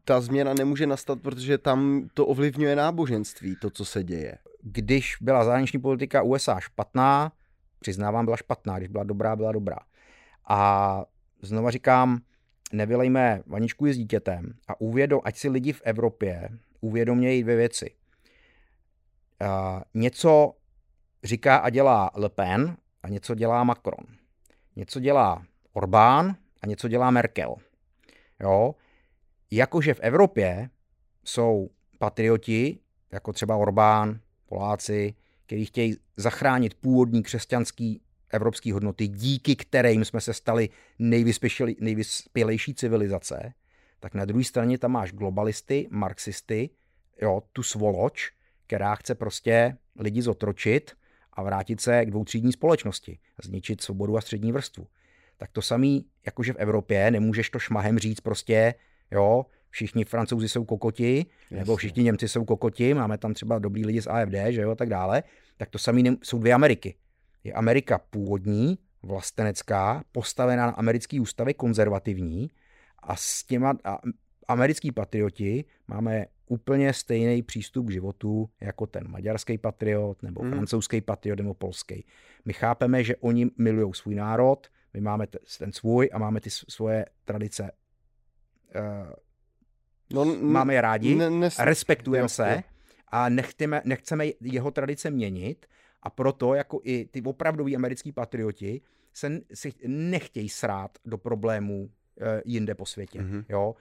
ta změna nemůže nastat, protože tam to ovlivňuje náboženství, to, co se děje. Když byla zahraniční politika USA špatná, přiznávám, byla špatná, když byla dobrá, byla dobrá. A znova říkám, nevylejme vaničku s dítětem a uvědom, ať si lidi v Evropě uvědomějí dvě věci. Uh, něco říká a dělá Le Pen a něco dělá Macron. Něco dělá Orbán a něco dělá Merkel. Jo? Jakože v Evropě jsou patrioti, jako třeba Orbán, Poláci, kteří chtějí zachránit původní křesťanský evropské hodnoty, díky kterým jsme se stali nejvyspělejší civilizace, tak na druhé straně tam máš globalisty, marxisty, jo, tu svoloč, která chce prostě lidi zotročit a vrátit se k dvoutřídní společnosti, zničit svobodu a střední vrstvu. Tak to samý, jakože v Evropě, nemůžeš to šmahem říct prostě, jo, všichni francouzi jsou kokoti, Jasně. nebo všichni Němci jsou kokoti, máme tam třeba dobrý lidi z AFD, že jo, a tak dále, tak to samý ne- jsou dvě Ameriky. Je Amerika původní, vlastenecká, postavená na americké ústavy, konzervativní a s těma a americký patrioti máme úplně stejný přístup k životu jako ten maďarský patriot, nebo hmm. francouzský patriot, nebo polský. My chápeme, že oni milují svůj národ, my máme ten svůj a máme ty svoje tradice. Uh, no, máme je rádi, ne, ne, respektujeme se a nechceme, nechceme jeho tradice měnit a proto jako i ty opravdoví americký patrioti se, si nechtějí srát do problémů uh, jinde po světě. Mm-hmm. Jo?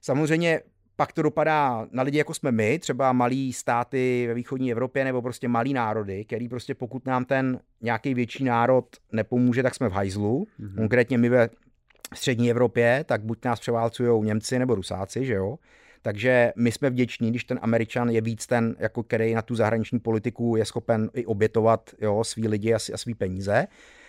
Samozřejmě pak to dopadá na lidi, jako jsme my, třeba malí státy ve východní Evropě nebo prostě malí národy, který prostě pokud nám ten nějaký větší národ nepomůže, tak jsme v hajzlu. Mm-hmm. Konkrétně my ve střední Evropě, tak buď nás převálcují Němci nebo Rusáci, že jo. Takže my jsme vděční, když ten Američan je víc ten, jako který na tu zahraniční politiku je schopen i obětovat jo, svý lidi a, a svý peníze.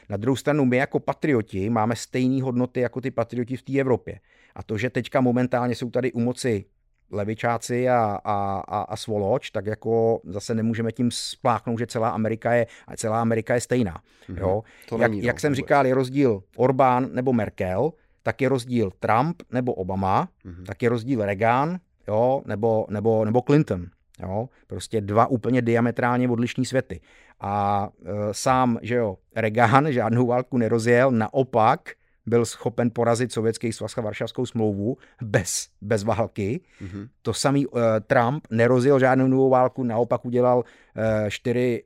Na druhou stranu my jako patrioti máme stejné hodnoty jako ty patrioti v té Evropě. A to, že teďka momentálně jsou tady u moci levičáci a, a, a, a svoloč, tak jako zase nemůžeme tím spláchnout, že celá Amerika je, celá Amerika je stejná. Mm-hmm. Jo? To jak, není, jak no, jsem vůbec. říkal, je rozdíl Orbán nebo Merkel, tak je rozdíl Trump nebo Obama, mm-hmm. tak je rozdíl Reagan jo? Nebo, nebo, nebo Clinton. Jo? Prostě dva úplně diametrálně odlišní světy. A e, sám, že jo, Reagan žádnou válku nerozjel, naopak byl schopen porazit sovětský svaz a Varšavskou smlouvu bez, bez války. Mm-hmm. To samý uh, Trump nerozjel žádnou novou válku, naopak udělal uh, čtyři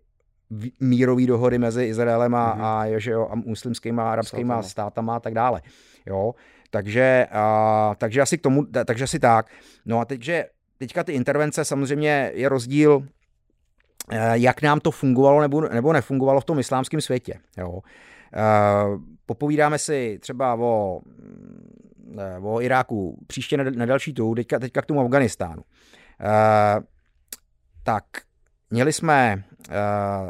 mírové dohody mezi Izraelem a, mm-hmm. a, že jo, a muslimskými a arabskými státama a tak dále. Jo? Takže, uh, takže asi k tomu, takže asi tak. No a teď, že teďka ty intervence samozřejmě je rozdíl, jak nám to fungovalo nebo, nebo nefungovalo v tom islámském světě. Jo. Popovídáme si třeba o, mm, o Iráku příště na, další tu, teďka, teďka k tomu Afganistánu. Tak měli jsme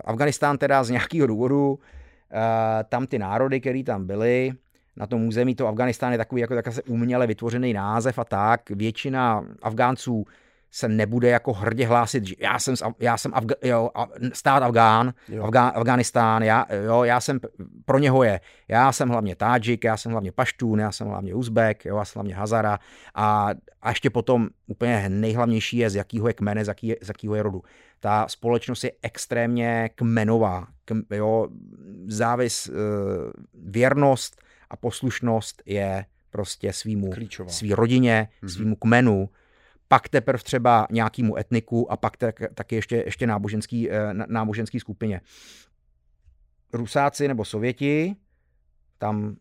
Afganistán teda z nějakého důvodu, tam ty národy, které tam byly, na tom území, to Afganistán je takový jako tak se uměle vytvořený název a tak. Většina Afgánců se nebude jako hrdě hlásit, že já jsem, já jsem Afga, jo, stát Afgán, jo. Afgán, Afganistán, já, jo, já jsem, pro něho je, já jsem hlavně Tádžik, já jsem hlavně Paštún, já jsem hlavně Uzbek, jo, já jsem hlavně Hazara a, a ještě potom úplně nejhlavnější je, z jakého je kmene, z, jaký, z jakého je rodu. Ta společnost je extrémně kmenová, k, jo, závis, uh, věrnost a poslušnost je prostě svýmu, Klíčová. svý rodině, mm-hmm. svýmu kmenu, pak teprve třeba nějakému etniku a pak tak, taky ještě, ještě náboženský, eh, náboženský skupině. Rusáci nebo Sověti tam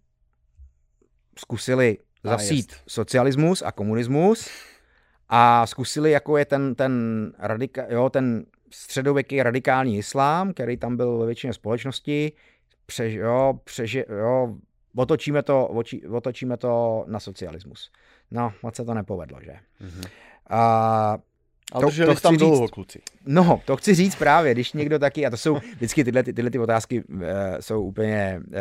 zkusili zasít a socialismus a komunismus a zkusili, jako je ten, ten, radika, jo, ten středověký radikální islám, který tam byl ve většině společnosti, přež, jo, přeži, jo, otočíme, to, oči, otočíme to na socialismus. No, moc se to nepovedlo, že? Mm-hmm. A ale to, drželi to tam říct, dlouho, kluci. No, to chci říct právě, když někdo taky, a to jsou vždycky tyhle, tyhle ty otázky uh, jsou úplně uh,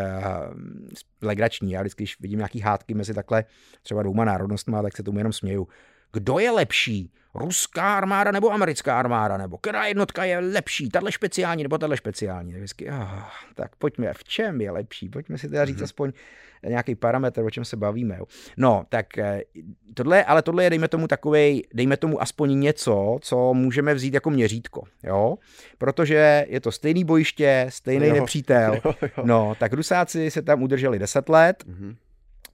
legrační. Já vždycky, když vidím nějaký hádky mezi takhle třeba dvouma národnostmi, tak se tomu jenom směju. Kdo je lepší? Ruská armáda nebo americká armáda? Nebo která jednotka je lepší? Tahle speciální nebo tahle speciální? Vždycky, oh, tak pojďme, v čem je lepší? Pojďme si teda říct mm-hmm. aspoň nějaký parametr, o čem se bavíme. Jo. No, tak eh, tohle, ale tohle je, dejme tomu takovej, dejme tomu aspoň něco, co můžeme vzít jako měřítko, jo, protože je to stejný bojiště, stejný jo, nepřítel, jo, jo. no, tak Rusáci se tam udrželi 10 let, mm-hmm.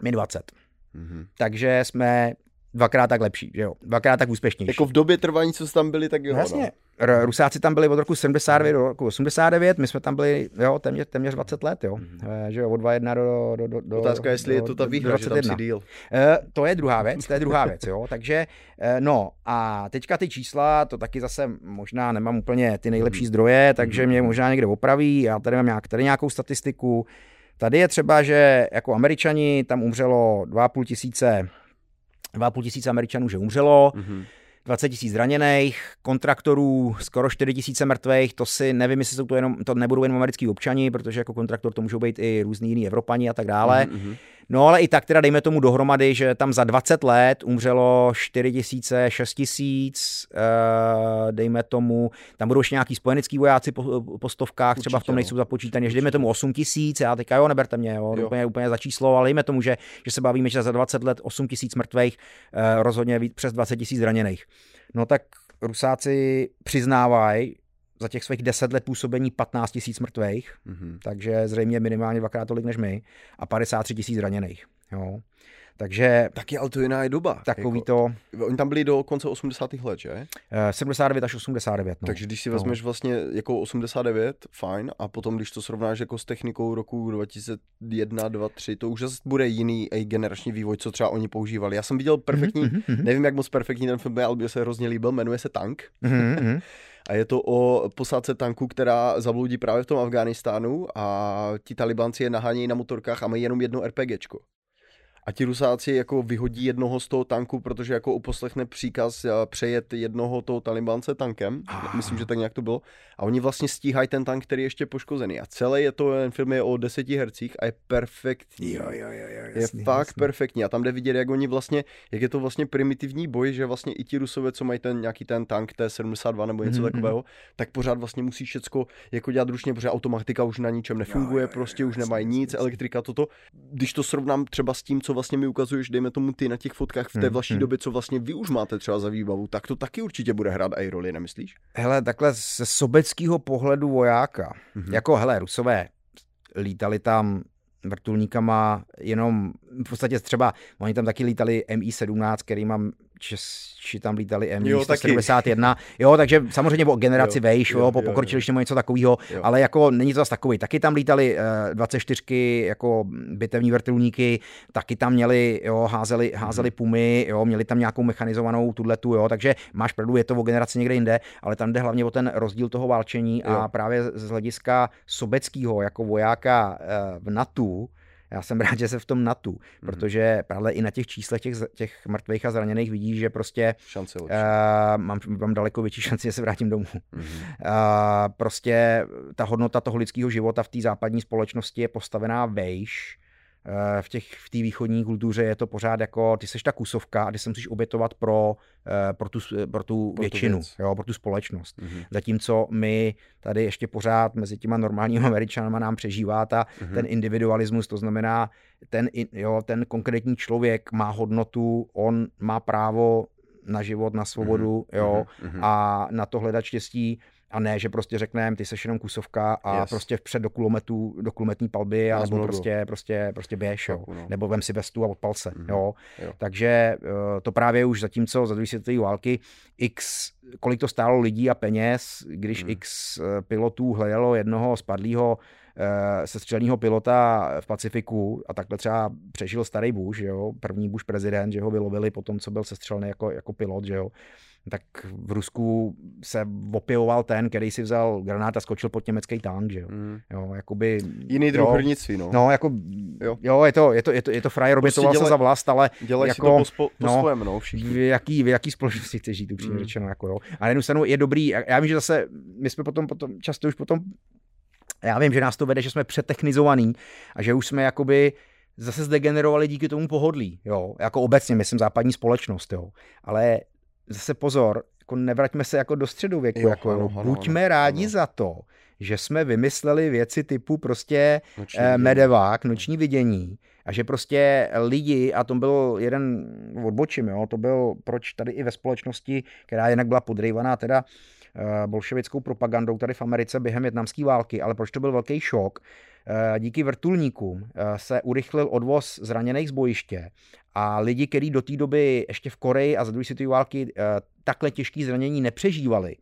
my 20. Mm-hmm. Takže jsme dvakrát tak lepší, že jo? Dvakrát tak úspěšnější. Jako v době trvání, co tam byli, tak jo. No, jasně. No. Rusáci tam byli od roku 79 do roku 89, my jsme tam byli jo, téměř, téměř 20 let, jo. Mm-hmm. Že jo, od 2.1 do, do, do, Otázka, do, jestli do, je to ta výhra, že tam si díl. Uh, to je druhá věc, to je druhá věc, jo. Takže, uh, no, a teďka ty čísla, to taky zase možná nemám úplně ty nejlepší mhm. zdroje, takže mě možná někde opraví, já tady mám nějak, tady nějakou statistiku. Tady je třeba, že jako američani tam umřelo 2,5 tisíce 2,5 tisíce Američanů, že umřelo, mm-hmm. 20 tisíc zraněných, kontraktorů skoro 4 tisíce mrtvých, to si nevím, jestli jsou to jenom, to nebudou jenom americký občani, protože jako kontraktor to můžou být i různý jiný Evropani a tak dále. Mm-hmm. No ale i tak teda dejme tomu dohromady, že tam za 20 let umřelo 4 tisíce, 6 tisíc, uh, dejme tomu, tam budou ještě nějaký spojenecký vojáci po, po stovkách, Určitě, třeba v tom nejsou započítaní, že dejme tomu 8 tisíc, já teďka jo, neberte mě, jo, jo. Úplně, úplně za číslo, ale dejme tomu, že, že se bavíme, že za 20 let 8 tisíc mrtvých, uh, rozhodně víc přes 20 tisíc zraněných. No tak Rusáci přiznávají, za těch svých deset let působení 15 tisíc mrtvých, mm-hmm. takže zřejmě minimálně dvakrát tolik než my, a 53 tisíc zraněných. Jo. Takže... Taky, ale to jiná je doba. Takový jako, to... Oni tam byli do konce 80. let, že? Uh, 79 až 89. No. Takže když si no. vezmeš vlastně jako 89, fajn, a potom když to srovnáš jako s technikou roku 2001, 2, 3, to už zase bude jiný generační vývoj, co třeba oni používali. Já jsem viděl perfektní, mm-hmm. nevím jak moc perfektní ten film ale by se hrozně líbil, jmenuje se Tank. Mm-hmm. A je to o posádce tanku, která zabloudí právě v tom Afghánistánu a ti talibanci je nahánějí na motorkách a mají jenom jedno RPGčko. A ti Rusáci jako vyhodí jednoho z toho tanku, protože jako uposlechne příkaz přejet jednoho toho talibance tankem. Ah. Myslím, že tak nějak to bylo. A oni vlastně stíhají ten tank, který je ještě poškozený. A celý je to, ten film je o deseti hercích a je perfektní. Jo, jo, jo, jo jasný, je fakt jasný. perfektní. A tam jde vidět, jak oni vlastně, jak je to vlastně primitivní boj, že vlastně i ti Rusové, co mají ten nějaký ten tank T-72 nebo něco mm-hmm. takového, tak pořád vlastně musí všecko jako dělat ručně, protože automatika už na ničem nefunguje, jo, jo, jo, prostě jo, už nemají nic, jasný, elektrika, toto. Když to srovnám třeba s tím, co vlastně mi ukazuješ, dejme tomu ty na těch fotkách v té hmm, vaší hmm. době, co vlastně vy už máte třeba za výbavu, tak to taky určitě bude hrát i roli, nemyslíš? Hele, takhle ze sobeckého pohledu vojáka, hmm. jako hele, Rusové lítali tam vrtulníkama jenom v podstatě třeba, oni tam taky lítali Mi-17, který mám Češi tam lítali Mi-171, jo, takže samozřejmě po generaci jo, vejš, jo, jo, po pokročilišti nebo něco takového, ale jako není to zase takový. Taky tam lítali uh, 24 jako bitevní vrtulníky, taky tam měli, jo, házeli, házeli hmm. pumy, jo, měli tam nějakou mechanizovanou tu, jo, takže máš pravdu, je to o generaci někde jinde, ale tam jde hlavně o ten rozdíl toho válčení jo. a právě z hlediska sobeckého jako vojáka uh, v NATO, já jsem rád, že se v tom natu, mm-hmm. protože právě i na těch číslech těch, těch mrtvých a zraněných vidíš, že prostě Šance uh, mám, mám daleko větší šanci, že se vrátím domů. Mm-hmm. Uh, prostě ta hodnota toho lidského života v té západní společnosti je postavená vejš, v těch v té východní kultuře je to pořád jako, ty seš ta kusovka a ty se musíš obětovat pro, eh, pro tu, pro tu pro většinu, tu jo, pro tu společnost. Mm-hmm. Zatímco my tady ještě pořád mezi těma normálními američanama nám přežívá ta, mm-hmm. ten individualismus, to znamená, ten, jo, ten konkrétní člověk má hodnotu, on má právo na život, na svobodu, mm-hmm. jo, mm-hmm. a na to hledat štěstí a ne, že prostě řekneme, ty seš jenom kusovka a yes. prostě vpřed do kulometu, do kulometní palby, a nebo prostě, prostě, prostě běž, jo. No. nebo vem si vestu a odpal se, mm-hmm. jo. jo. Takže eh, to právě už zatímco za druhé světové války x, kolik to stálo lidí a peněz, když mm. x eh, pilotů hledalo jednoho spadlého eh, sestřelného pilota v Pacifiku a takhle třeba přežil starý Bush, jo, první Bush prezident, že ho vylovili po tom, co byl sestřelný jako, jako pilot, že jo tak v Rusku se opiloval ten, který si vzal granát a skočil pod německý tank, že jo. Mm. jo jakoby, Jiný druh hrnictví, no. No, jako, jo, jo je, to, je, to, je, to, je to frajer, prostě obětoval se za vlast, ale dělej jako, si to po, spo, po no, no, v jaký, v jaký společnosti chceš žít, upřímně mm. řečeno, jako jo. A na jednu stranu je dobrý, já vím, že zase, my jsme potom, potom často už potom, já vím, že nás to vede, že jsme přetechnizovaný a že už jsme jakoby, zase zdegenerovali díky tomu pohodlí, jo, jako obecně, myslím, západní společnost, jo, ale zase pozor, jako nevraťme se jako do středověku, jo, jako, ano, ano, buďme ano, rádi ano. za to, že jsme vymysleli věci typu prostě noční eh, medevák, noční vidění a že prostě lidi, a to byl jeden, odbočím, jo, to byl proč tady i ve společnosti, která jinak byla podrývaná teda eh, bolševickou propagandou tady v Americe během větnamské války, ale proč to byl velký šok, eh, díky vrtulníkům eh, se urychlil odvoz zraněných z bojiště a lidi, kteří do té doby ještě v Koreji a za druhé světové války eh, takhle těžké zranění nepřežívali,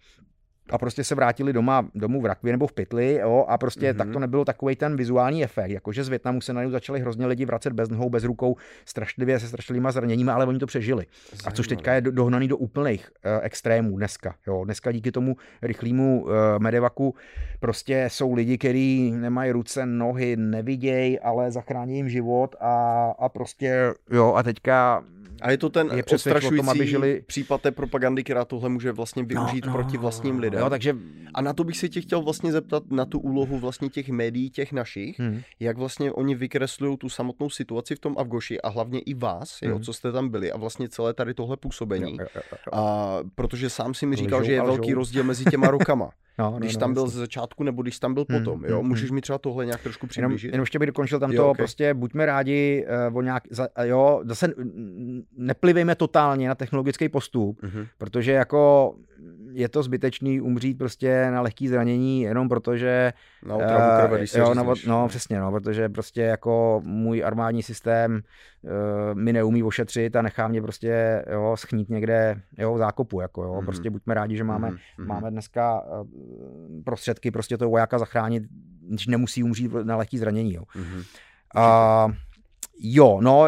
a prostě se vrátili doma, domů v rakvi nebo v pytli jo, a prostě mm-hmm. tak to nebylo takový ten vizuální efekt, jakože z Větnamu se najednou začali hrozně lidi vracet bez nohou, bez rukou, strašlivě se strašlivýma zraněními, ale oni to přežili. Zajímavé. A což teďka je dohnaný do úplných uh, extrémů dneska. Jo. Dneska díky tomu rychlému uh, medevaku prostě jsou lidi, kteří nemají ruce, nohy, nevidějí, ale zachrání jim život a, a prostě jo a teďka a je to ten je odstrašující tom, aby žili... případ té propagandy, která tohle může vlastně využít no, no, proti vlastním lidem. Jo, takže... A na to bych se tě chtěl vlastně zeptat, na tu úlohu vlastně těch médií, těch našich, hmm. jak vlastně oni vykreslují tu samotnou situaci v tom Afgoši a hlavně i vás, hmm. jo, co jste tam byli a vlastně celé tady tohle působení. Jo, jo, jo, jo. A protože sám si mi říkal, Lžou že je velký rozdíl mezi těma rokama. No, no, když no, tam byl ze začátku nebo když tam byl hmm, potom, jo? Hmm, Můžeš hmm. mi třeba tohle nějak trošku přiblížit? Jenom, jenom ještě bych dokončil tam jo, to, okay. prostě buďme rádi uh, o nějak, za, jo, zase neplivejme totálně na technologický postup, uh-huh. protože jako je to zbytečný umřít prostě na lehký zranění jenom protože... Na otravu eh, krve, když jo, no, no, přesně, no, protože prostě jako můj armádní systém uh, mi neumí ošetřit a nechá mě prostě jo, schnít někde jo, v zákopu, jako jo, mm-hmm. prostě buďme rádi, že máme, mm-hmm. máme dneska uh, prostředky prostě toho vojáka zachránit, když nemusí umřít na lehký zranění, jo. Mm-hmm. Uh, jo, no,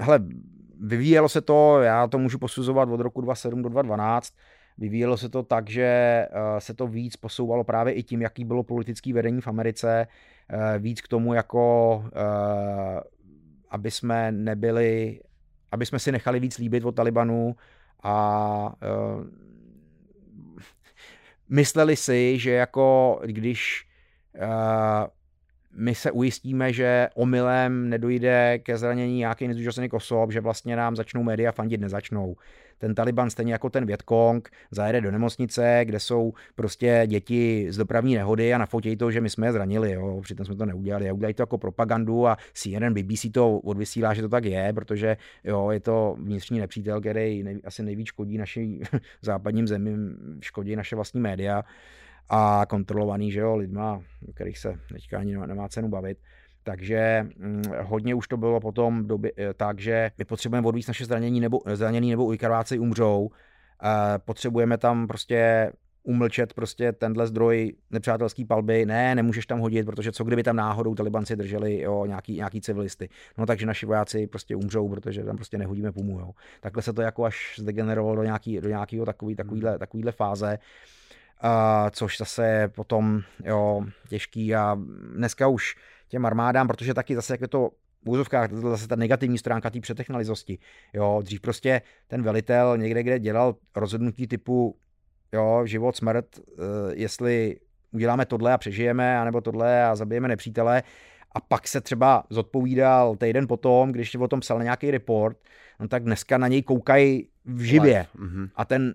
hele, vyvíjelo se to, já to můžu posuzovat od roku 2007 do 2012, Vyvíjelo se to tak, že eh, se to víc posouvalo právě i tím, jaký bylo politický vedení v Americe, eh, víc k tomu jako eh, aby jsme nebyli, aby jsme si nechali víc líbit od Talibanu a mysleli si, že jako když my se ujistíme, že omylem nedojde ke zranění nějakých nezúčastněných osob, že vlastně nám začnou média fandit, nezačnou. Ten Taliban stejně jako ten Větkong zajede do nemocnice, kde jsou prostě děti z dopravní nehody a nafotí to, že my jsme je zranili. Jo. Přitom jsme to neudělali. A udělají to jako propagandu a CNN, BBC to odvysílá, že to tak je, protože jo, je to vnitřní nepřítel, který nej, asi nejvíc škodí našim západním zemím, škodí naše vlastní média a kontrolovaný, že jo, lidma, kterých se teďka ani nemá cenu bavit. Takže hm, hodně už to bylo potom doby, eh, tak, že my potřebujeme odvíct naše zranění nebo, zranění nebo ujkarváci umřou. E, potřebujeme tam prostě umlčet prostě tenhle zdroj nepřátelský palby. Ne, nemůžeš tam hodit, protože co kdyby tam náhodou talibanci drželi jo, nějaký, nějaký civilisty. No takže naši vojáci prostě umřou, protože tam prostě nehodíme pumu. Jo. Takhle se to jako až zdegenerovalo do, nějaký, do nějakého takový, takovýhle, takovýhle fáze uh, což zase potom jo, těžký a dneska už těm armádám, protože taky zase jak je to v úzovkách, to je zase ta negativní stránka té přetechnalizosti. Jo, dřív prostě ten velitel někde, kde dělal rozhodnutí typu jo, život, smrt, uh, jestli uděláme tohle a přežijeme, anebo tohle a zabijeme nepřítele, a pak se třeba zodpovídal týden potom, když o tom psal nějaký report, no tak dneska na něj koukají v živě. Mm-hmm. A ten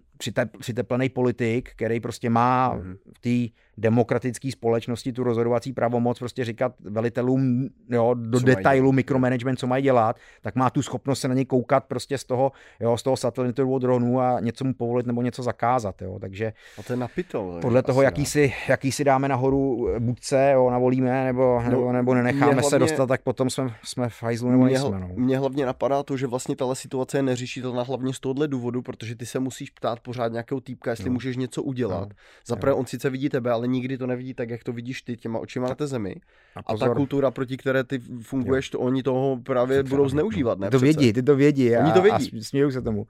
přiteplený politik, který prostě má mm-hmm. v té demokratické společnosti tu rozhodovací pravomoc prostě říkat velitelům jo, do co detailu mikromanagement, co mají dělat, tak má tu schopnost se na něj koukat prostě z toho, jo, z toho satelitového dronu a něco mu povolit nebo něco zakázat. Jo. Takže a to je napitol. Podle toho, jaký si, jaký si dáme nahoru se, jo, navolíme nebo, no, nebo, nebo nenecháme hlavně, se dostat, tak potom jsme, jsme v hajzlu nebo nejsme. No. Mě hlavně napadá to, že vlastně tahle situace je neřešitelná hlavně z tohohle důvodu, protože ty se musíš ptát pořád nějakého týpka, jestli no. můžeš něco udělat. No. Zaprvé on sice vidí tebe, ale nikdy to nevidí tak, jak to vidíš ty těma očima na té zemi. A, a ta kultura, proti které ty funguješ, to oni toho právě budou zneužívat, ne? Ty to vědí, ty to vědí. Oni to vědí. A smějou se tomu.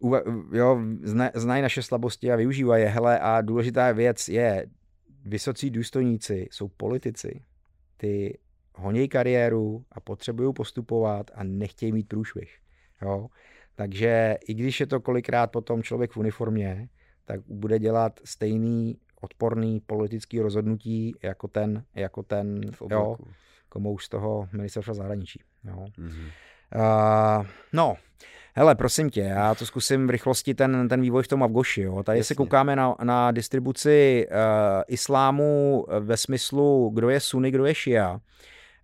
Uh, jo, zna, znají naše slabosti a využívají je. Hele, a důležitá věc je, vysocí důstojníci jsou politici. Ty honějí kariéru a potřebují postupovat a nechtějí mít průšvih. Jo? Takže i když je to kolikrát potom člověk v uniformě, tak bude dělat stejný odporný politický rozhodnutí jako ten, jako ten jo, komouš z toho ministerstva zahraničí. Jo. Mm-hmm. Uh, no, hele, prosím tě, já to zkusím v rychlosti ten, ten vývoj v tom Afgoši. Jo. Tady Jasně. se koukáme na, na distribuci uh, islámu ve smyslu, kdo je sunny, kdo je šia.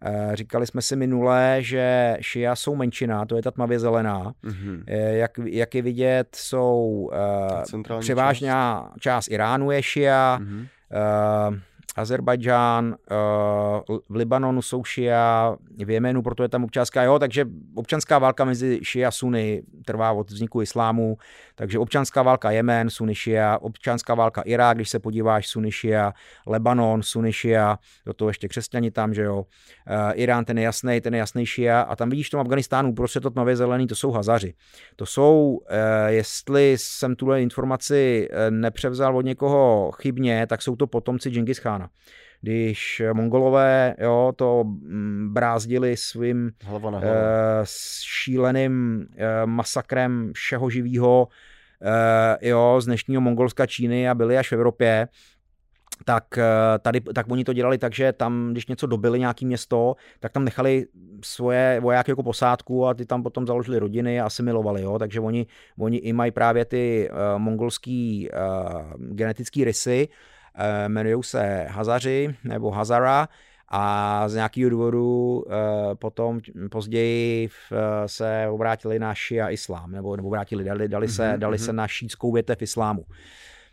Eh, říkali jsme si minule, že šia jsou menšina, to je ta tmavě zelená. Mm-hmm. Jak, jak je vidět, jsou uh, převážně část. část Iránu je šia, mm-hmm. uh, Azerbajdžán, uh, v Libanonu jsou šia, v Jemenu, proto je tam občanská, jo, takže občanská válka mezi šia a suny trvá od vzniku islámu, takže občanská válka Jemen, suny šia, občanská válka Irák, když se podíváš, suny šia, Lebanon, suny šia, do toho ještě křesťani tam, že jo, uh, Irán, ten je jasný, ten je jasný šia a tam vidíš v tom Afganistánu, prostě to tmavě zelený, to jsou hazaři. To jsou, uh, jestli jsem tuhle informaci nepřevzal od někoho chybně, tak jsou to potomci Genghis Khan Irána. Když mongolové jo, to mm, brázdili svým uh, šíleným uh, masakrem všeho živého jo, z dnešního Mongolska Číny a byli až v Evropě, tak, tady, tak oni to dělali tak, že tam, když něco dobili nějaký město, tak tam nechali svoje vojáky jako posádku a ty tam potom založili rodiny a asimilovali, jo? takže oni, oni i mají právě ty uh, mongolský uh, genetický rysy Eh, jmenují se Hazaři nebo Hazara a z nějakého důvodu eh, potom později se obrátili na šia islám, nebo, nebo obrátili, dali, dali, se, mm-hmm. dali se na šítskou větev islámu.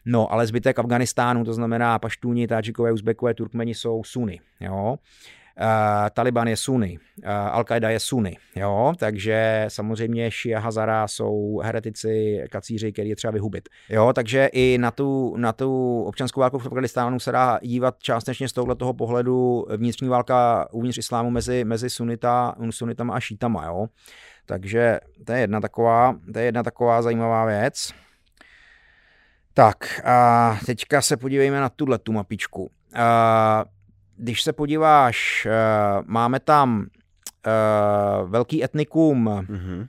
No, ale zbytek Afganistánu, to znamená Paštúni, Tadžikové, Uzbekové, Turkmeni jsou Suny. Jo? Uh, Taliban je Sunni, uh, Al-Qaida je Sunni, jo, takže samozřejmě Shia Hazara jsou heretici, kacíři, který je třeba vyhubit, jo, takže i na tu, na tu občanskou válku v Afganistánu se dá dívat částečně z tohoto toho pohledu vnitřní válka uvnitř islámu mezi, mezi sunita, sunitama a šítama, jo, takže to je jedna taková, to je jedna taková zajímavá věc. Tak a teďka se podívejme na tuhle tu mapičku. Uh, když se podíváš, eh, máme tam uh, velký etnikum mm-hmm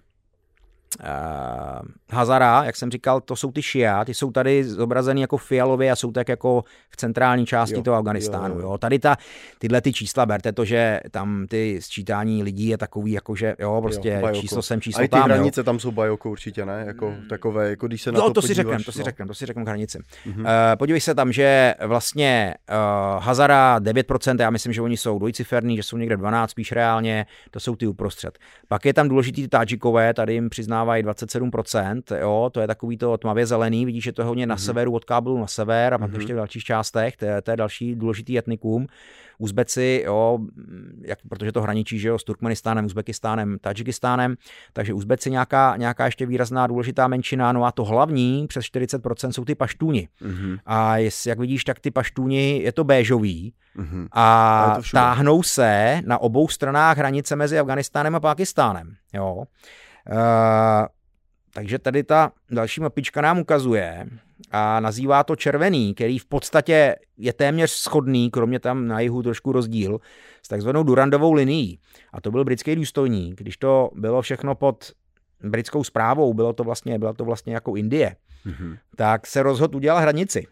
uh, Hazara, jak jsem říkal, to jsou ty šia, ty jsou tady zobrazený jako fialově a jsou tak jako v centrální části jo, toho Afganistánu. Jo, jo. Tady ta, tyhle ty čísla, berte to, že tam ty sčítání lidí je takový, jako že jo, prostě jo, číslo sem, číslo tam. A ty hranice jo. tam jsou bajoko určitě, ne? Jako mm. takové, jako když se na no, to, to podíváš, si řekneme, to si no. řekneme, to si řekneme k hranici. Mm-hmm. Uh, podívej se tam, že vlastně uh, Hazara 9%, já myslím, že oni jsou dvojciferní, že jsou někde 12 spíš reálně, to jsou ty uprostřed. Pak je tam důležitý ty Tadžikové, tady jim přiznávají 27%, jo, to je takový to tmavě zelený, vidíš, že to je hodně na mm-hmm. severu od Kábulu na sever a pak mm-hmm. ještě v dalších částech, to je, to je další důležitý etnikum. Uzbeci, jo, jak, protože to hraničí že jo, s Turkmenistánem, Uzbekistánem, Tadžikistánem, takže Uzbeci nějaká, nějaká ještě výrazná důležitá menšina, no a to hlavní, přes 40% jsou ty paštůni. Mm-hmm. A jest, jak vidíš, tak ty paštůni, je to béžový mm-hmm. a táhnou se na obou stranách hranice mezi Afganistánem a Pakistánem. Jo. Uh, takže tady ta další mapička nám ukazuje a nazývá to červený, který v podstatě je téměř schodný, kromě tam na jihu trošku rozdíl, s takzvanou Durandovou linií. A to byl britský důstojník, když to bylo všechno pod britskou zprávou, bylo to vlastně, bylo to vlastně jako Indie, mm-hmm. tak se rozhodl udělat hranici.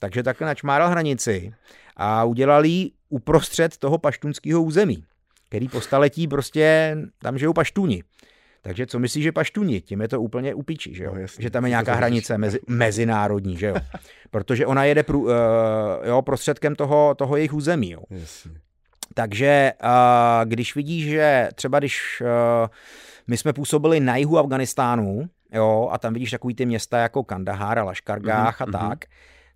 Takže takhle načmáral hranici a udělal ji uprostřed toho paštunského území, který po staletí prostě tam žijou paštuni. Takže co myslíš, že paštuni? Tím je to úplně upiči, že jo? No, jasný, že tam je nějaká hranice mezi, mezinárodní, že jo? Protože ona jede prů, uh, jo, prostředkem toho, toho jejich území, jo? Takže uh, když vidíš, že třeba když uh, my jsme působili na jihu Afganistánu, jo, a tam vidíš takový ty města jako Kandahar a Laškargách mm-hmm, a mhm. tak,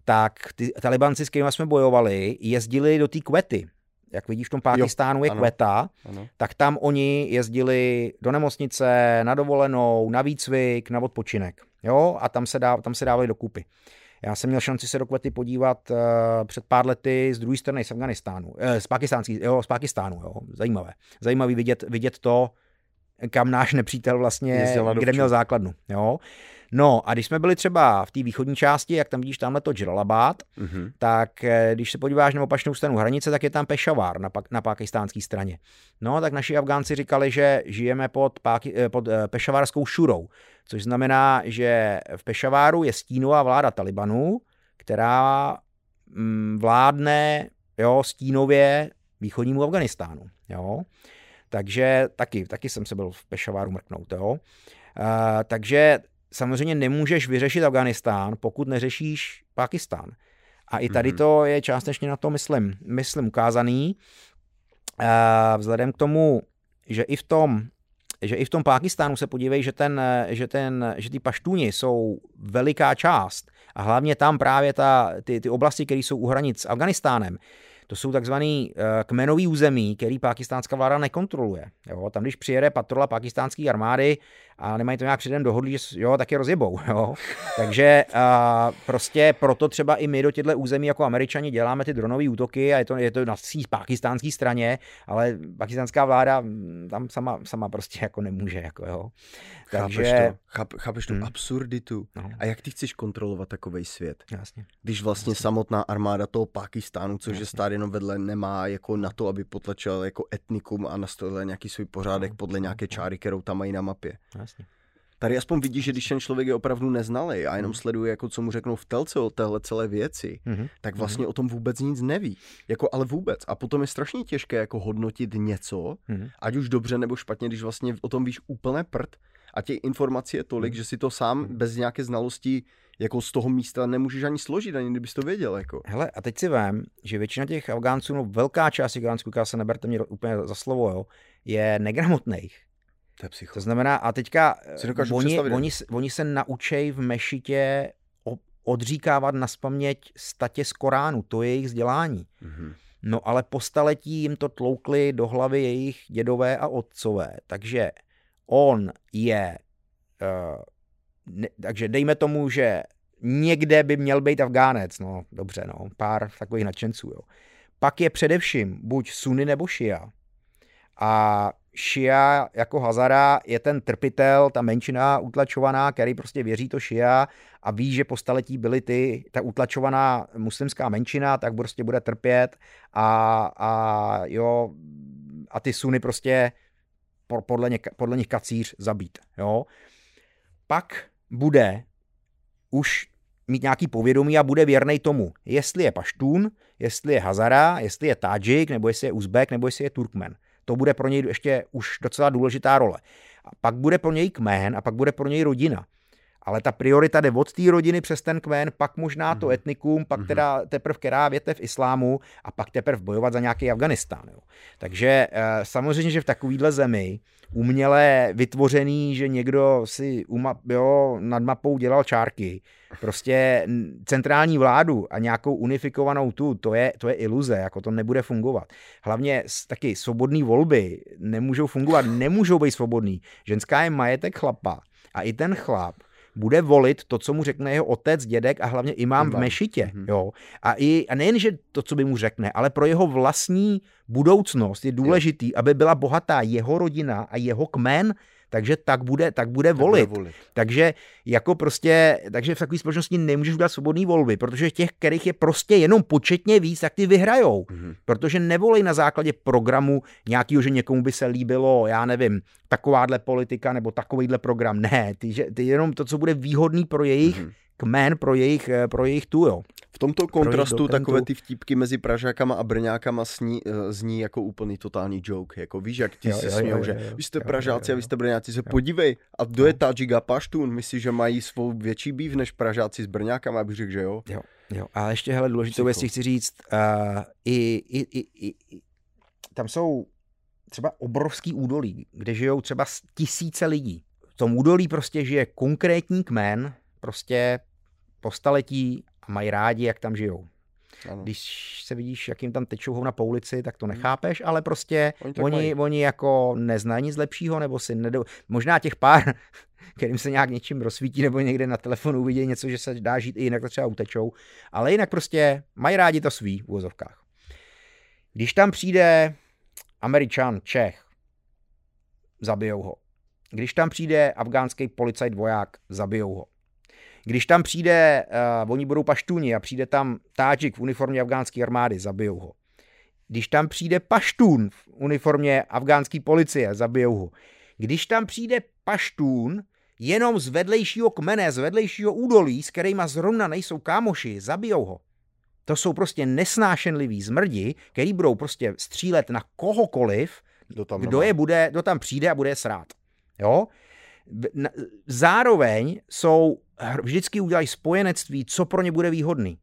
tak ty talibanci, s kterými jsme bojovali, jezdili do té kvety, jak vidíš v tom Pákistánu je ano, kveta, ano. tak tam oni jezdili do nemocnice, na dovolenou, na výcvik, na odpočinek. Jo, a tam se, dá, tam se dávali dokupy. Já jsem měl šanci se do Kvety podívat uh, před pár lety z druhé strany z Afganistánu, uh, z, Pakistánský, jo, z Pakistánu, jo, zajímavé. Zajímavý vidět, vidět to, kam náš nepřítel vlastně, kde měl základnu, jo. No a když jsme byli třeba v té východní části, jak tam vidíš tamhle to Jalalabad, mm-hmm. tak eh, když se podíváš na opačnou stranu hranice, tak je tam Peshawar na, na pakistánské straně. No tak naši Afgánci říkali, že žijeme pod, Páki, eh, pod eh, Pešavarskou šurou, což znamená, že v Pešaváru je stínová vláda Talibanu, která mm, vládne jo, stínově východnímu Afganistánu. Jo. Takže taky, taky jsem se byl v Pešaváru mrknout. Jo. Uh, takže samozřejmě nemůžeš vyřešit Afganistán, pokud neřešíš Pakistán. A i tady mhm. to je částečně na to, myslím, myslím ukázaný. Vzhledem k tomu, že i v tom že i v tom Pákistánu se podívej, že, ten, že, ten, že ty paštůni jsou veliká část a hlavně tam právě ta, ty, ty oblasti, které jsou u hranic s Afganistánem, to jsou takzvaný uh, kmenový území, který pakistánská vláda nekontroluje. Jo? Tam, když přijede patrola pakistánské armády a nemají to nějak předem dohodli, že jo, tak je rozjebou. Jo? Takže uh, prostě proto třeba i my do těchto území jako američani děláme ty dronové útoky a je to, je to na pakistánské straně, ale pakistánská vláda mm, tam sama, sama prostě jako nemůže. Jako, jo? Takže... Chápeš to, cháp, chápeš tu hmm. absurditu. No. A jak ty chceš kontrolovat takový svět? Jasně. Když vlastně Jasně. samotná armáda toho Pakistánu, což Jasně. je stát jenom vedle, nemá jako na to, aby potlačil jako etnikum a nastolil nějaký svůj pořádek no. podle nějaké no. čáry, kterou tam mají na mapě. Jasně. Tady aspoň vidíš, že když ten člověk je opravdu neznalý a jenom hmm. sleduje, jako co mu řeknou v telce o téhle celé věci, mm-hmm. tak vlastně mm-hmm. o tom vůbec nic neví. Jako ale vůbec. A potom je strašně těžké jako hodnotit něco, mm-hmm. ať už dobře nebo špatně, když vlastně o tom víš úplné prd a těch informací je tolik, hmm. že si to sám hmm. bez nějaké znalosti jako z toho místa nemůžeš ani složit, ani kdybys to věděl. Jako. Hele, a teď si vím, že většina těch Afgánců, no velká část Afgánců, se neberte mě úplně za slovo, jo, je negramotných. To, je psycho. to znamená, a teďka oni, oni, oni se naučí v mešitě odříkávat na spaměť statě z Koránu, to je jejich vzdělání. Mm-hmm. No ale po staletí jim to tloukli do hlavy jejich dědové a otcové, takže on je, uh, ne, takže dejme tomu, že někde by měl být Afgánec, no dobře, no, pár takových nadšenců, jo. Pak je především buď Sunni nebo Šia. A Šia jako Hazara je ten trpitel, ta menšina utlačovaná, který prostě věří to Šia a ví, že po staletí byly ty, ta utlačovaná muslimská menšina, tak prostě bude trpět a, a jo, a ty Suny prostě podle, něk, podle nich kacíř zabít. Jo? Pak bude už mít nějaký povědomí a bude věrný tomu, jestli je paštún, jestli je hazara, jestli je tádžik, nebo jestli je uzbek, nebo jestli je turkmen. To bude pro něj ještě už docela důležitá role. A pak bude pro něj kmén a pak bude pro něj rodina ale ta priorita jde od té rodiny přes ten kmen, pak možná to mhm. etnikum, pak mhm. teda teprve která větev islámu a pak teprve bojovat za nějaký Afganistán. Jo. Takže eh, samozřejmě, že v takovýhle zemi uměle vytvořený, že někdo si umap, jo, nad mapou dělal čárky, prostě centrální vládu a nějakou unifikovanou tu, to je, to je iluze, jako to nebude fungovat. Hlavně taky svobodné volby nemůžou fungovat, nemůžou být svobodný. Ženská je majetek chlapa a i ten chlap bude volit to, co mu řekne jeho otec, dědek a hlavně imám, v mešitě. Mm-hmm. Jo. A, i, a nejen, že to, co by mu řekne, ale pro jeho vlastní budoucnost je důležitý, aby byla bohatá jeho rodina a jeho kmen, takže tak bude, tak bude volit. Tak bude volit. Takže jako prostě, takže v takové společnosti nemůžeš udělat svobodné volby, protože těch, kterých je prostě jenom početně víc, tak ty vyhrajou. Mm-hmm. Protože nevolej na základě programu nějakého, že někomu by se líbilo, já nevím, takováhle politika nebo takovýhle program. Ne, ty, že, ty jenom to, co bude výhodný pro jejich mm-hmm kmen pro jejich, eh, pro jejich tu, jo. V tomto kontrastu takové ty vtípky mezi Pražákama a Brňákama sní, eh, zní jako úplný totální joke. Jako víš, jak ti se smějou, že vy jste Pražáci jo, jo, jo. a vy jste Brňáci, se jo. podívej. A kdo je Tadžik a Paštun? Myslíš, že mají svou větší býv než Pražáci s Brňákama? Abych řekl, že jo. Jo, jo. A ještě, hele, důležitou věc chci říct, uh, i, i, i, i, tam jsou třeba obrovský údolí, kde žijou třeba tisíce lidí. V tom údolí prostě žije konkrétní kmen, prostě po staletí a mají rádi, jak tam žijou. Ano. Když se vidíš, jak jim tam tečou na poulici, tak to hmm. nechápeš, ale prostě oni, oni, oni jako neznají nic lepšího, nebo si nedou... Možná těch pár, kterým se nějak něčím rozsvítí, nebo někde na telefonu uvidí něco, že se dá žít i jinak, to třeba utečou, ale jinak prostě mají rádi to svý v úvozovkách. Když tam přijde Američan, Čech, zabijou ho. Když tam přijde afgánský policajt voják, zabijou ho. Když tam přijde, uh, oni budou paštůni a přijde tam táčik v uniformě afgánské armády, zabijou ho. Když tam přijde paštún v uniformě afgánské policie, zabijou ho. Když tam přijde paštún jenom z vedlejšího kmene, z vedlejšího údolí, s kterýma zrovna nejsou kámoši, zabijou ho. To jsou prostě nesnášenliví zmrdi, který budou prostě střílet na kohokoliv, kdo, tam kdo je bude, kdo tam přijde a bude srát. Jo? Zároveň jsou, vždycky udělají spojenectví, co pro ně bude výhodný.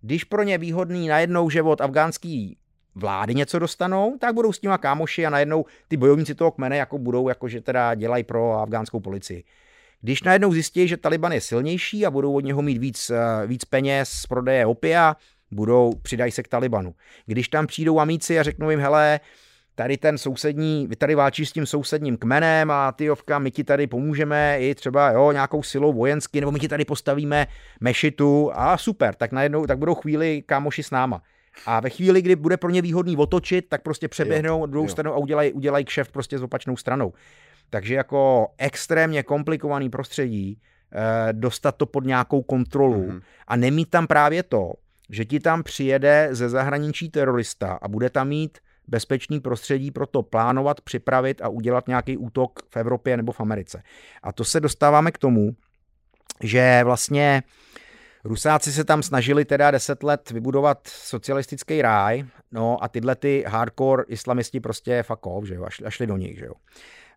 Když pro ně výhodný najednou, že afgánský vlády něco dostanou, tak budou s těma kámoši a najednou ty bojovníci toho kmene jako budou, jako že teda dělají pro afgánskou policii. Když najednou zjistí, že Taliban je silnější a budou od něho mít víc, eh, víc peněz z prodeje opia, budou, přidají se k Talibanu. Když tam přijdou amíci a řeknou jim, hele, tady ten sousední, vy tady válčíš s tím sousedním kmenem a ty ovka, my ti tady pomůžeme i třeba jo, nějakou silou vojensky, nebo my ti tady postavíme mešitu a super, tak najednou, tak budou chvíli kámoši s náma. A ve chvíli, kdy bude pro ně výhodný otočit, tak prostě přeběhnou druhou stranu a udělají, udělají kšeft prostě s opačnou stranou. Takže jako extrémně komplikovaný prostředí, eh, dostat to pod nějakou kontrolu mm-hmm. a nemít tam právě to, že ti tam přijede ze zahraničí terorista a bude tam mít bezpečný prostředí pro to plánovat, připravit a udělat nějaký útok v Evropě nebo v Americe. A to se dostáváme k tomu, že vlastně Rusáci se tam snažili teda deset let vybudovat socialistický ráj, no a tyhle ty hardcore islamisti prostě fuck off, že jo, a šli do nich, že jo.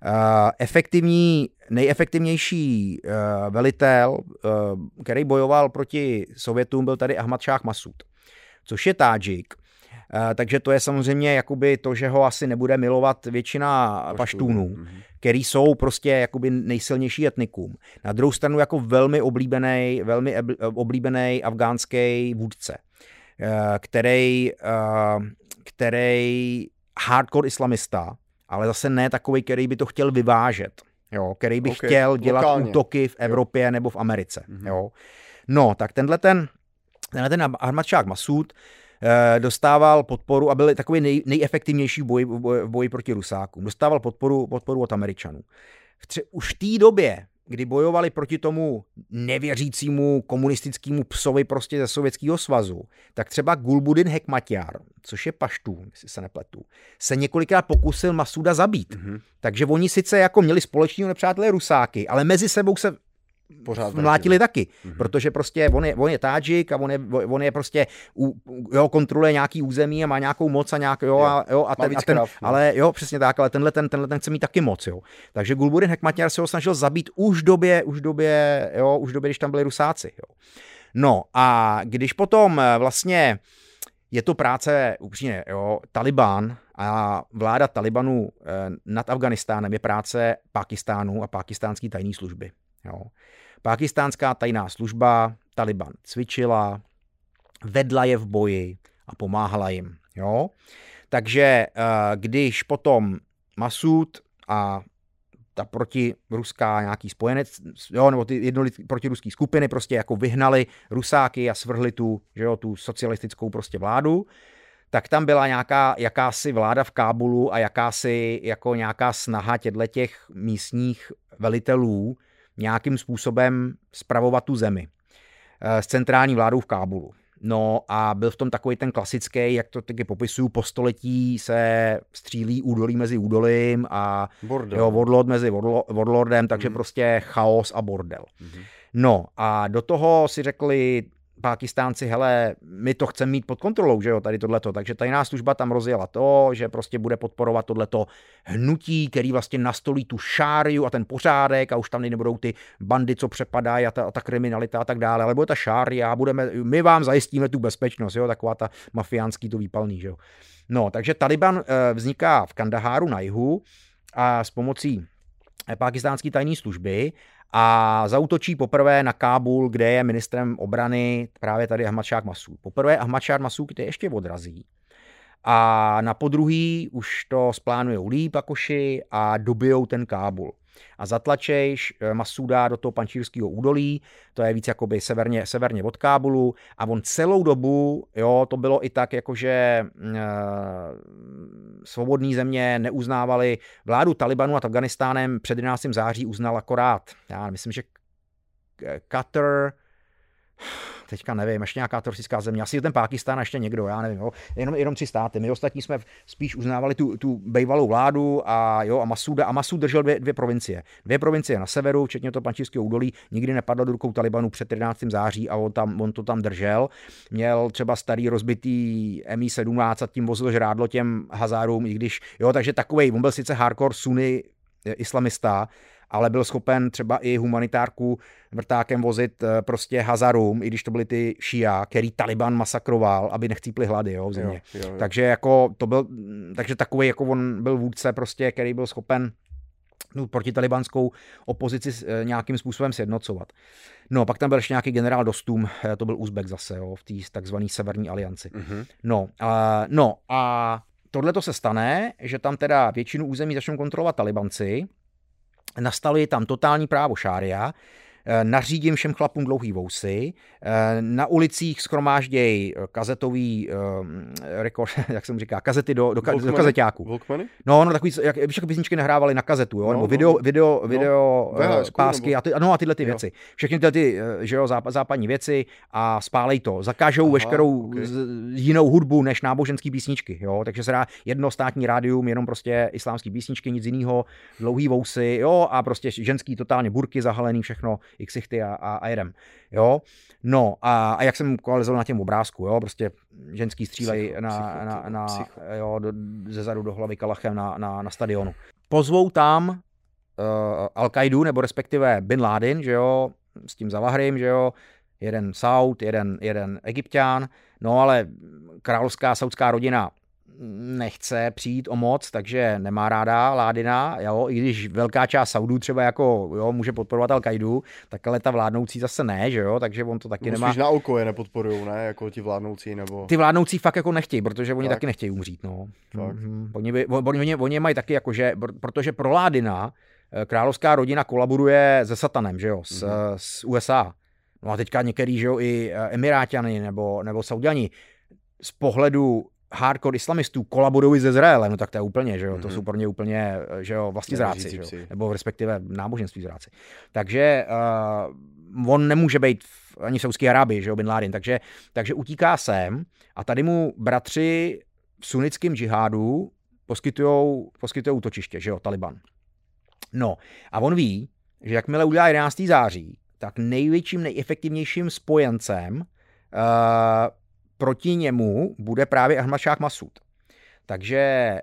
Uh, efektivní, nejefektivnější uh, velitel, uh, který bojoval proti Sovětům, byl tady Ahmad Šách Masud, což je Tádžik, Eh, takže to je samozřejmě jakoby to, že ho asi nebude milovat většina paštůnů, mhm. který jsou prostě jakoby nejsilnější etnikum. Na druhou stranu jako velmi oblíbený, velmi oblíbený afgánský vůdce, eh, který, eh, který hardcore islamista, ale zase ne takový, který by to chtěl vyvážet, jo, který by okay. chtěl dělat Lokálně. útoky v Evropě jo. nebo v Americe. Mm-hmm. Jo. No, tak tenhle ten, tenhle ten Ahmadšák Masud Eh, dostával podporu a byl takový nej, nejefektivnější v boji, v boji proti Rusákům. Dostával podporu, podporu od Američanů. V tře, už v té době, kdy bojovali proti tomu nevěřícímu komunistickému psovi prostě ze Sovětského svazu, tak třeba Gulbudin Hekmatyar, což je paštů, jestli se nepletu, se několikrát pokusil Masuda zabít. Mm-hmm. Takže oni sice jako měli společného nepřátelé Rusáky, ale mezi sebou se pořád mlátili taky, mm-hmm. protože prostě on je, on je tádžik a on je, on je prostě, u, jo, kontroluje nějaký území a má nějakou moc a nějak, jo, a, jo, a ten, a ten krav, no. ale jo, přesně tak, ale tenhle ten, tenhle ten chce mít taky moc, jo. Takže Gulburin Hekmatyar se ho snažil zabít už v době, už v době, jo, už v době, když tam byli Rusáci, jo. No a když potom eh, vlastně je to práce, upřímně, jo, Taliban a vláda Talibanu eh, nad Afganistánem je práce Pakistánu a pakistánské tajné služby. Jo. Pakistánská tajná služba Taliban cvičila, vedla je v boji a pomáhala jim. Jo? Takže eh, když potom Masud a ta protiruská nějaký spojenec, jo, nebo ty jednolitý protiruské skupiny prostě jako vyhnali Rusáky a svrhli tu, že jo, tu socialistickou prostě vládu, tak tam byla nějaká jakási vláda v Kábulu a jakási jako nějaká snaha těchto těch místních velitelů nějakým způsobem spravovat tu zemi eh, s centrální vládou v Kábulu. No a byl v tom takový ten klasický, jak to taky popisuju, po století se střílí údolí mezi údolím a bordel. jo, warlord mezi warlordem, takže mm. prostě chaos a bordel. Mm. No a do toho si řekli, Pákistánci, hele, my to chceme mít pod kontrolou, že jo, tady tohleto. Takže tajná služba tam rozjela to, že prostě bude podporovat tohleto hnutí, který vlastně nastolí tu šáriu a ten pořádek a už tam nebudou ty bandy, co přepadají a ta, a ta kriminalita a tak dále, ale bude ta šária a budeme, my vám zajistíme tu bezpečnost, jo, taková ta mafiánský to výpalný, že jo. No, takže Taliban eh, vzniká v Kandaháru na jihu a s pomocí eh, pakistánské tajné služby a zautočí poprvé na Kábul, kde je ministrem obrany právě tady Ahmad Shah Masud. Poprvé Ahmad Shah Masud ty ještě odrazí. A na podruhý už to splánujou líp Pakoši a dobijou ten Kábul a zatlačejš eh, Masuda do toho pančírského údolí, to je víc jakoby severně, severně od Kábulu a on celou dobu, jo, to bylo i tak, jakože e, svobodní země neuznávali vládu Talibanu nad Afganistánem před 11. září uznal akorát, já myslím, že Qatar, teďka nevím, ještě nějaká teroristická země, asi ten Pákistán a ještě někdo, já nevím, jo. Jenom, jenom tři státy. My ostatní jsme spíš uznávali tu, tu bývalou vládu a, jo, a Masuda. A Masud držel dvě, dvě provincie. Dvě provincie na severu, včetně toho pančířského údolí, nikdy nepadlo do rukou Talibanu před 11. září a on, tam, on to tam držel. Měl třeba starý rozbitý Mi-17 a tím vozil žrádlo těm Hazárům, i když, jo, takže takový, on byl sice hardcore sunny islamista, ale byl schopen třeba i humanitárku vrtákem vozit eh, prostě Hazarům, i když to byly ty šia, který Taliban masakroval, aby nechcípli hlady jo, v země. Jo, jo, jo. Takže jako to byl, takže takový jako on byl vůdce prostě, který byl schopen no, proti talibanskou opozici eh, nějakým způsobem sjednocovat. No, pak tam byl ještě nějaký generál Dostum, eh, to byl Uzbek zase, jo, v té takzvané severní alianci. Mm-hmm. No, a, no a tohle to se stane, že tam teda většinu území začnou kontrolovat talibanci, nastali tam totální právo šária, nařídím všem chlapům dlouhý vousy, eh, na ulicích schromážděj eh, kazetový, rekord, jak se mu říká, kazety do, do, do kazeťáku. Volkmany? No, no, takový, jak, víš, jak písničky nahrávali na kazetu, jo? No, nebo video, no, video, video no, pásky nebo... a, ty, no, a tyhle ty jo. věci. Všechny tyhle ty, že jo, západní věci a spálej to. Zakážou Aha, veškerou okay. jinou hudbu než náboženské písničky, jo? takže se dá jedno státní rádium, jenom prostě islámský písničky, nic jiného, dlouhý vousy, jo, a prostě ženský totálně burky zahalený, všechno xichty a, a, a jedem. Jo? No a, a jak jsem koalizoval na těm obrázku, jo? prostě ženský střílej psycho, na, psycho, na, na, jo, do, ze zadu do hlavy kalachem na, na, na stadionu. Pozvou tam uh, Al-Qaidu, nebo respektive Bin Laden, že jo, s tím Zavahrim, že jo, jeden Saud, jeden, jeden Egyptian, no ale královská saudská rodina nechce přijít o moc, takže nemá ráda Ládina, jo, i když velká část Saudů třeba jako, jo, může podporovat Al-Qaidu, tak ale ta vládnoucí zase ne, že jo, takže on to taky no, nemá. na oko je nepodporují, ne, jako ti vládnoucí, nebo... Ty vládnoucí fakt jako nechtějí, protože oni tak. taky nechtějí umřít, no. Mm-hmm. Oni, by, oni, oni, oni mají taky jako, že, protože pro Ládina eh, královská rodina kolaboruje se Satanem, že jo, s, mm-hmm. s USA. No a teďka některý, že jo, i eh, Emiráťany nebo, nebo Saudiani z pohledu hardcore islamistů kolaborují s Izraelem, no tak to je úplně, že jo, mm-hmm. to mhm. jsou pro ně úplně, že jo, vlastní zráci, že jo, nebo respektive náboženství zráci. Takže uh, on nemůže být v, ani v Saudské Arábii, že jo, Bin Laden, takže, takže utíká sem a tady mu bratři v sunnickém džihádu poskytují útočiště, že jo, Taliban. No a on ví, že jakmile udělá 11. září, tak největším, nejefektivnějším spojencem uh, proti němu bude právě Shah Masud. Takže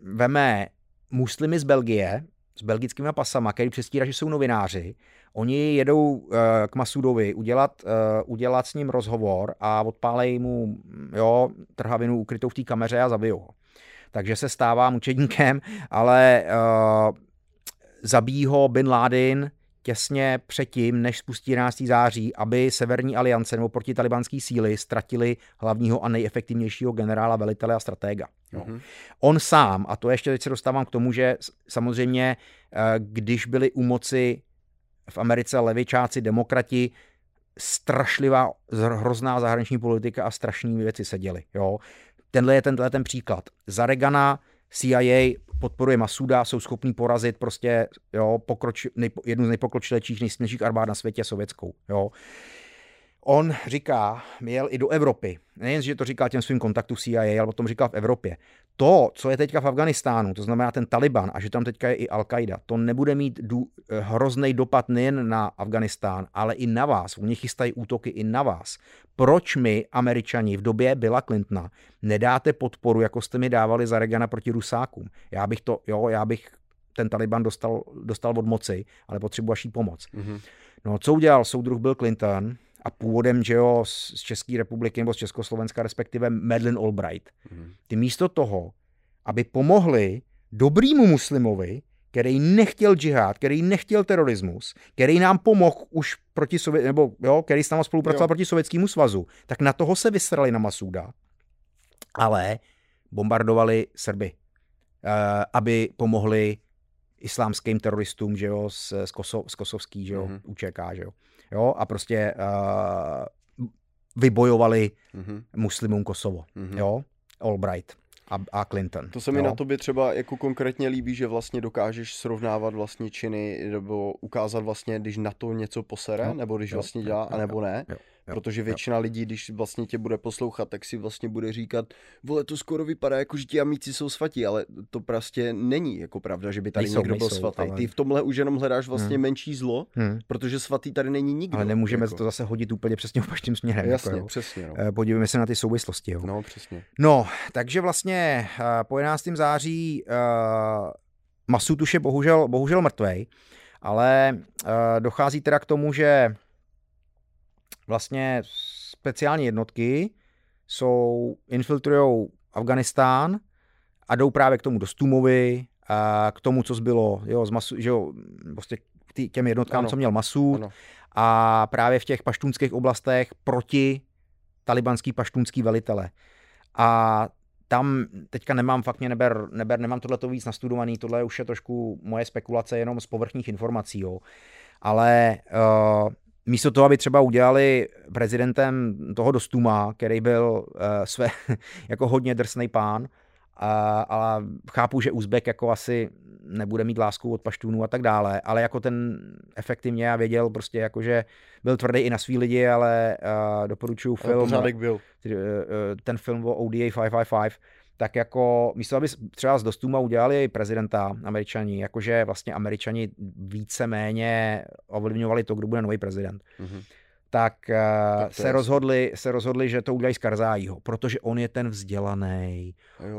veme muslimy z Belgie, s belgickými pasama, který přestíra, že jsou novináři. Oni jedou uh, k Masudovi udělat, uh, udělat s ním rozhovor a odpálejí mu jo, trhavinu ukrytou v té kameře a zabijou ho. Takže se stává mučedníkem, ale uh, zabíjí ho Bin Laden těsně předtím, než spustí 11. září, aby Severní aliance nebo protitalibanské síly ztratili hlavního a nejefektivnějšího generála, velitele a stratéga. No. Mm-hmm. On sám, a to ještě teď se dostávám k tomu, že samozřejmě, eh, když byli u moci v Americe levičáci, demokrati, strašlivá, hrozná zahraniční politika a strašné věci se děly. Jo. Tenhle je tenhle ten příklad. Za Regana CIA podporuje Masuda, jsou schopní porazit prostě jo, pokroč, nejpo, jednu z nejpokročilejších, nejsilnějších armád na světě, sovětskou. Jo. On říká, měl i do Evropy. Nejen, že to říkal těm svým kontaktům CIA, ale potom říkal v Evropě. To, co je teďka v Afganistánu, to znamená ten Taliban a že tam teďka je i Al-Qaida, to nebude mít dů, eh, hrozný dopad nejen na Afganistán, ale i na vás. Oni chystají útoky i na vás. Proč my, američani, v době Billa Clintona nedáte podporu, jako jste mi dávali za Regana proti Rusákům? Já bych to, jo, já bych ten Taliban dostal, dostal od moci, ale potřebuji vaší pomoc. Mm-hmm. No, co udělal soudruh Bill Clinton? A původem, že jo, z České republiky nebo z Československa, respektive Madeleine Albright. Mhm. Ty místo toho, aby pomohli dobrýmu muslimovi, který nechtěl džihad, který nechtěl terorismus, který nám pomohl už proti Sovět, nebo jo, který s námi spolupracoval jo. proti Sovětskému svazu, tak na toho se vysrali na Masuda, ale bombardovali Srby, uh, aby pomohli islámským teroristům, že jo, z, z, Koso, z kosovský, že jo, mm-hmm. UČK, že jo jo, a prostě uh, vybojovali mm-hmm. muslimům Kosovo, mm-hmm. jo, Albright a, a Clinton. To se mi jo? na tobě třeba jako konkrétně líbí, že vlastně dokážeš srovnávat vlastně činy nebo ukázat vlastně, když na to něco posere, jo, nebo když jo, vlastně dělá, jo, anebo ne. Jo. Jo, Protože většina jo. lidí, když vlastně tě bude poslouchat, tak si vlastně bude říkat, vole, to skoro vypadá jako, že ti amíci jsou svatí, ale to prostě není jako pravda, že by tady nejsou, někdo byl svatý. Ale... Ty v tomhle už jenom hledáš vlastně hmm. menší zlo, hmm. protože svatý tady není nikdo. Ale nemůžeme jako. to zase hodit úplně přesně opačným směrem. Jasně, jako, přesně. No. Eh, podívejme se na ty souvislosti. Jo. No, přesně. No, takže vlastně uh, po 11. září uh, Masud už je bohužel, bohužel mrtvej, ale uh, dochází teda k tomu, že vlastně speciální jednotky jsou, infiltrují Afganistán a jdou právě k tomu Dostumovi, a k tomu, co zbylo, jo, z masu, že jo, prostě tý, těm jednotkám, ano. co měl Masud ano. a právě v těch paštunských oblastech proti talibanský paštunský velitele. A tam teďka nemám, fakt mě neber, neber nemám tohle víc nastudovaný, tohle už je trošku moje spekulace jenom z povrchních informací, jo. Ale uh, místo toho, aby třeba udělali prezidentem toho Dostuma, který byl uh, své, jako hodně drsný pán, uh, ale chápu, že Uzbek jako asi nebude mít lásku od paštůnů a tak dále, ale jako ten efektivně a věděl prostě jako, že byl tvrdý i na svý lidi, ale uh, doporučuju film. byl. Ten film o ODA 555, tak jako místo, aby třeba z Dostuma udělali prezidenta američani, jakože vlastně američani více-méně ovlivňovali to, kdo bude nový prezident. Mm-hmm tak, tak se, rozhodli, se rozhodli, že to udělají z Karzájího, protože on je ten vzdělaný,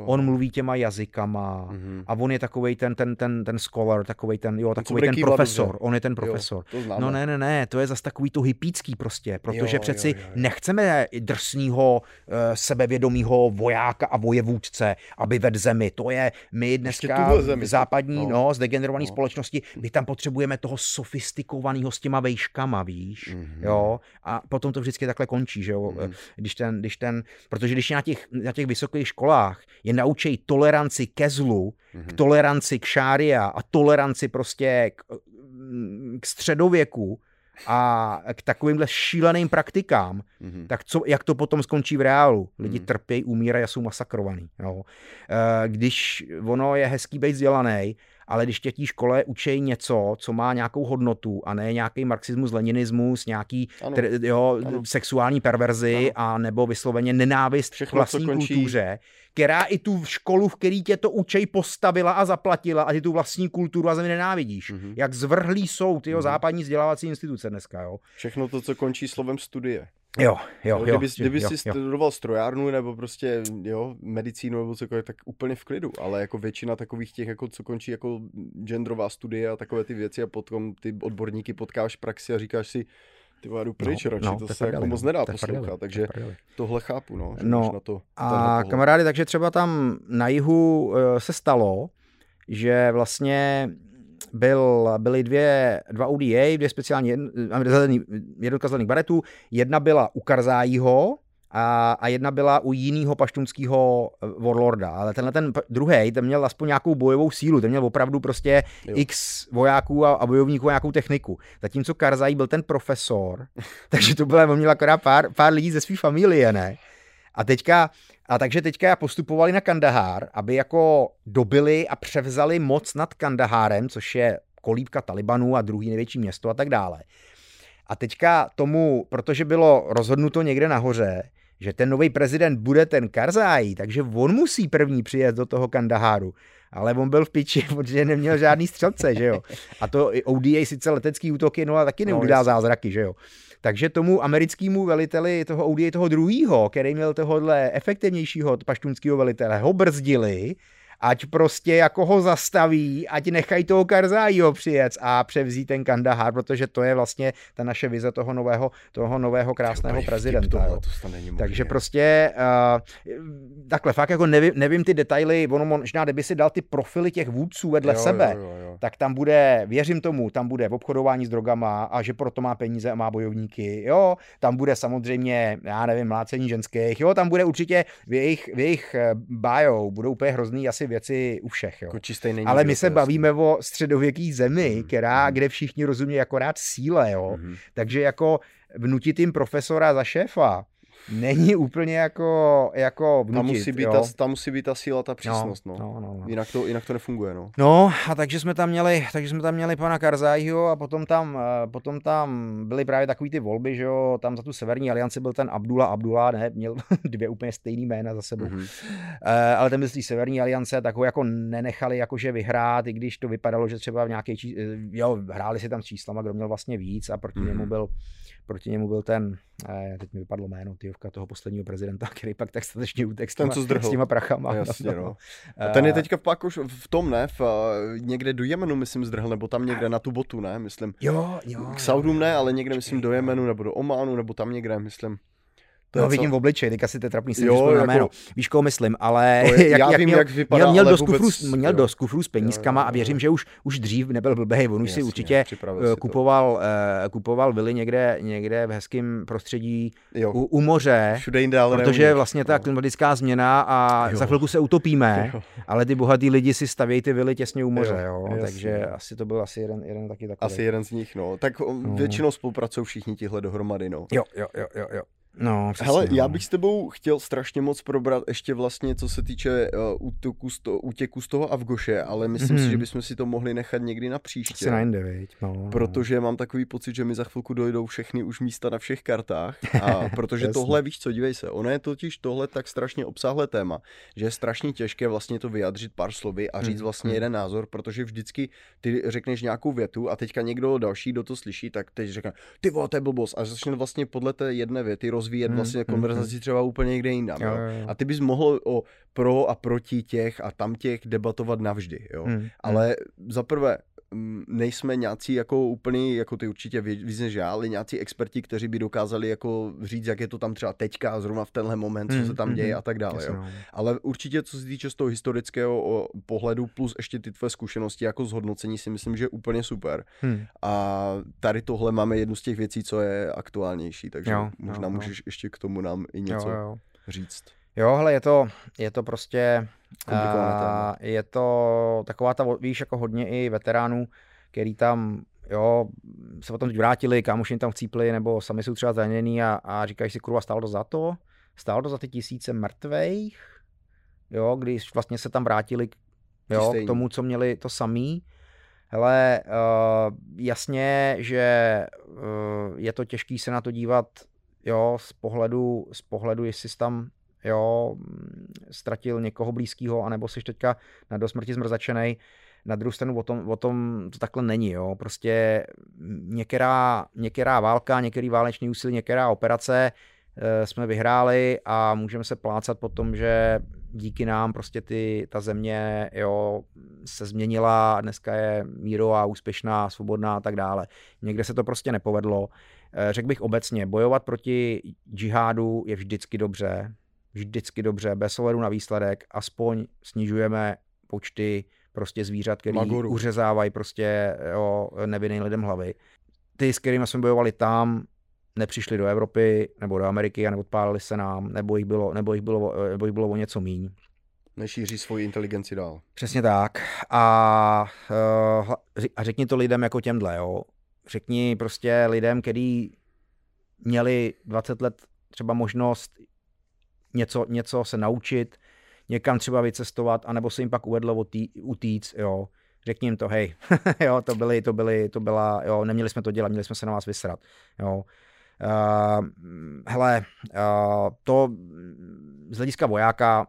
on mluví těma jazykama mm-hmm. a on je takový ten, ten, ten, ten scholar, takový ten, jo, takový ten profesor, dobře. on je ten profesor. Jo, no ne, ne, ne, to je zase takový to hypícký prostě, protože jo, přeci jo, jo, jo. nechceme drsného, eh, sebevědomého vojáka a vojevůdce, aby ved zemi, to je, my dneska v západní, no, no zdegenerované no. společnosti, my tam potřebujeme toho sofistikovaného s těma vejškama, víš, mm-hmm. jo, a potom to vždycky takhle končí, že jo? Mm. Když ten, když ten, protože když na těch, na těch vysokých školách je naučí toleranci ke zlu, mm. k toleranci k šária a toleranci prostě k, k středověku a k takovýmhle šíleným praktikám, mm-hmm. tak co, jak to potom skončí v reálu? Lidi mm-hmm. trpějí, umírají a jsou masakrovaný. Jo. Eh, když ono je hezký být vzdělaný, ale když tě tí škole učí něco, co má nějakou hodnotu a ne nějaký marxismus, leninismus, nějaký ano. Tr, jo, ano. sexuální perverzi ano. a nebo vysloveně nenávist Všechno, k vlastní kultuře, která i tu školu, v který tě to učej, postavila a zaplatila a ty tu vlastní kulturu a zemi nenávidíš. Mm-hmm. Jak zvrhlý jsou ty mm-hmm. západní vzdělávací instituce dneska. Jo. Všechno to, co končí slovem studie. Jo, jo, jo. Kdyby, kdyby jo, si studoval strojárnu nebo prostě jo, medicínu nebo cokoliv, tak úplně v klidu, ale jako většina takových těch, jako co končí jako genderová studie a takové ty věci a potom ty odborníky potkáš v praxi a říkáš si, ty jdu pryč no, radši, no, to se jako moc nedá poslouchat, takže tohle chápu, no, že no na to a kamarády, takže třeba tam na jihu uh, se stalo, že vlastně byl, byly dvě, dva ODA, dvě speciální jednotka zelených baretů. Jedna byla u Karzájího, a, a jedna byla u jiného paštunského eh, warlorda, ale tenhle ten druhý, ten měl aspoň nějakou bojovou sílu, ten měl opravdu prostě jo. x vojáků a, a bojovníků a nějakou techniku. Zatímco Karzai byl ten profesor, takže to bylo, on měl akorát pár, pár lidí ze své familie, ne? A teďka, a takže teďka postupovali na Kandahár, aby jako dobili a převzali moc nad Kandahárem, což je kolíbka Talibanu a druhý největší město a tak dále. A teďka tomu, protože bylo rozhodnuto někde nahoře, že ten nový prezident bude ten Karzai, takže on musí první přijet do toho Kandaháru. Ale on byl v piči, protože neměl žádný střelce, že jo. A to ODA sice letecký útoky, no a taky neudělá no, zázraky, že jo. Takže tomu americkému veliteli toho ODA, toho druhého, který měl tohohle efektivnějšího paštunského velitele, ho brzdili ať prostě jako ho zastaví, ať nechají toho Karzájího přijet a převzít ten Kandahar, protože to je vlastně ta naše vize toho nového, toho nového krásného prezidenta. Tohle, to Takže prostě uh, takhle, fakt jako nevím, nevím ty detaily, ono možná, kdyby si dal ty profily těch vůdců vedle jo, sebe, jo, jo, jo. tak tam bude, věřím tomu, tam bude v obchodování s drogama a že proto má peníze a má bojovníky, jo, tam bude samozřejmě, já nevím, mlácení ženských, jo, tam bude určitě v jejich, v jejich eh, bio, budou úplně hrozný asi věci u všech. Jo. Jako Ale my se bavíme o středověkých zemi, mm. která, kde všichni rozumí akorát síle. Jo. Mm. Takže jako vnutit jim profesora za šéfa, není úplně jako, jako vnutit. Tam musí, být jo? ta, tam musí být ta síla, ta přísnost, no. no. no, no, no. Jinak, to, jinak to nefunguje, no. No a takže jsme tam měli, takže jsme tam měli pana Karzájího a potom tam, eh, potom tam byly právě takový ty volby, že jo, tam za tu severní alianci byl ten Abdullah Abdullah, ne, měl dvě úplně stejný jména za sebou. Mm-hmm. Uh, ale ten byl z té severní aliance, tak ho jako nenechali jakože vyhrát, i když to vypadalo, že třeba v nějaké. Eh, jo, hráli si tam s číslama, kdo měl vlastně víc a proti mm-hmm. němu byl proti němu byl ten, eh, teď mi vypadlo jméno, tyjovka toho posledního prezidenta, který pak tak statečně utek s, těma, s těma prachama. No, jasně, no. A ten je teďka pak už v tom, ne, v, eh, někde do Jemenu, myslím, zdrhl, nebo tam někde na tu botu, ne, myslím. Jo, jo. K Saudům ne, ale někde, myslím, do Jemenu, nebo do Ománu, nebo tam někde, myslím. To no, vidím v obličeji, teďka si to trapný si jo, jako, jméno. Víš, koho myslím, ale je, jak, já jak vím, měl, jak vypadá, měl, měl, dost vůbec, měl dost kufrů s penízkama jo, jo, jo. a věřím, že už, už dřív nebyl blbej, on už Jasně, si určitě kupoval, uh, kupoval vily někde, někde v hezkém prostředí jo. u, u moře, Všude jinde, ale protože je vlastně ta klimatická změna a jo. za chvilku se utopíme, jo. ale ty bohatý lidi si stavějí ty vily těsně u moře, jo, jo. takže asi to byl asi jeden, jeden taky takový. Asi jeden z nich, no. Tak no. většinou spolupracují všichni tihle dohromady, no. Jo, jo, jo, jo, jo. No, přesně, Hele, no. já bych s tebou chtěl strašně moc probrat ještě vlastně, co se týče uh, útěku, z toho, útěku z toho Avgoše, ale myslím mm-hmm. si, mhm. že bychom si to mohli nechat někdy na příště. Asi na jinde, viď? No, no. Protože mám takový pocit, že mi za chvilku dojdou všechny už místa na všech kartách. A protože tohle, víš co, dívej se, ono je totiž tohle tak strašně obsáhlé téma, že je strašně těžké vlastně to vyjádřit pár slovy a říct mm, vlastně mm. jeden názor, protože vždycky ty řekneš nějakou větu a teďka někdo další, kdo to slyší, tak teď řekne, ty vole, to je blbost. A začne vlastně podle té jedné věty rozvíjet hmm, vlastně hmm, konverzaci hmm. třeba úplně někde jinam. Jo, jo, jo. A ty bys mohl o pro a proti těch a tam těch debatovat navždy. Jo. Hmm, Ale za prvé, nejsme nějací jako úplný, jako ty určitě víc než já, ale nějací experti, kteří by dokázali jako říct, jak je to tam třeba teďka, zrovna v tenhle moment, co se tam děje a tak dále. Jo. No. Ale určitě, co se týče z toho historického pohledu, plus ještě ty tvoje zkušenosti jako zhodnocení, si myslím, že je úplně super. Hmm. A tady tohle máme jednu z těch věcí, co je aktuálnější, takže jo, možná jo, můžeš jo. ještě k tomu nám i něco jo, jo. říct. Jo, hele, je to, je to prostě, uh, je to taková ta, víš, jako hodně i veteránů, který tam jo, se potom teď vrátili, kámoši jim tam chcípli, nebo sami jsou třeba zranění a, a říkají si, kurva, stálo to za to? Stálo to za ty tisíce mrtvejch? Jo, když vlastně se tam vrátili jo, k tomu, co měli to samý. Hele, uh, jasně, že uh, je to těžký se na to dívat jo, z pohledu, z pohledu, jestli jsi tam jo, ztratil někoho blízkého, anebo jsi teďka na do smrti. Na druhou stranu o tom, o tom to takhle není. Jo. Prostě některá, některá válka, některý válečný úsilí, některá operace e, jsme vyhráli a můžeme se plácat po tom, že díky nám prostě ty, ta země jo, se změnila, dneska je mírová, úspěšná, svobodná a tak dále. Někde se to prostě nepovedlo. E, řekl bych obecně, bojovat proti džihádu je vždycky dobře, vždycky dobře, bez ohledu na výsledek, aspoň snižujeme počty prostě zvířat, který Magoru. uřezávají prostě jo, nevinným lidem hlavy. Ty, s kterými jsme bojovali tam, nepřišli do Evropy nebo do Ameriky a neodpálili se nám, nebo jich bylo, nebo jich bylo, nebo jich bylo o něco míň. Nešíří svoji inteligenci dál. Přesně tak. A, eh, a řekni to lidem jako těmhle, jo. Řekni prostě lidem, kteří měli 20 let třeba možnost něco, něco se naučit, někam třeba vycestovat, anebo se jim pak uvedlo utíct, jo. Řekni jim to, hej, jo, to byly, to byly, to byla, jo, neměli jsme to dělat, měli jsme se na vás vysrat, jo. Uh, hele, uh, to z hlediska vojáka,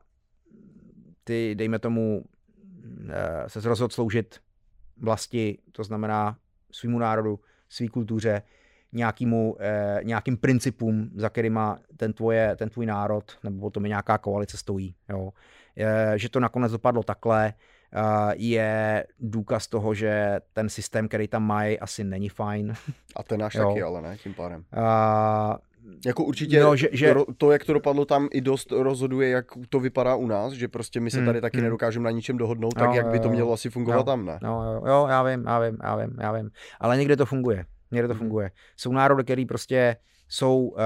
ty, dejme tomu, uh, se rozhodl sloužit vlasti, to znamená svýmu národu, svý kultuře, nějakýmu, eh, nějakým principům, za kterýma ten, tvoje, ten tvůj národ nebo potom je nějaká koalice stojí. Jo. Eh, že to nakonec dopadlo takhle, eh, je důkaz toho, že ten systém, který tam mají, asi není fajn. A ten náš taky, ale ne, tím pádem. Uh, jako určitě no, že, že... To, to, jak to dopadlo tam, i dost rozhoduje, jak to vypadá u nás, že prostě my se hmm, tady taky hmm. nedokážeme na ničem dohodnout, tak jak by to mělo asi fungovat jo, tam, ne? Jo, jo, jo, já vím, já vím, já vím, já vím. Ale někde to funguje. Někde to mm. funguje. Jsou národy, který prostě jsou, uh,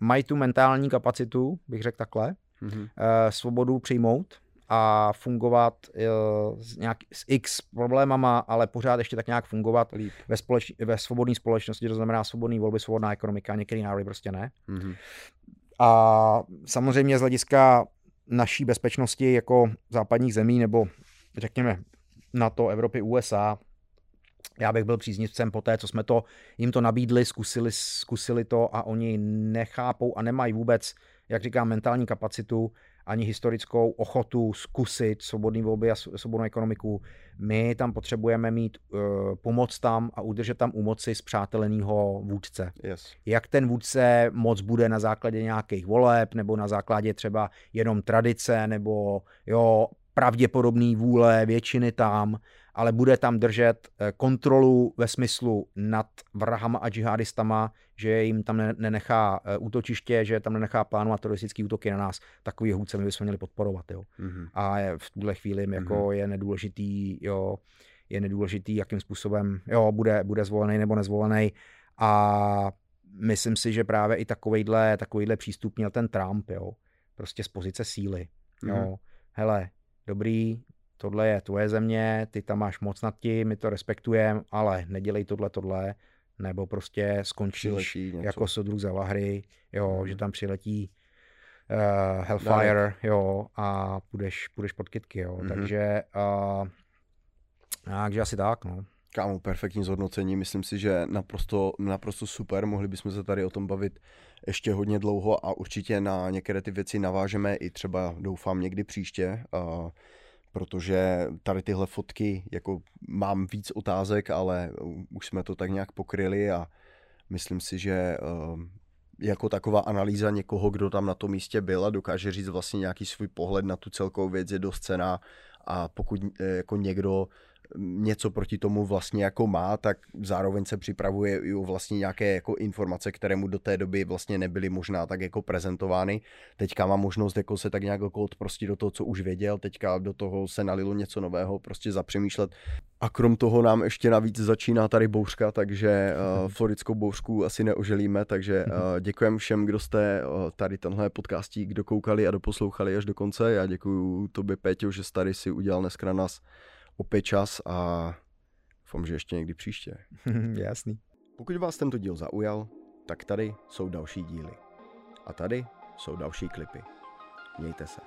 mají tu mentální kapacitu, bych řekl takhle, mm-hmm. uh, svobodu přijmout a fungovat uh, s, nějak, s x problémama, ale pořád ještě tak nějak fungovat Líp. ve, společ, ve svobodné společnosti, to znamená svobodné volby, svobodná ekonomika, některý národy prostě ne. Mm-hmm. A samozřejmě z hlediska naší bezpečnosti jako západních zemí nebo řekněme NATO, Evropy, USA, já bych byl příznivcem po té, co jsme to, jim to nabídli, zkusili, zkusili to a oni nechápou a nemají vůbec, jak říkám, mentální kapacitu ani historickou ochotu zkusit svobodný volby a svobodnou ekonomiku. My tam potřebujeme mít uh, pomoc tam a udržet tam u moci zpřáteleného vůdce. Yes. Jak ten vůdce moc bude na základě nějakých voleb nebo na základě třeba jenom tradice nebo jo, pravděpodobný vůle většiny tam, ale bude tam držet eh, kontrolu ve smyslu nad vrahama a džihadistama, že jim tam nenechá eh, útočiště, že tam nenechá plánovat teroristické útoky na nás, takový hůdce my bychom měli podporovat. Jo. Mm-hmm. A v tuhle chvíli mm-hmm. jako je nedůležitý, jo, je nedůležitý, jakým způsobem jo, bude, bude zvolený nebo nezvolený. A myslím si, že právě i takovejhle, takovejhle přístup měl ten Trump, jo. Prostě z pozice síly. Jo. Mm-hmm. Hele, dobrý, tohle je tvoje země, ty tam máš moc nad tím, my to respektujeme, ale nedělej tohle, tohle, nebo prostě skončíš jako sodruh za lahry, jo, mm. že tam přiletí uh, Hellfire, jo, a půjdeš, půjdeš pod kytky, jo, mm-hmm. takže, uh, takže asi tak, no. Kámo, perfektní zhodnocení, myslím si, že naprosto, naprosto super, mohli bychom se tady o tom bavit ještě hodně dlouho a určitě na některé ty věci navážeme i třeba doufám někdy příště, uh, protože tady tyhle fotky, jako mám víc otázek, ale už jsme to tak nějak pokryli a myslím si, že uh, jako taková analýza někoho, kdo tam na tom místě byl a dokáže říct vlastně nějaký svůj pohled na tu celkovou věc je dost cená a pokud eh, jako někdo něco proti tomu vlastně jako má, tak zároveň se připravuje i o vlastně nějaké jako informace, které mu do té doby vlastně nebyly možná tak jako prezentovány. Teďka má možnost jako se tak nějak jako prostě do toho, co už věděl, teďka do toho se nalilo něco nového, prostě zapřemýšlet. A krom toho nám ještě navíc začíná tady bouřka, takže uh, floridskou bouřku asi neoželíme, takže uh, děkujem všem, kdo jste uh, tady tenhle podcastík dokoukali a doposlouchali až do konce. Já děkuji tobě, Péťo, že jsi tady si udělal dneska na nás opět čas a Doufám, že ještě někdy příště. Jasný. Pokud vás tento díl zaujal, tak tady jsou další díly. A tady jsou další klipy. Mějte se.